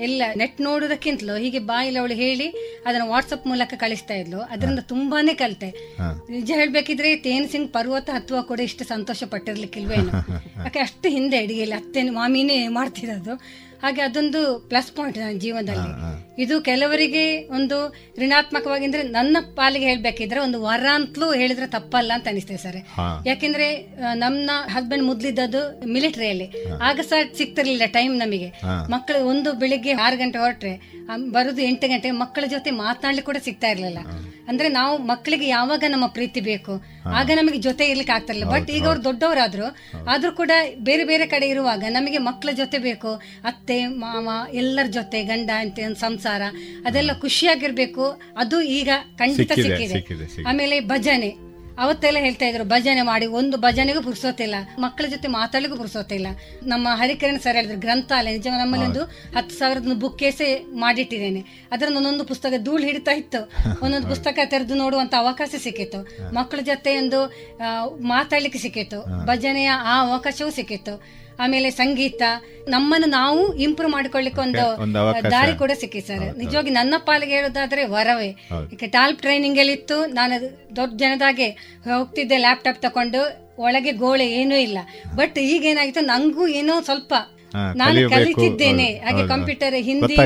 S4: ಎಲ್ಲ ನೆಟ್ ನೋಡೋದಕ್ಕಿಂತಲೂ ಹೀಗೆ ಬಾಯಲ್ಲಿ ಅವಳು ಹೇಳಿ ಅದನ್ನ ವಾಟ್ಸಪ್ ಮೂಲಕ ಕಳಿಸ್ತಾ ಇದ್ಲು. ಅದರಿಂದ ತುಂಬಾನೇ ಕಲಿತೆ. ನಿಜ ಹೇಳ್ಬೇಕಿದ್ರೆ ತೇನ್ ಸಿಂಗ್ ಪರ್ವತ ಹತ್ತುವ ಕೂಡ ಇಷ್ಟು ಸಂತೋಷ ಪಟ್ಟಿರ್ಲಿಕ್ಕಿಲ್ವೇನು ಯಾಕೆ ಅಷ್ಟು ಹಿಂದೆ ಅಡಿಗೆಯಲ್ಲಿ ಅತ್ತೆ ಮಾಮಿನೇ ಮಾಡ್ತಿರೋದು. ಹಾಗೆ ಅದೊಂದು ಪ್ಲಸ್ ಪಾಯಿಂಟ್ ನನ್ನ ಜೀವನದಲ್ಲಿ. ಇದು ಕೆಲವರಿಗೆ ಒಂದು ಋಣಾತ್ಮಕವಾಗಿ ಅಂದ್ರೆ ನನ್ನ ಪಾಲಿಗೆ ಹೇಳ್ಬೇಕಿದ್ರೆ ಒಂದು ವರ ಅಂತಲೂ ಹೇಳಿದ್ರೆ ತಪ್ಪಲ್ಲ ಅಂತ ಅನಿಸ್ತದೆ ಸರ್. ಯಾಕೆಂದ್ರೆ ನಮ್ಮ ಹಸ್ಬೆಂಡ್ ಮೊದ್ಲಿದ್ದದ್ದು ಮಿಲಿಟರಿಯಲ್ಲಿ ಆಗ ಸಹ ಸಿಗ್ತಿರ್ಲಿಲ್ಲ ಟೈಮ್ ನಮಗೆ. ಮಕ್ಕಳು ಒಂದು ಬೆಳಿಗ್ಗೆ ಆರು ಗಂಟೆ ಹೊರಟ್ರೆ ಬರೋದು ಬರುದು ಎಂಟು ಗಂಟೆ ಮಕ್ಕಳ ಜೊತೆ ಮಾತನಾಡ್ಲಿಕ್ಕೆ ಕೂಡ ಸಿಗ್ತಾ ಇರ್ಲಿಲ್ಲ. ಅಂದ್ರೆ ನಾವು ಮಕ್ಕಳಿಗೆ ಯಾವಾಗ ನಮ್ಮ ಪ್ರೀತಿ ಬೇಕು ಆಗ ನಮಗೆ ಜೊತೆ ಇರ್ಲಿಕ್ಕೆ ಆಗ್ತಿರ್ಲಿಲ್ಲ. ಬಟ್ ಈಗ ಅವ್ರು ದೊಡ್ಡವರಾದ್ರು ಆದ್ರೂ ಕೂಡ ಬೇರೆ ಬೇರೆ ಕಡೆ ಇರುವಾಗ ನಮಗೆ ಮಕ್ಕಳ ಜೊತೆ ಬೇಕು ಅತ್ತೆ ಮಾವ ಎಲ್ಲರ ಜೊತೆ ಗಂಡ ಅಂತ ಒಂದು ಸಂಸಾರ ಅದೆಲ್ಲ ಖುಷಿಯಾಗಿರ್ಬೇಕು. ಅದು ಈಗ ಖಂಡಿತ
S2: ಸಿಕ್ಕಿದೆ.
S4: ಆಮೇಲೆ ಭಜನೆ. ಅವತ್ತೆಲ್ಲ ಹೇಳ್ತಾ ಇದ್ರು ಭಜನೆ ಮಾಡಿ ಒಂದು ಭಜನೆಗೂ ಪುರ್ಸೋತಿಲ್ಲ ಮಕ್ಕಳ ಜೊತೆ ಮಾತಾಡಲಿಗೂ ಪುರ್ಸೋತಿಲ್ಲ ನಮ್ಮ ಹರಿಕರಣ್ ಸರ್ ಹೇಳಿದ್ರು ಗ್ರಂಥಾಲಯ ನಿಜ ನಮ್ಮಲ್ಲಿ ಒಂದು ಹತ್ತು ಸಾವಿರದ ಬುಕ್ ಕೇಸೆ ಮಾಡಿಟ್ಟಿದ್ದೇನೆ. ಅದರಲ್ಲಿ ಒಂದೊಂದು ಪುಸ್ತಕ ಧೂಳು ಹಿಡಿತಾ ಇತ್ತು. ಒಂದೊಂದು ಪುಸ್ತಕ ತೆರೆದು ನೋಡುವಂತ ಅವಕಾಶ ಸಿಕ್ಕಿತ್ತು. ಮಕ್ಕಳ ಜೊತೆ ಒಂದು ಮಾತಾಡ್ಲಿಕ್ಕೆ ಸಿಕ್ಕಿತ್ತು. ಭಜನೆಯ ಆ ಅವಕಾಶವೂ ಸಿಕ್ಕಿತ್ತು. ಆಮೇಲೆ ಸಂಗೀತ ನಮ್ಮನ್ನು ನಾವು ಇಂಪ್ರೂವ್ ಮಾಡ್ಕೊಳ್ಳಿಕ್ಕೆ ಒಂದು. ದಾರಿ ಕೂಡ ಸಿಕ್ಕಿ ಸರ್. ನಿಜವಾಗಿ ನನ್ನ ಪಾಲಿಗೆ ಹೇಳೋದಾದ್ರೆ ವರವೇ. ಈಗ ಟಾಲ್ಪ್ ಟ್ರೈನಿಂಗ್ ಅಲ್ಲಿ ಇತ್ತು ನಾನು ದೊಡ್ಡ ಜನದಾಗೆ ಹೋಗ್ತಿದ್ದೆ ಲ್ಯಾಪ್ಟಾಪ್ ತಕೊಂಡು ಒಳಗೆ ಗೋಳೆ ಏನೂ ಇಲ್ಲ. ಬಟ್ ಈಗ ಏನಾಗಿತ್ತು ನಂಗೂ ಏನೋ ಸ್ವಲ್ಪ ನಾನು ಕಲಿತಿದ್ದೇನೆ. ಹಾಗೆ ಕಂಪ್ಯೂಟರ್ ಹಿಂದಿ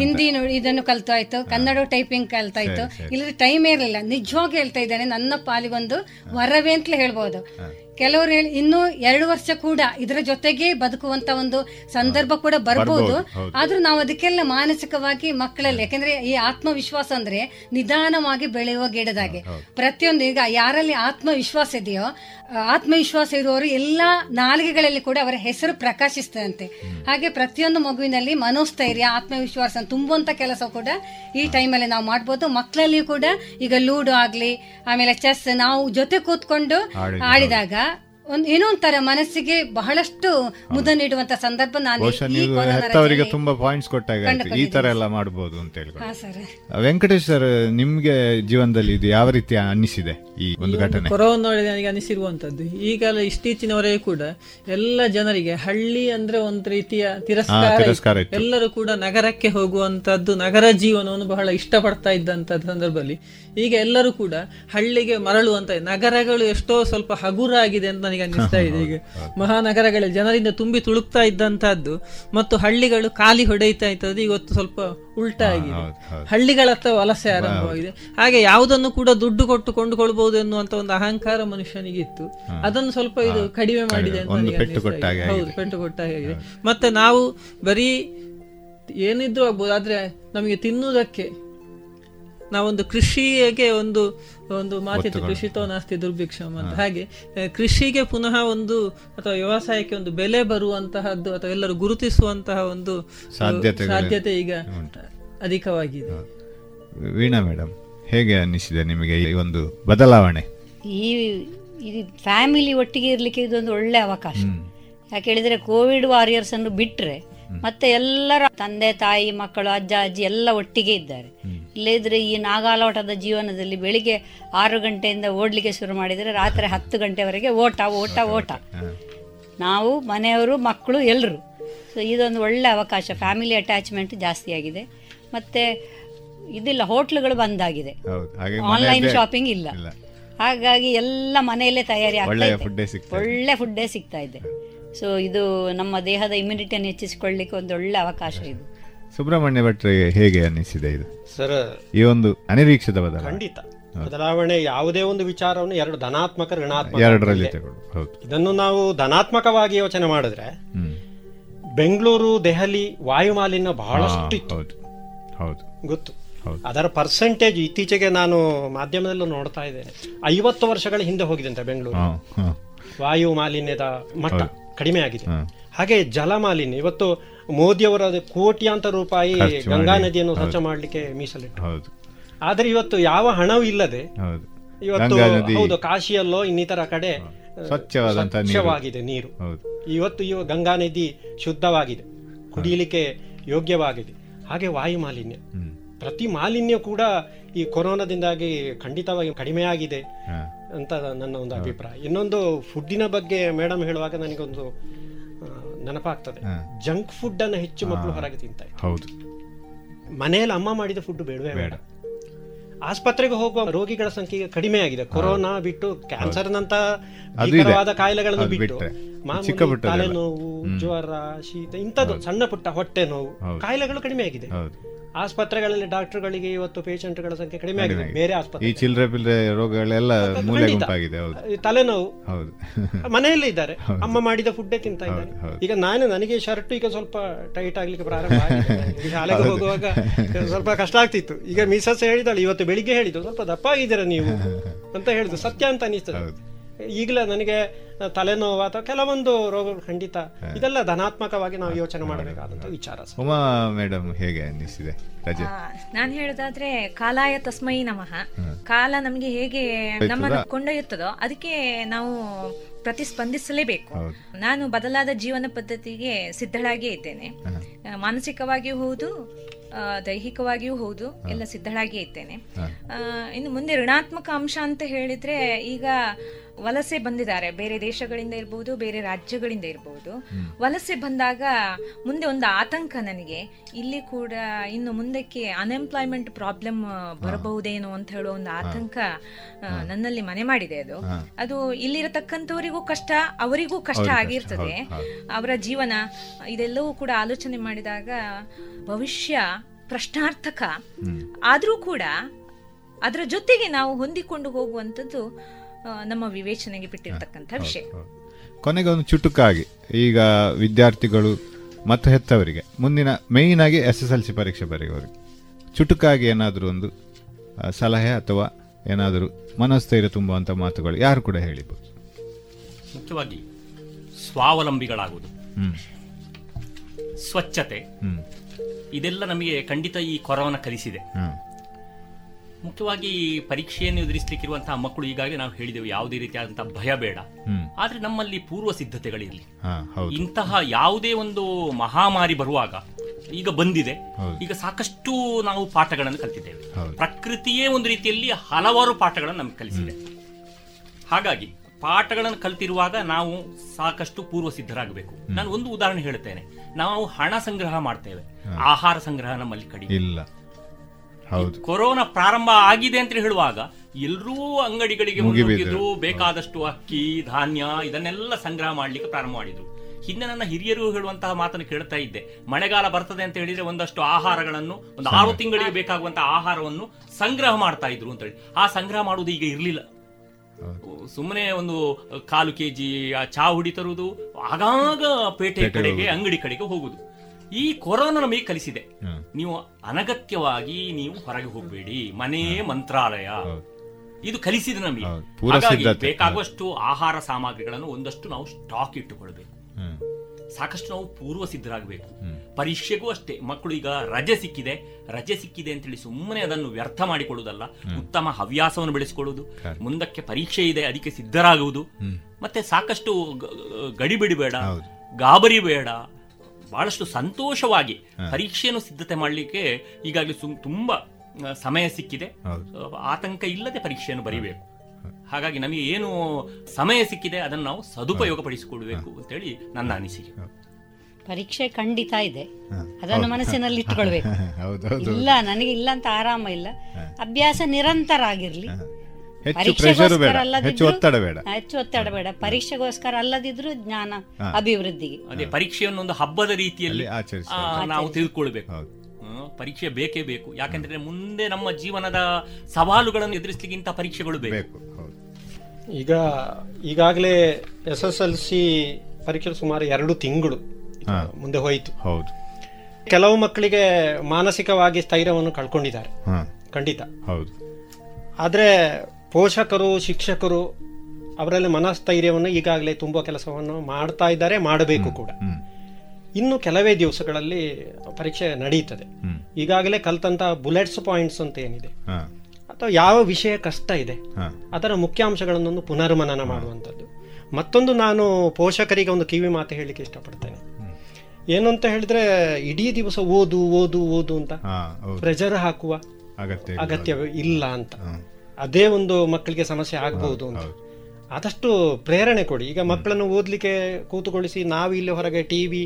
S4: ಹಿಂದಿ ಇದನ್ನು ಕಲ್ತಾಯ್ತು ಕನ್ನಡ ಟೈಪಿಂಗ್ ಕಲ್ತಾಯ್ತು ಇಲ್ಲದ್ರೆ ಟೈಮ್ ಇರಲಿಲ್ಲ. ನಿಜವಾಗಿ ಹೇಳ್ತಾ ಇದ್ದೇನೆ ನನ್ನ ಪಾಲಿಗೊಂದು ವರವೇ ಅಂತಲೇ ಹೇಳ್ಬೋದು. ಕೆಲವರು ಹೇಳಿ ಇನ್ನು ಎರಡು ವರ್ಷ ಕೂಡ ಇದರ ಜೊತೆಗೆ ಬದುಕುವಂತ ಒಂದು ಸಂದರ್ಭ ಕೂಡ ಬರ್ಬೋದು. ಆದ್ರೂ ನಾವು ಅದಕ್ಕೆಲ್ಲ ಮಾನಸಿಕವಾಗಿ ಮಕ್ಕಳಲ್ಲಿ ಯಾಕಂದ್ರೆ ಈ ಆತ್ಮವಿಶ್ವಾಸ ಅಂದ್ರೆ ನಿಧಾನವಾಗಿ ಬೆಳೆಯುವ ಗಿಡದಾಗೆ. ಪ್ರತಿಯೊಂದು ಈಗ ಯಾರಲ್ಲಿ ಆತ್ಮವಿಶ್ವಾಸ ಇದೆಯೋ ಆತ್ಮವಿಶ್ವಾಸ ಇರುವವರು ಎಲ್ಲಾ ನಾಲಿಗೆಗಳಲ್ಲಿ ಕೂಡ ಅವರ ಹೆಸರು ಪ್ರಕಾಶಿಸ್ತದಂತೆ ಹಾಗೆ ಪ್ರತಿಯೊಂದು ಮಗುವಿನಲ್ಲಿ ಮನೋಸ್ಥೈರ್ಯ ಆತ್ಮವಿಶ್ವಾಸ ತುಂಬುವಂತ ಕೆಲಸ ಕೂಡ ಈ ಟೈಮಲ್ಲಿ ನಾವು ಮಾಡ್ಬೋದು. ಮಕ್ಕಳಲ್ಲಿಯೂ ಕೂಡ ಈಗ ಲೂಡೋ ಆಗ್ಲಿ ಆಮೇಲೆ ಚೆಸ್ ನಾವು ಜೊತೆ ಕೂತ್ಕೊಂಡು ಆಡಿದಾಗ ಒಂದ್ ಏನೋ ಒಂಥರ ಮನಸ್ಸಿಗೆ ಬಹಳಷ್ಟು ಮುದ ನೀಡುವಂತ ಸಂದರ್ಭ ನಾನು
S2: ಹೆತ್ತವರಿಗೆ ತುಂಬಾ ಪಾಯಿಂಟ್ಸ್ ಕೊಟ್ಟಾಗ ಈ ತರ ಎಲ್ಲ ಮಾಡಬಹುದು ಅಂತ
S4: ಹೇಳಿ
S2: ವೆಂಕಟೇಶ್ ಸರ್ ನಿಮ್ಗೆ ಜೀವನದಲ್ಲಿ ಇದು ಯಾವ ರೀತಿ ಅನ್ನಿಸಿದೆ ಈ ಒಂದು ಘಟನೆ?
S8: ಕೊರೋನಾ ನನಗೆ ಅನಿಸಿರುವಂತದ್ದು ಈಗ ಇತ್ತೀಚಿನವರೆಗೆ ಕೂಡ ಎಲ್ಲ ಜನರಿಗೆ ಹಳ್ಳಿ ಅಂದ್ರೆ ಒಂದ್ ರೀತಿಯ ತಿರಸ್ಕಾರ ಎಲ್ಲರೂ ಕೂಡ ನಗರಕ್ಕೆ ಹೋಗುವಂತದ್ದು ನಗರ ಜೀವನವನ್ನು ಬಹಳ ಇಷ್ಟಪಡ್ತಾ ಇದ್ದಂತ ಸಂದರ್ಭದಲ್ಲಿ. ಈಗ ಎಲ್ಲರೂ ಕೂಡ ಹಳ್ಳಿಗೆ ಮರಳುವಂತ ನಗರಗಳು ಎಷ್ಟೋ ಸ್ವಲ್ಪ ಹಗುರಾಗಿದೆ ಅಂತ ನನಗೆ ಅನ್ನಿಸ್ತಾ ಇದೆ. ಈಗ ಮಹಾನಗರಗಳಲ್ಲಿ ಜನರಿಂದ ತುಂಬಿ ತುಳುಕ್ತಾ ಇದ್ದಂತಹದ್ದು ಮತ್ತು ಹಳ್ಳಿಗಳು ಖಾಲಿ ಹೊಡೆಯುತ್ತಾ ಇದ್ದದ್ದು ಇವತ್ತು ಸ್ವಲ್ಪ ಉಲ್ಟಾ ಆಗಿದೆ. ಹಳ್ಳಿಗಳತ್ತ ವಲಸೆ ಆರಂಭವಾಗಿದೆ. ಹಾಗೆ ಯಾವುದನ್ನು ಕೂಡ ದುಡ್ಡು ಕೊಟ್ಟು ಕೊಂಡುಕೊಳ್ಬಹುದು ಎನ್ನುವಂತ ಒಂದು ಅಹಂಕಾರ ಮನುಷ್ಯನಿಗಿತ್ತು. ಅದನ್ನು ಸ್ವಲ್ಪ ಇದು ಕಡಿಮೆ ಮಾಡಿದೆ ಅಂತ ನನಗೆ ಹೌದು ಪೆಟ್ಟು ಮತ್ತೆ ನಾವು ಬರೀ ಏನಿದ್ರು ಆಗ್ಬೋದು ಆದ್ರೆ ನಮಗೆ ತಿನ್ನುವುದಕ್ಕೆ ನಾವೊಂದು ಕೃಷಿಗೆ ಒಂದು ಒಂದು ಮಾತಿತ್ತು ಕೃಷಿತೋ ನಾಸ್ತಿ ದುರ್ಭಿಕ್ಷಮ್ ಅಂತ. ಹಾಗೆ ಕೃಷಿಗೆ ಪುನಃ ಒಂದು ಅಥವಾ ವ್ಯವಸಾಯಕ್ಕೆ ಒಂದು ಬೆಲೆ ಬರುವಂತಹದ್ದು ಅಥವಾ ಎಲ್ಲರೂ ಗುರುತಿಸುವಂತಹ ಒಂದು ಸಾಧ್ಯತೆ ಈಗ ಅಧಿಕವಾಗಿದೆ.
S2: ವೀಣಾ ಮೇಡಮ್ ಹೇಗೆ ಅನ್ನಿಸಿದೆ ನಿಮಗೆ ಈ ಒಂದು ಬದಲಾವಣೆ?
S6: ಈ ಫ್ಯಾಮಿಲಿ ಒಟ್ಟಿಗೆ ಇರಲಿಕ್ಕೆ ಇದೊಂದು ಒಳ್ಳೆ ಅವಕಾಶ. ಯಾಕೆ ಹೇಳಿದ್ರೆ ಕೋವಿಡ್ ವಾರಿಯರ್ಸ್ ಅನ್ನು ಬಿಟ್ರೆ ಮತ್ತೆ ಎಲ್ಲರ ತಂದೆ ತಾಯಿ ಮಕ್ಕಳು ಅಜ್ಜ ಅಜ್ಜಿ ಎಲ್ಲ ಒಟ್ಟಿಗೆ ಇದ್ದಾರೆ. ಇಲ್ಲದಿದ್ರೆ ಈ ನಾಗಾಲೋಟದ ಜೀವನದಲ್ಲಿ ಬೆಳಿಗ್ಗೆ ಆರು ಗಂಟೆಯಿಂದ ಓಡ್ಲಿಕ್ಕೆ ಶುರು ಮಾಡಿದರೆ ರಾತ್ರಿ ಹತ್ತು ಗಂಟೆವರೆಗೆ ಓಟ ಓಟ ಓಟ ನಾವು ಮನೆಯವರು ಮಕ್ಕಳು ಎಲ್ಲರೂ ಸೊ ಇದೊಂದು ಒಳ್ಳೆ ಅವಕಾಶ. ಫ್ಯಾಮಿಲಿ ಅಟ್ಯಾಚ್ಮೆಂಟ್ ಜಾಸ್ತಿ ಆಗಿದೆ. ಮತ್ತೆ ಇದಿಲ್ಲ ಹೋಟ್ಲುಗಳು ಬಂದಾಗಿದೆ ಆನ್ಲೈನ್ ಶಾಪಿಂಗ್ ಇಲ್ಲ. ಹಾಗಾಗಿ ಎಲ್ಲ ಮನೆಯಲ್ಲೇ ತಯಾರಿ
S2: ಆಗ್ತದೆ.
S6: ಒಳ್ಳೆ ಫುಡ್ಡೇ ಸಿಗ್ತಾ ಇದೆ. ಸೊ ಇದು ನಮ್ಮ ದೇಹದ ಇಮ್ಯುನಿಟಿಯನ್ನು ಹೆಚ್ಚಿಸಿಕೊಳ್ಳಿಕ್ಕೆ ಒಂದು ಒಳ್ಳೆ ಅವಕಾಶ ಇದು.
S2: ಸುಬ್ರಹ್ಮಣ್ಯ ಭಟ್ರಿಗೆ ಹೇಗೆ ಅನ್ನಿಸಿದೆ ಇದು?
S5: ಸರ್
S2: ಈ ಒಂದು ಅನಿರೀಕ್ಷಿತ ಬದಲಾವಣೆ.
S5: ಖಂಡಿತ. ಬದಲಾವಣೆ ಯಾವುದೇ ಒಂದು ವಿಚಾರವನ್ನು ಎರಡು ಧನಾತ್ಮಕ ಋಣಾತ್ಮಕ
S2: ಎರಡರಲ್ಲಿ. ಹೌದು.
S5: ಇದನ್ನು ನಾವು ಧನಾತ್ಮಕವಾಗಿ ಯೋಚನೆ ಮಾಡಿದ್ರೆ ಬೆಂಗಳೂರು ದೆಹಲಿ ವಾಯು ಮಾಲಿನ್ಯ ಬಹಳಷ್ಟು ಇತ್ತು.
S2: ಹೌದು. ಹೌದು.
S5: ಗೊತ್ತು. ಅದರ ಪರ್ಸೆಂಟೇಜ್ ಇತ್ತೀಚೆಗೆ ನಾನು ಮಾಧ್ಯಮದಲ್ಲೂ ನೋಡ್ತಾ ಇದ್ದೇನೆ. ಐವತ್ತು ವರ್ಷಗಳ ಹಿಂದೆ ಹೋಗಿದೆ ಅಂತ ಬೆಂಗಳೂರು. ವಾಯು ಮಾಲಿನ್ಯದ ಮಟ್ಟ ಕಡಿಮೆ ಆಗಿದೆ. ಹಾಗೆ ಜಲ ಮಾಲಿನ್ಯ. ಇವತ್ತು ಮೋದಿಯವರ ಕೋಟ್ಯಾಂತರ ರೂಪಾಯಿ ಗಂಗಾ ನದಿಯನ್ನು ಸ್ವಚ್ಛ. ಮಾಡಲಿಕ್ಕೆ ಮೀಸಲಿಟ್ಟು. ಆದ್ರೆ ಇವತ್ತು ಯಾವ ಹಣವೂ ಇಲ್ಲದೆ ಇವತ್ತು ಹೌದು ಕಾಶಿಯಲ್ಲೋ ಇನ್ನಿತರ ಕಡೆ. ಸ್ವಚ್ಛವಾಗಿದೆ ನೀರು. ಇವತ್ತು ಇವ ಗಂಗಾ ನದಿ ಶುದ್ಧವಾಗಿದೆ. ಕುಡಿಯಲಿಕ್ಕೆ ಯೋಗ್ಯವಾಗಿದೆ. ಹಾಗೆ ವಾಯು ಮಾಲಿನ್ಯ. ಪ್ರತಿ ಮಾಲಿನ್ಯ ಕೂಡ ಈ ಕೊರೋನಾದಿಂದಾಗಿ ಖಂಡಿತವಾಗಿ ಕಡಿಮೆಯಾಗಿದೆ. ಅಂತ ನನ್ನ ಒಂದು ಅಭಿಪ್ರಾಯ. ಇನ್ನೊಂದು ಫುಡ್ಡಿನ ಬಗ್ಗೆ ಮೇಡಮ್ ಹೇಳುವಾಗ ನನಗೊಂದು ನೆನಪಾಗ್ತದೆ. ಜಂಕ್ ಫುಡ್ ಅನ್ನು ಹೆಚ್ಚು ಮಕ್ಕಳು ಹೊರಗೆ ತಿಂತಾ
S2: ಹೌದು.
S5: ಮನೆಯಲ್ಲಿ ಅಮ್ಮ ಮಾಡಿದ ಫುಡ್ ಬೇಡವೇ ಬೇಡ. ಆಸ್ಪತ್ರೆಗೆ ಹೋಗುವ ರೋಗಿಗಳ ಸಂಖ್ಯೆ ಕಡಿಮೆ ಆಗಿದೆ. ಕೊರೋನಾ ಬಿಟ್ಟು ಕ್ಯಾನ್ಸರ್ ನಂತ. ಕಾಯಿಲೆಗಳನ್ನು ಬಿಟ್ಟು. ತಲೆನೋವು ಜ್ವರ ಶೀತ ಇಂಥದ್ದು ಸಣ್ಣ ಪುಟ್ಟ ಹೊಟ್ಟೆ ನೋವು. ಕಾಯಿಲೆಗಳು ಕಡಿಮೆ ಆಗಿದೆ. ಆಸ್ಪತ್ರೆಗಳಲ್ಲಿ ಡಾಕ್ಟರ್ಗಳಿಗೆ ಇವತ್ತು ಪೇಷಂಟ್ಗಳ ಸಂಖ್ಯೆ ಕಡಿಮೆ ಆಗಿದೆ. ಬೇರೆ ಆಸ್ಪತ್ರೆ.
S2: ಈ ಚಿಲ್ಲರೆ ಪಿಲ್ಲರೆ ರೋಗಗಳೆಲ್ಲ ಮೂಲೆ ಗುಂಪಾಗಿದೆ ಹೌದು.
S5: ಈ ತಲೆನೋವು.
S2: ಹೌದು.
S5: ಮನೆಯಲ್ಲೇ ಇದ್ದಾರೆ. ಅಮ್ಮ ಮಾಡಿದ ಫುಡ್ಡೇ ತಿಂತಾ ಇದ್ದಾರೆ. ಈಗ ನಾನು ನನಗೆ ಶರ್ಟ್ ಈಗ ಸ್ವಲ್ಪ ಟೈಟ್ ಆಗ್ಲಿಕ್ಕೆ ಪ್ರಾರಂಭ ಶಾಲೆಗೆ ಹೋಗುವಾಗ ಸ್ವಲ್ಪ ಕಷ್ಟ ಆಗ್ತಿತ್ತು. ಈಗ ಮಿಸಸ್ ಹೇಳಿದಾಳೆ ಇವತ್ತು ಬೆಳಿಗ್ಗೆ ಹೇಳಿದ್ದು ಸ್ವಲ್ಪ ದಪ್ಪ ಆಗಿದ್ದೀರಾ ನೀವು? ಅಂತ ಹೇಳುದು ಸತ್ಯ ಅಂತ ಅನಿಸ್ತದೆ. ಈಗಲೇ ನನಗೆ ತಲೆನೋವು ಅಥವಾ ಕೆಲವೊಂದು ರೋಗಗಳು ಖಂಡಿತ ಇದೆಲ್ಲ ಧನಾತ್ಮಕವಾಗಿ ನಾವು ಯೋಚನೆ ಮಾಡಬೇಕಾದಂತ ವಿಚಾರ ಸರ್.
S2: ಉಮಾ ಮೇಡಮ್ ಹೇಗೆ ಅನ್ನಿಸಿದೆ ರಜೆ.
S7: ನಾನು ಹೇಳುದಾದ್ರೆ ಕಾಲಾಯ ತಸ್ಮೈ ನಮಃ. ಕಾಲ ನಮಗೆ ಹೇಗೆ ನಮ್ಮನ್ನು ಕೊಂಡೊಯ್ಯುತ್ತದೋ ಅದಕ್ಕೆ ನಾವು ಪ್ರತಿಸ್ಪಂದಿಸಲೇಬೇಕು. ನಾನು ಬದಲಾದ ಜೀವನ ಪದ್ಧತಿಗೆ ಸಿದ್ಧಳಾಗಿಯೇ ಇದ್ದೇನೆ. ಮಾನಸಿಕವಾಗಿಯೂ ಹೌದು ದೈಹಿಕವಾಗಿಯೂ ಹೌದು ಎಲ್ಲ ಸಿದ್ಧಳಾಗಿಯೇ ಇದ್ದೇನೆ. ಆ, ಇನ್ನು ಮುಂದೆ ಋಣಾತ್ಮಕ ಅಂಶ ಅಂತ ಹೇಳಿದ್ರೆ ಈಗ ವಲಸೆ ಬಂದಿದ್ದಾರೆ. ಬೇರೆ ದೇಶಗಳಿಂದ ಇರ್ಬೋದು ಬೇರೆ ರಾಜ್ಯಗಳಿಂದ ಇರ್ಬೋದು. ವಲಸೆ ಬಂದಾಗ ಮುಂದೆ ಒಂದು ಆತಂಕ ನನಗೆ. ಇಲ್ಲಿ ಕೂಡ ಇನ್ನು ಮುಂದಕ್ಕೆ ಅನ್ಎಂಪ್ಲಾಯ್ಮೆಂಟ್ ಪ್ರಾಬ್ಲಮ್ ಬರಬಹುದೇನೋ ಅಂತ ಹೇಳೋ ಒಂದು ಆತಂಕ ನನ್ನಲ್ಲಿ ಮನೆ ಮಾಡಿದೆ ಅದು. ಅದು ಇಲ್ಲಿರತಕ್ಕಂಥವರಿಗೂ ಕಷ್ಟ ಅವರಿಗೂ ಕಷ್ಟ ಆಗಿರ್ತದೆ. ಅವರ ಜೀವನ ಇದೆಲ್ಲವೂ ಕೂಡ ಆಲೋಚನೆ ಮಾಡಿದಾಗ ಭವಿಷ್ಯ ಪ್ರಶ್ನಾರ್ಥಕ. ಆದರೂ ಕೂಡ ಅದರ ಜೊತೆಗೆ ನಾವು ಹೊಂದಿಕೊಂಡು ಹೋಗುವಂಥದ್ದು ನಮ್ಮ ವಿವೇಚನೆಗೆ ಬಿಟ್ಟಿರ್ತಕ್ಕಂಥ ವಿಷಯ.
S2: ಕೊನೆಗೆ ಒಂದು ಚುಟುಕಾಗಿ ಈಗ ವಿದ್ಯಾರ್ಥಿಗಳು ಮತ್ತು ಹೆತ್ತವರಿಗೆ ಮುಂದಿನ ಮೇಯ್ನ್ ಆಗಿ ಎಸ್ ಎಸ್ ಎಲ್ ಸಿ ಪರೀಕ್ಷೆ ಬರೆಯುವವರಿಗೆ ಚುಟುಕಾಗಿ ಏನಾದರೂ ಒಂದು ಸಲಹೆ ಅಥವಾ ಏನಾದರೂ ಮನಸ್ಥೈರ್ಯ ತುಂಬುವಂಥ ಮಾತುಗಳು ಯಾರು ಕೂಡ ಹೇಳಿಬಹುದು
S3: ಮುಖ್ಯವಾಗಿ ಸ್ವಾವಲಂಬಿಗಳಾಗುವುದು.
S2: ಹ್ಮ್.
S3: ಸ್ವಚ್ಛತೆ.
S2: ಹ್ಮ್.
S3: ಇದೆಲ್ಲ ನಮಗೆ ಖಂಡಿತ ಈ ಕೊರವನ್ನು ಕಲಿಸಿದೆ. ಮುಖ್ಯವಾಗಿ ಪರೀಕ್ಷೆಯನ್ನು ಎದುರಿಸಲಿಕ್ಕಿರುವಂತಹ ಮಕ್ಕಳು ಈಗಾಗಲೇ ನಾವು ಹೇಳಿದೆವು ಯಾವುದೇ ರೀತಿಯಾದಂತಹ ಭಯ ಬೇಡ. ಆದ್ರೆ ನಮ್ಮಲ್ಲಿ ಪೂರ್ವ ಸಿದ್ಧತೆಗಳಿರಲಿ ಇಂತಹ ಯಾವುದೇ ಒಂದು ಮಹಾಮಾರಿ ಬರುವಾಗ ಈಗ ಬಂದಿದೆ. ಈಗ ಸಾಕಷ್ಟು ನಾವು ಪಾಠಗಳನ್ನು ಕಲಿತಿದ್ದೇವೆ. ಪ್ರಕೃತಿಯೇ ಒಂದು ರೀತಿಯಲ್ಲಿ ಹಲವಾರು ಪಾಠಗಳನ್ನು ನಮ್ಗೆ ಕಲಿಸಿದೆ. ಹಾಗಾಗಿ ಪಾಠಗಳನ್ನು ಕಲ್ತಿರುವಾಗ ನಾವು ಸಾಕಷ್ಟು ಪೂರ್ವ ಸಿದ್ಧರಾಗಬೇಕು. ನಾನು ಒಂದು ಉದಾಹರಣೆ ಹೇಳ್ತೇನೆ ನಾವು ಹಣ ಸಂಗ್ರಹ ಮಾಡ್ತೇವೆ. ಆಹಾರ ಸಂಗ್ರಹ ನಮ್ಮಲ್ಲಿ ಕಡಿಮೆ.
S2: ಇಲ್ಲ.
S3: ಕೊರೋನಾ ಪ್ರಾರಂಭ ಆಗಿದೆ ಅಂತ ಹೇಳುವಾಗ ಎಲ್ಲರೂ ಅಂಗಡಿಗಳಿಗೆ. ಮುಗಿದ್ರು ಬೇಕಾದಷ್ಟು ಅಕ್ಕಿ ಧಾನ್ಯ ಇದನ್ನೆಲ್ಲ ಸಂಗ್ರಹ ಮಾಡ್ಲಿಕ್ಕೆ ಪ್ರಾರಂಭ ಮಾಡಿದ್ರು. ಹಿಂದೆ ನನ್ನ ಹಿರಿಯರು ಹೇಳುವಂತಹ ಮಾತನ್ನು ಕೇಳ್ತಾ ಇದ್ದೆ. ಮಳೆಗಾಲ ಬರ್ತದೆ ಅಂತ ಹೇಳಿದ್ರೆ ಒಂದಷ್ಟು ಆಹಾರಗಳನ್ನು ಒಂದು ಆರು ತಿಂಗಳಿಗೆ ಬೇಕಾಗುವಂತಹ ಆಹಾರವನ್ನು ಸಂಗ್ರಹ ಮಾಡ್ತಾ ಇದ್ರು ಅಂತ ಹೇಳಿ. ಆ ಸಂಗ್ರಹ ಮಾಡುವುದು ಈಗ ಇರಲಿಲ್ಲ. ಸುಮ್ಮನೆ ಒಂದು ಕಾಲು ಕೆಜಿ ಚಾ ಹುಡಿ ತರುವುದು ಆಗಾಗ ಪೇಟೆ ಕಡೆಗೆ ಅಂಗಡಿ ಕಡೆಗೆ ಹೋಗುದು. ಈ ಕೊರೋನಾ ನಮಗೆ ಕಲಿಸಿದೆ. ನೀವು ಅನಗತ್ಯವಾಗಿ ನೀವು ಹೊರಗೆ ಹೋಗಬೇಡಿ. ಮನೆ ಮಂತ್ರಾಲಯ. ಇದು ಕಲಿಸಿದೆ ನಮಗೆ. ಬೇಕಾಗುವಷ್ಟು ಆಹಾರ ಸಾಮಗ್ರಿಗಳನ್ನು ಒಂದಷ್ಟು ನಾವು ಸ್ಟಾಕ್ ಇಟ್ಟುಕೊಳ್ಬೇಕು. ಸಾಕಷ್ಟು ನಾವು ಪೂರ್ವ ಸಿದ್ಧರಾಗಬೇಕು. ಪರೀಕ್ಷೆಗೂ ಅಷ್ಟೇ. ಮಕ್ಕಳು ಈಗ ರಜೆ ಸಿಕ್ಕಿದೆ. ರಜೆ ಸಿಕ್ಕಿದೆ ಅಂತೇಳಿ ಸುಮ್ಮನೆ ಅದನ್ನು ವ್ಯರ್ಥ ಮಾಡಿಕೊಳ್ಳುವುದಲ್ಲ. ಉತ್ತಮ ಹವ್ಯಾಸವನ್ನು ಬೆಳೆಸಿಕೊಳ್ಳುವುದು. ಮುಂದಕ್ಕೆ ಪರೀಕ್ಷೆ ಇದೆ ಅದಕ್ಕೆ ಸಿದ್ಧರಾಗುವುದು. ಮತ್ತೆ ಸಾಕಷ್ಟು ಗಡಿಬಿಡಿ ಬೇಡ. ಗಾಬರಿ ಬೇಡ. ಬಹಳಷ್ಟು ಸಂತೋಷವಾಗಿ ಪರೀಕ್ಷೆಯನ್ನು ಸಿದ್ಧತೆ ಮಾಡಲಿಕ್ಕೆ ಈಗಾಗಲೇ ಸುಮ್- ತುಂಬಾ ಸಮಯ ಸಿಕ್ಕಿದೆ. ಆತಂಕ ಇಲ್ಲದೆ ಪರೀಕ್ಷೆಯನ್ನು ಬರೀಬೇಕು. ಹಾಗಾಗಿ ನಮಗೆ ಏನು ಸಮಯ ಸಿಕ್ಕಿದೆ ಅದನ್ನು ನಾವು ಸದುಪಯೋಗ ಅಂತ ಅಂತೇಳಿ ನನ್ನ ಅನಿಸಿಕೆ.
S6: ಪರೀಕ್ಷೆ ಖಂಡಿತ ಇದೆ. ಅದನ್ನು ಮನಸ್ಸಿನಲ್ಲಿ ಇಟ್ಕೊಳ್ಬೇಕು ಇಲ್ಲ ನನಗೆ ಇಲ್ಲ ಅಂತ ಆರಾಮ ಇಲ್ಲ. ಅಭ್ಯಾಸ ನಿರಂತರ ಆಗಿರ್ಲಿ.
S2: ಹೆಚ್ಚು ಪ್ರೆಷರ್ ಬೇಡ ಹೆಚ್ಚು ಒತ್ತಡ ಬೇಡ.
S6: ಹೆಚ್ಚು ಒತ್ತಡ ಬೇಡ. ಪರೀಕ್ಷೆಗೋಸ್ಕರ ಅಲ್ಲದಿದ್ರು ಜ್ಞಾನ ಅಭಿವೃದ್ಧಿಗೆ.
S3: ಅದೇ ಪರೀಕ್ಷೆಯನ್ನು ಒಂದು ಹಬ್ಬದ ರೀತಿಯಲ್ಲಿ ನಾವು ತಿಳ್ಕೊಳ್ಬೇಕು. ಹ್ಮ್, ಪರೀಕ್ಷೆ ಬೇಕೇ ಬೇಕು. ಯಾಕಂದ್ರೆ ಮುಂದೆ ನಮ್ಮ ಜೀವನದ ಸವಾಲುಗಳನ್ನು ಎದುರಿಸಲಿಕ್ಕೆ ಇಂಥ ಪರೀಕ್ಷೆಗಳು ಬೇಕು.
S2: ಬೇಕು
S5: ಈಗ ಈಗಾಗಲೇ ಎಸ್ ಎಸ್ ಎಲ್ ಸಿ ಪರೀಕ್ಷೆ ಸುಮಾರು ಎರಡು ತಿಂಗಳು ಮುಂದೆ ಹೋಯಿತು.
S2: ಹೌದು.
S5: ಕೆಲವು ಮಕ್ಕಳಿಗೆ ಮಾನಸಿಕವಾಗಿ ಸ್ಥೈರ್ಯವನ್ನು ಕಳ್ಕೊಂಡಿದ್ದಾರೆ. ಖಂಡಿತ.
S2: ಹೌದು.
S5: ಆದರೆ ಪೋಷಕರು ಶಿಕ್ಷಕರು ಅವರಲ್ಲಿ ಮನಸ್ಥೈರ್ಯವನ್ನು ಈಗಾಗಲೇ ತುಂಬ ಕೆಲಸವನ್ನು ಮಾಡ್ತಾ ಇದ್ದಾರೆ ಮಾಡಬೇಕು ಕೂಡ. ಇನ್ನು ಕೆಲವೇ ದಿವಸಗಳಲ್ಲಿ ಪರೀಕ್ಷೆ ನಡೆಯುತ್ತದೆ. ಈಗಾಗಲೇ ಕಲ್ತಂತ ಬುಲೆಟ್ಸ್ ಪಾಯಿಂಟ್ಸ್ ಅಂತ ಏನಿದೆ? ಅಥವಾ ಯಾವ ವಿಷಯ ಕಷ್ಟ ಇದೆ? ಅದರ ಮುಖ್ಯಾಂಶಗಳನ್ನೊಂದು ಪುನರ್ಮನನ ಮಾಡುವಂಥದ್ದು. ಮತ್ತೊಂದು ನಾನು ಪೋಷಕರಿಗೆ ಒಂದು ಕಿವಿ ಮಾತು ಹೇಳಲಿಕ್ಕೆ ಇಷ್ಟಪಡ್ತೇನೆ. ಏನು ಅಂತ ಹೇಳಿದ್ರೆ ಇಡೀ ದಿವಸ ಓದು ಓದು ಓದು ಅಂತ
S2: ಪ್ರೆಷರ್
S5: ಪ್ರೆಜರ್ ಹಾಕುವ
S2: ಅಗತ್ಯ ಇಲ್ಲ.
S5: ಅಂತ. ಅದೇ ಒಂದು ಮಕ್ಕಳಿಗೆ ಸಮಸ್ಯೆ ಆಗಬಹುದು ಅಂತ. ಆದಷ್ಟು ಪ್ರೇರಣೆ ಕೊಡಿ. ಈಗ ಮಕ್ಕಳನ್ನು ಓದ್ಲಿಕ್ಕೆ ಕೂತುಕೊಳಿಸಿ ನಾವು ಇಲ್ಲಿ ಹೊರಗೆ ಟಿವಿ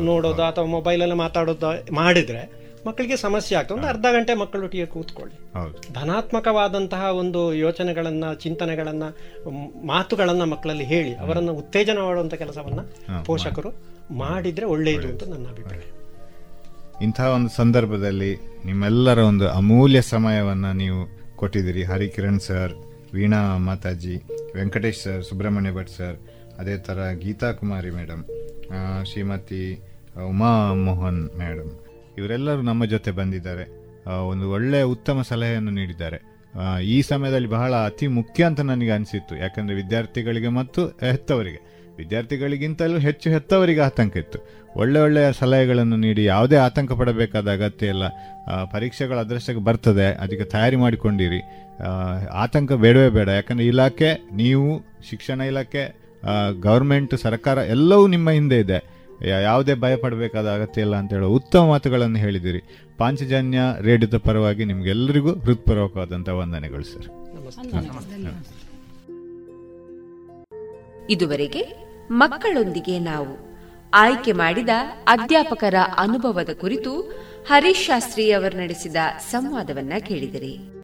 S5: ನೋಡೋದು ಅಥವಾ ಮೊಬೈಲ್ ಅಲ್ಲಿ ಮಾತಾಡೋದು ಮಾಡಿದ್ರೆ ಮಕ್ಕಳಿಗೆ ಸಮಸ್ಯೆ ಆಗ್ತದೆ. ಒಂದು ಅರ್ಧ ಗಂಟೆ ಮಕ್ಕಳೊಟ್ಟಿಗೆ ಕೂತ್ಕೊಳ್ಳಿ. ಧನಾತ್ಮಕವಾದಂತಹ ಒಂದು ಯೋಚನೆಗಳನ್ನ ಚಿಂತನೆಗಳನ್ನ ಮಾತುಗಳನ್ನ ಮಕ್ಕಳಲ್ಲಿ ಹೇಳಿ ಅವರನ್ನು ಉತ್ತೇಜನ ಮಾಡುವಂತ ಕೆಲಸವನ್ನ ಪೋಷಕರು ಮಾಡಿದ್ರೆ ಒಳ್ಳೆಯದು ಅಂತ ನನ್ನ ಅಭಿಪ್ರಾಯ.
S2: ಇಂತಹ ಒಂದು ಸಂದರ್ಭದಲ್ಲಿ ನಿಮ್ಮೆಲ್ಲರ ಒಂದು ಅಮೂಲ್ಯ ಸಮಯವನ್ನ ನೀವು ಕೊಟ್ಟಿದ್ದೀರಿ. Harikiran sir, Veena Mataji, Venkatesh sir, Subrahmanya Bhat sir, ಅದೇ ಥರ ಗೀತಾ ಕುಮಾರಿ ಮೇಡಮ್ ಶ್ರೀಮತಿ ಉಮಾ ಮೋಹನ್ ಮೇಡಮ್. ಇವರೆಲ್ಲರೂ ನಮ್ಮ ಜೊತೆ ಬಂದಿದ್ದಾರೆ. ಒಂದು ಒಳ್ಳೆಯ ಉತ್ತಮ ಸಲಹೆಯನ್ನು ನೀಡಿದ್ದಾರೆ. ಈ ಸಮಯದಲ್ಲಿ ಬಹಳ ಅತಿ ಮುಖ್ಯ ಅಂತ ನನಗೆ ಅನಿಸಿತ್ತು. ಯಾಕಂದರೆ ವಿದ್ಯಾರ್ಥಿಗಳಿಗೆ ಮತ್ತು ಹೆತ್ತವರಿಗೆ. ವಿದ್ಯಾರ್ಥಿಗಳಿಗಿಂತಲೂ ಹೆಚ್ಚು ಹೆತ್ತವರಿಗೆ ಆತಂಕ ಇತ್ತು. ಒಳ್ಳೆ ಒಳ್ಳೆಯ ಸಲಹೆಗಳನ್ನು ನೀಡಿ ಯಾವುದೇ ಆತಂಕ ಪಡಬೇಕಾದ ಅಗತ್ಯ ಇಲ್ಲ. ಪರೀಕ್ಷೆಗಳ ಅದರಷ್ಟಕ್ಕೆ ಬರ್ತದೆ. ಅದಕ್ಕೆ ತಯಾರಿ ಮಾಡಿಕೊಂಡಿರಿ. ಆತಂಕ ಬೇಡವೇ ಬೇಡ. ಯಾಕಂದರೆ ಇಲಾಖೆ ನೀವು ಶಿಕ್ಷಣ ಇಲಾಖೆ ಗೌರ್ಮೆಂಟ್ ಸರ್ಕಾರ ಎಲ್ಲವೂ ನಿಮ್ಮ ಹಿಂದೆ ಇದೆ. ಯಾವುದೇ ಭಯ ಪಡಬೇಕಾದ ಅಗತ್ಯ ಇಲ್ಲ ಅಂತ ಹೇಳೋ ಉತ್ತಮ ಮಾತುಗಳನ್ನು ಹೇಳಿದಿರಿ. ಪಾಂಚಜನ್ಯ ರೇಡಿಯೋದ ಪರವಾಗಿ ನಿಮಗೆಲ್ಲರಿಗೂ ಹೃತ್ಪೂರ್ವಕವಾದಂಥ ವಂದನೆಗಳು ಸರ್.
S1: ಇದುವರೆಗೆ ಮಕ್ಕಳೊಂದಿಗೆ ನಾವು ಆಯ್ಕೆ ಮಾಡಿದ ಅಧ್ಯಾಪಕರ ಅನುಭವದ ಕುರಿತು ಹರೀಶ್ ಶಾಸ್ತ್ರಿ ಅವರು ನಡೆಸಿದ ಸಂವಾದವನ್ನ ಕೇಳಿದಿರಿ.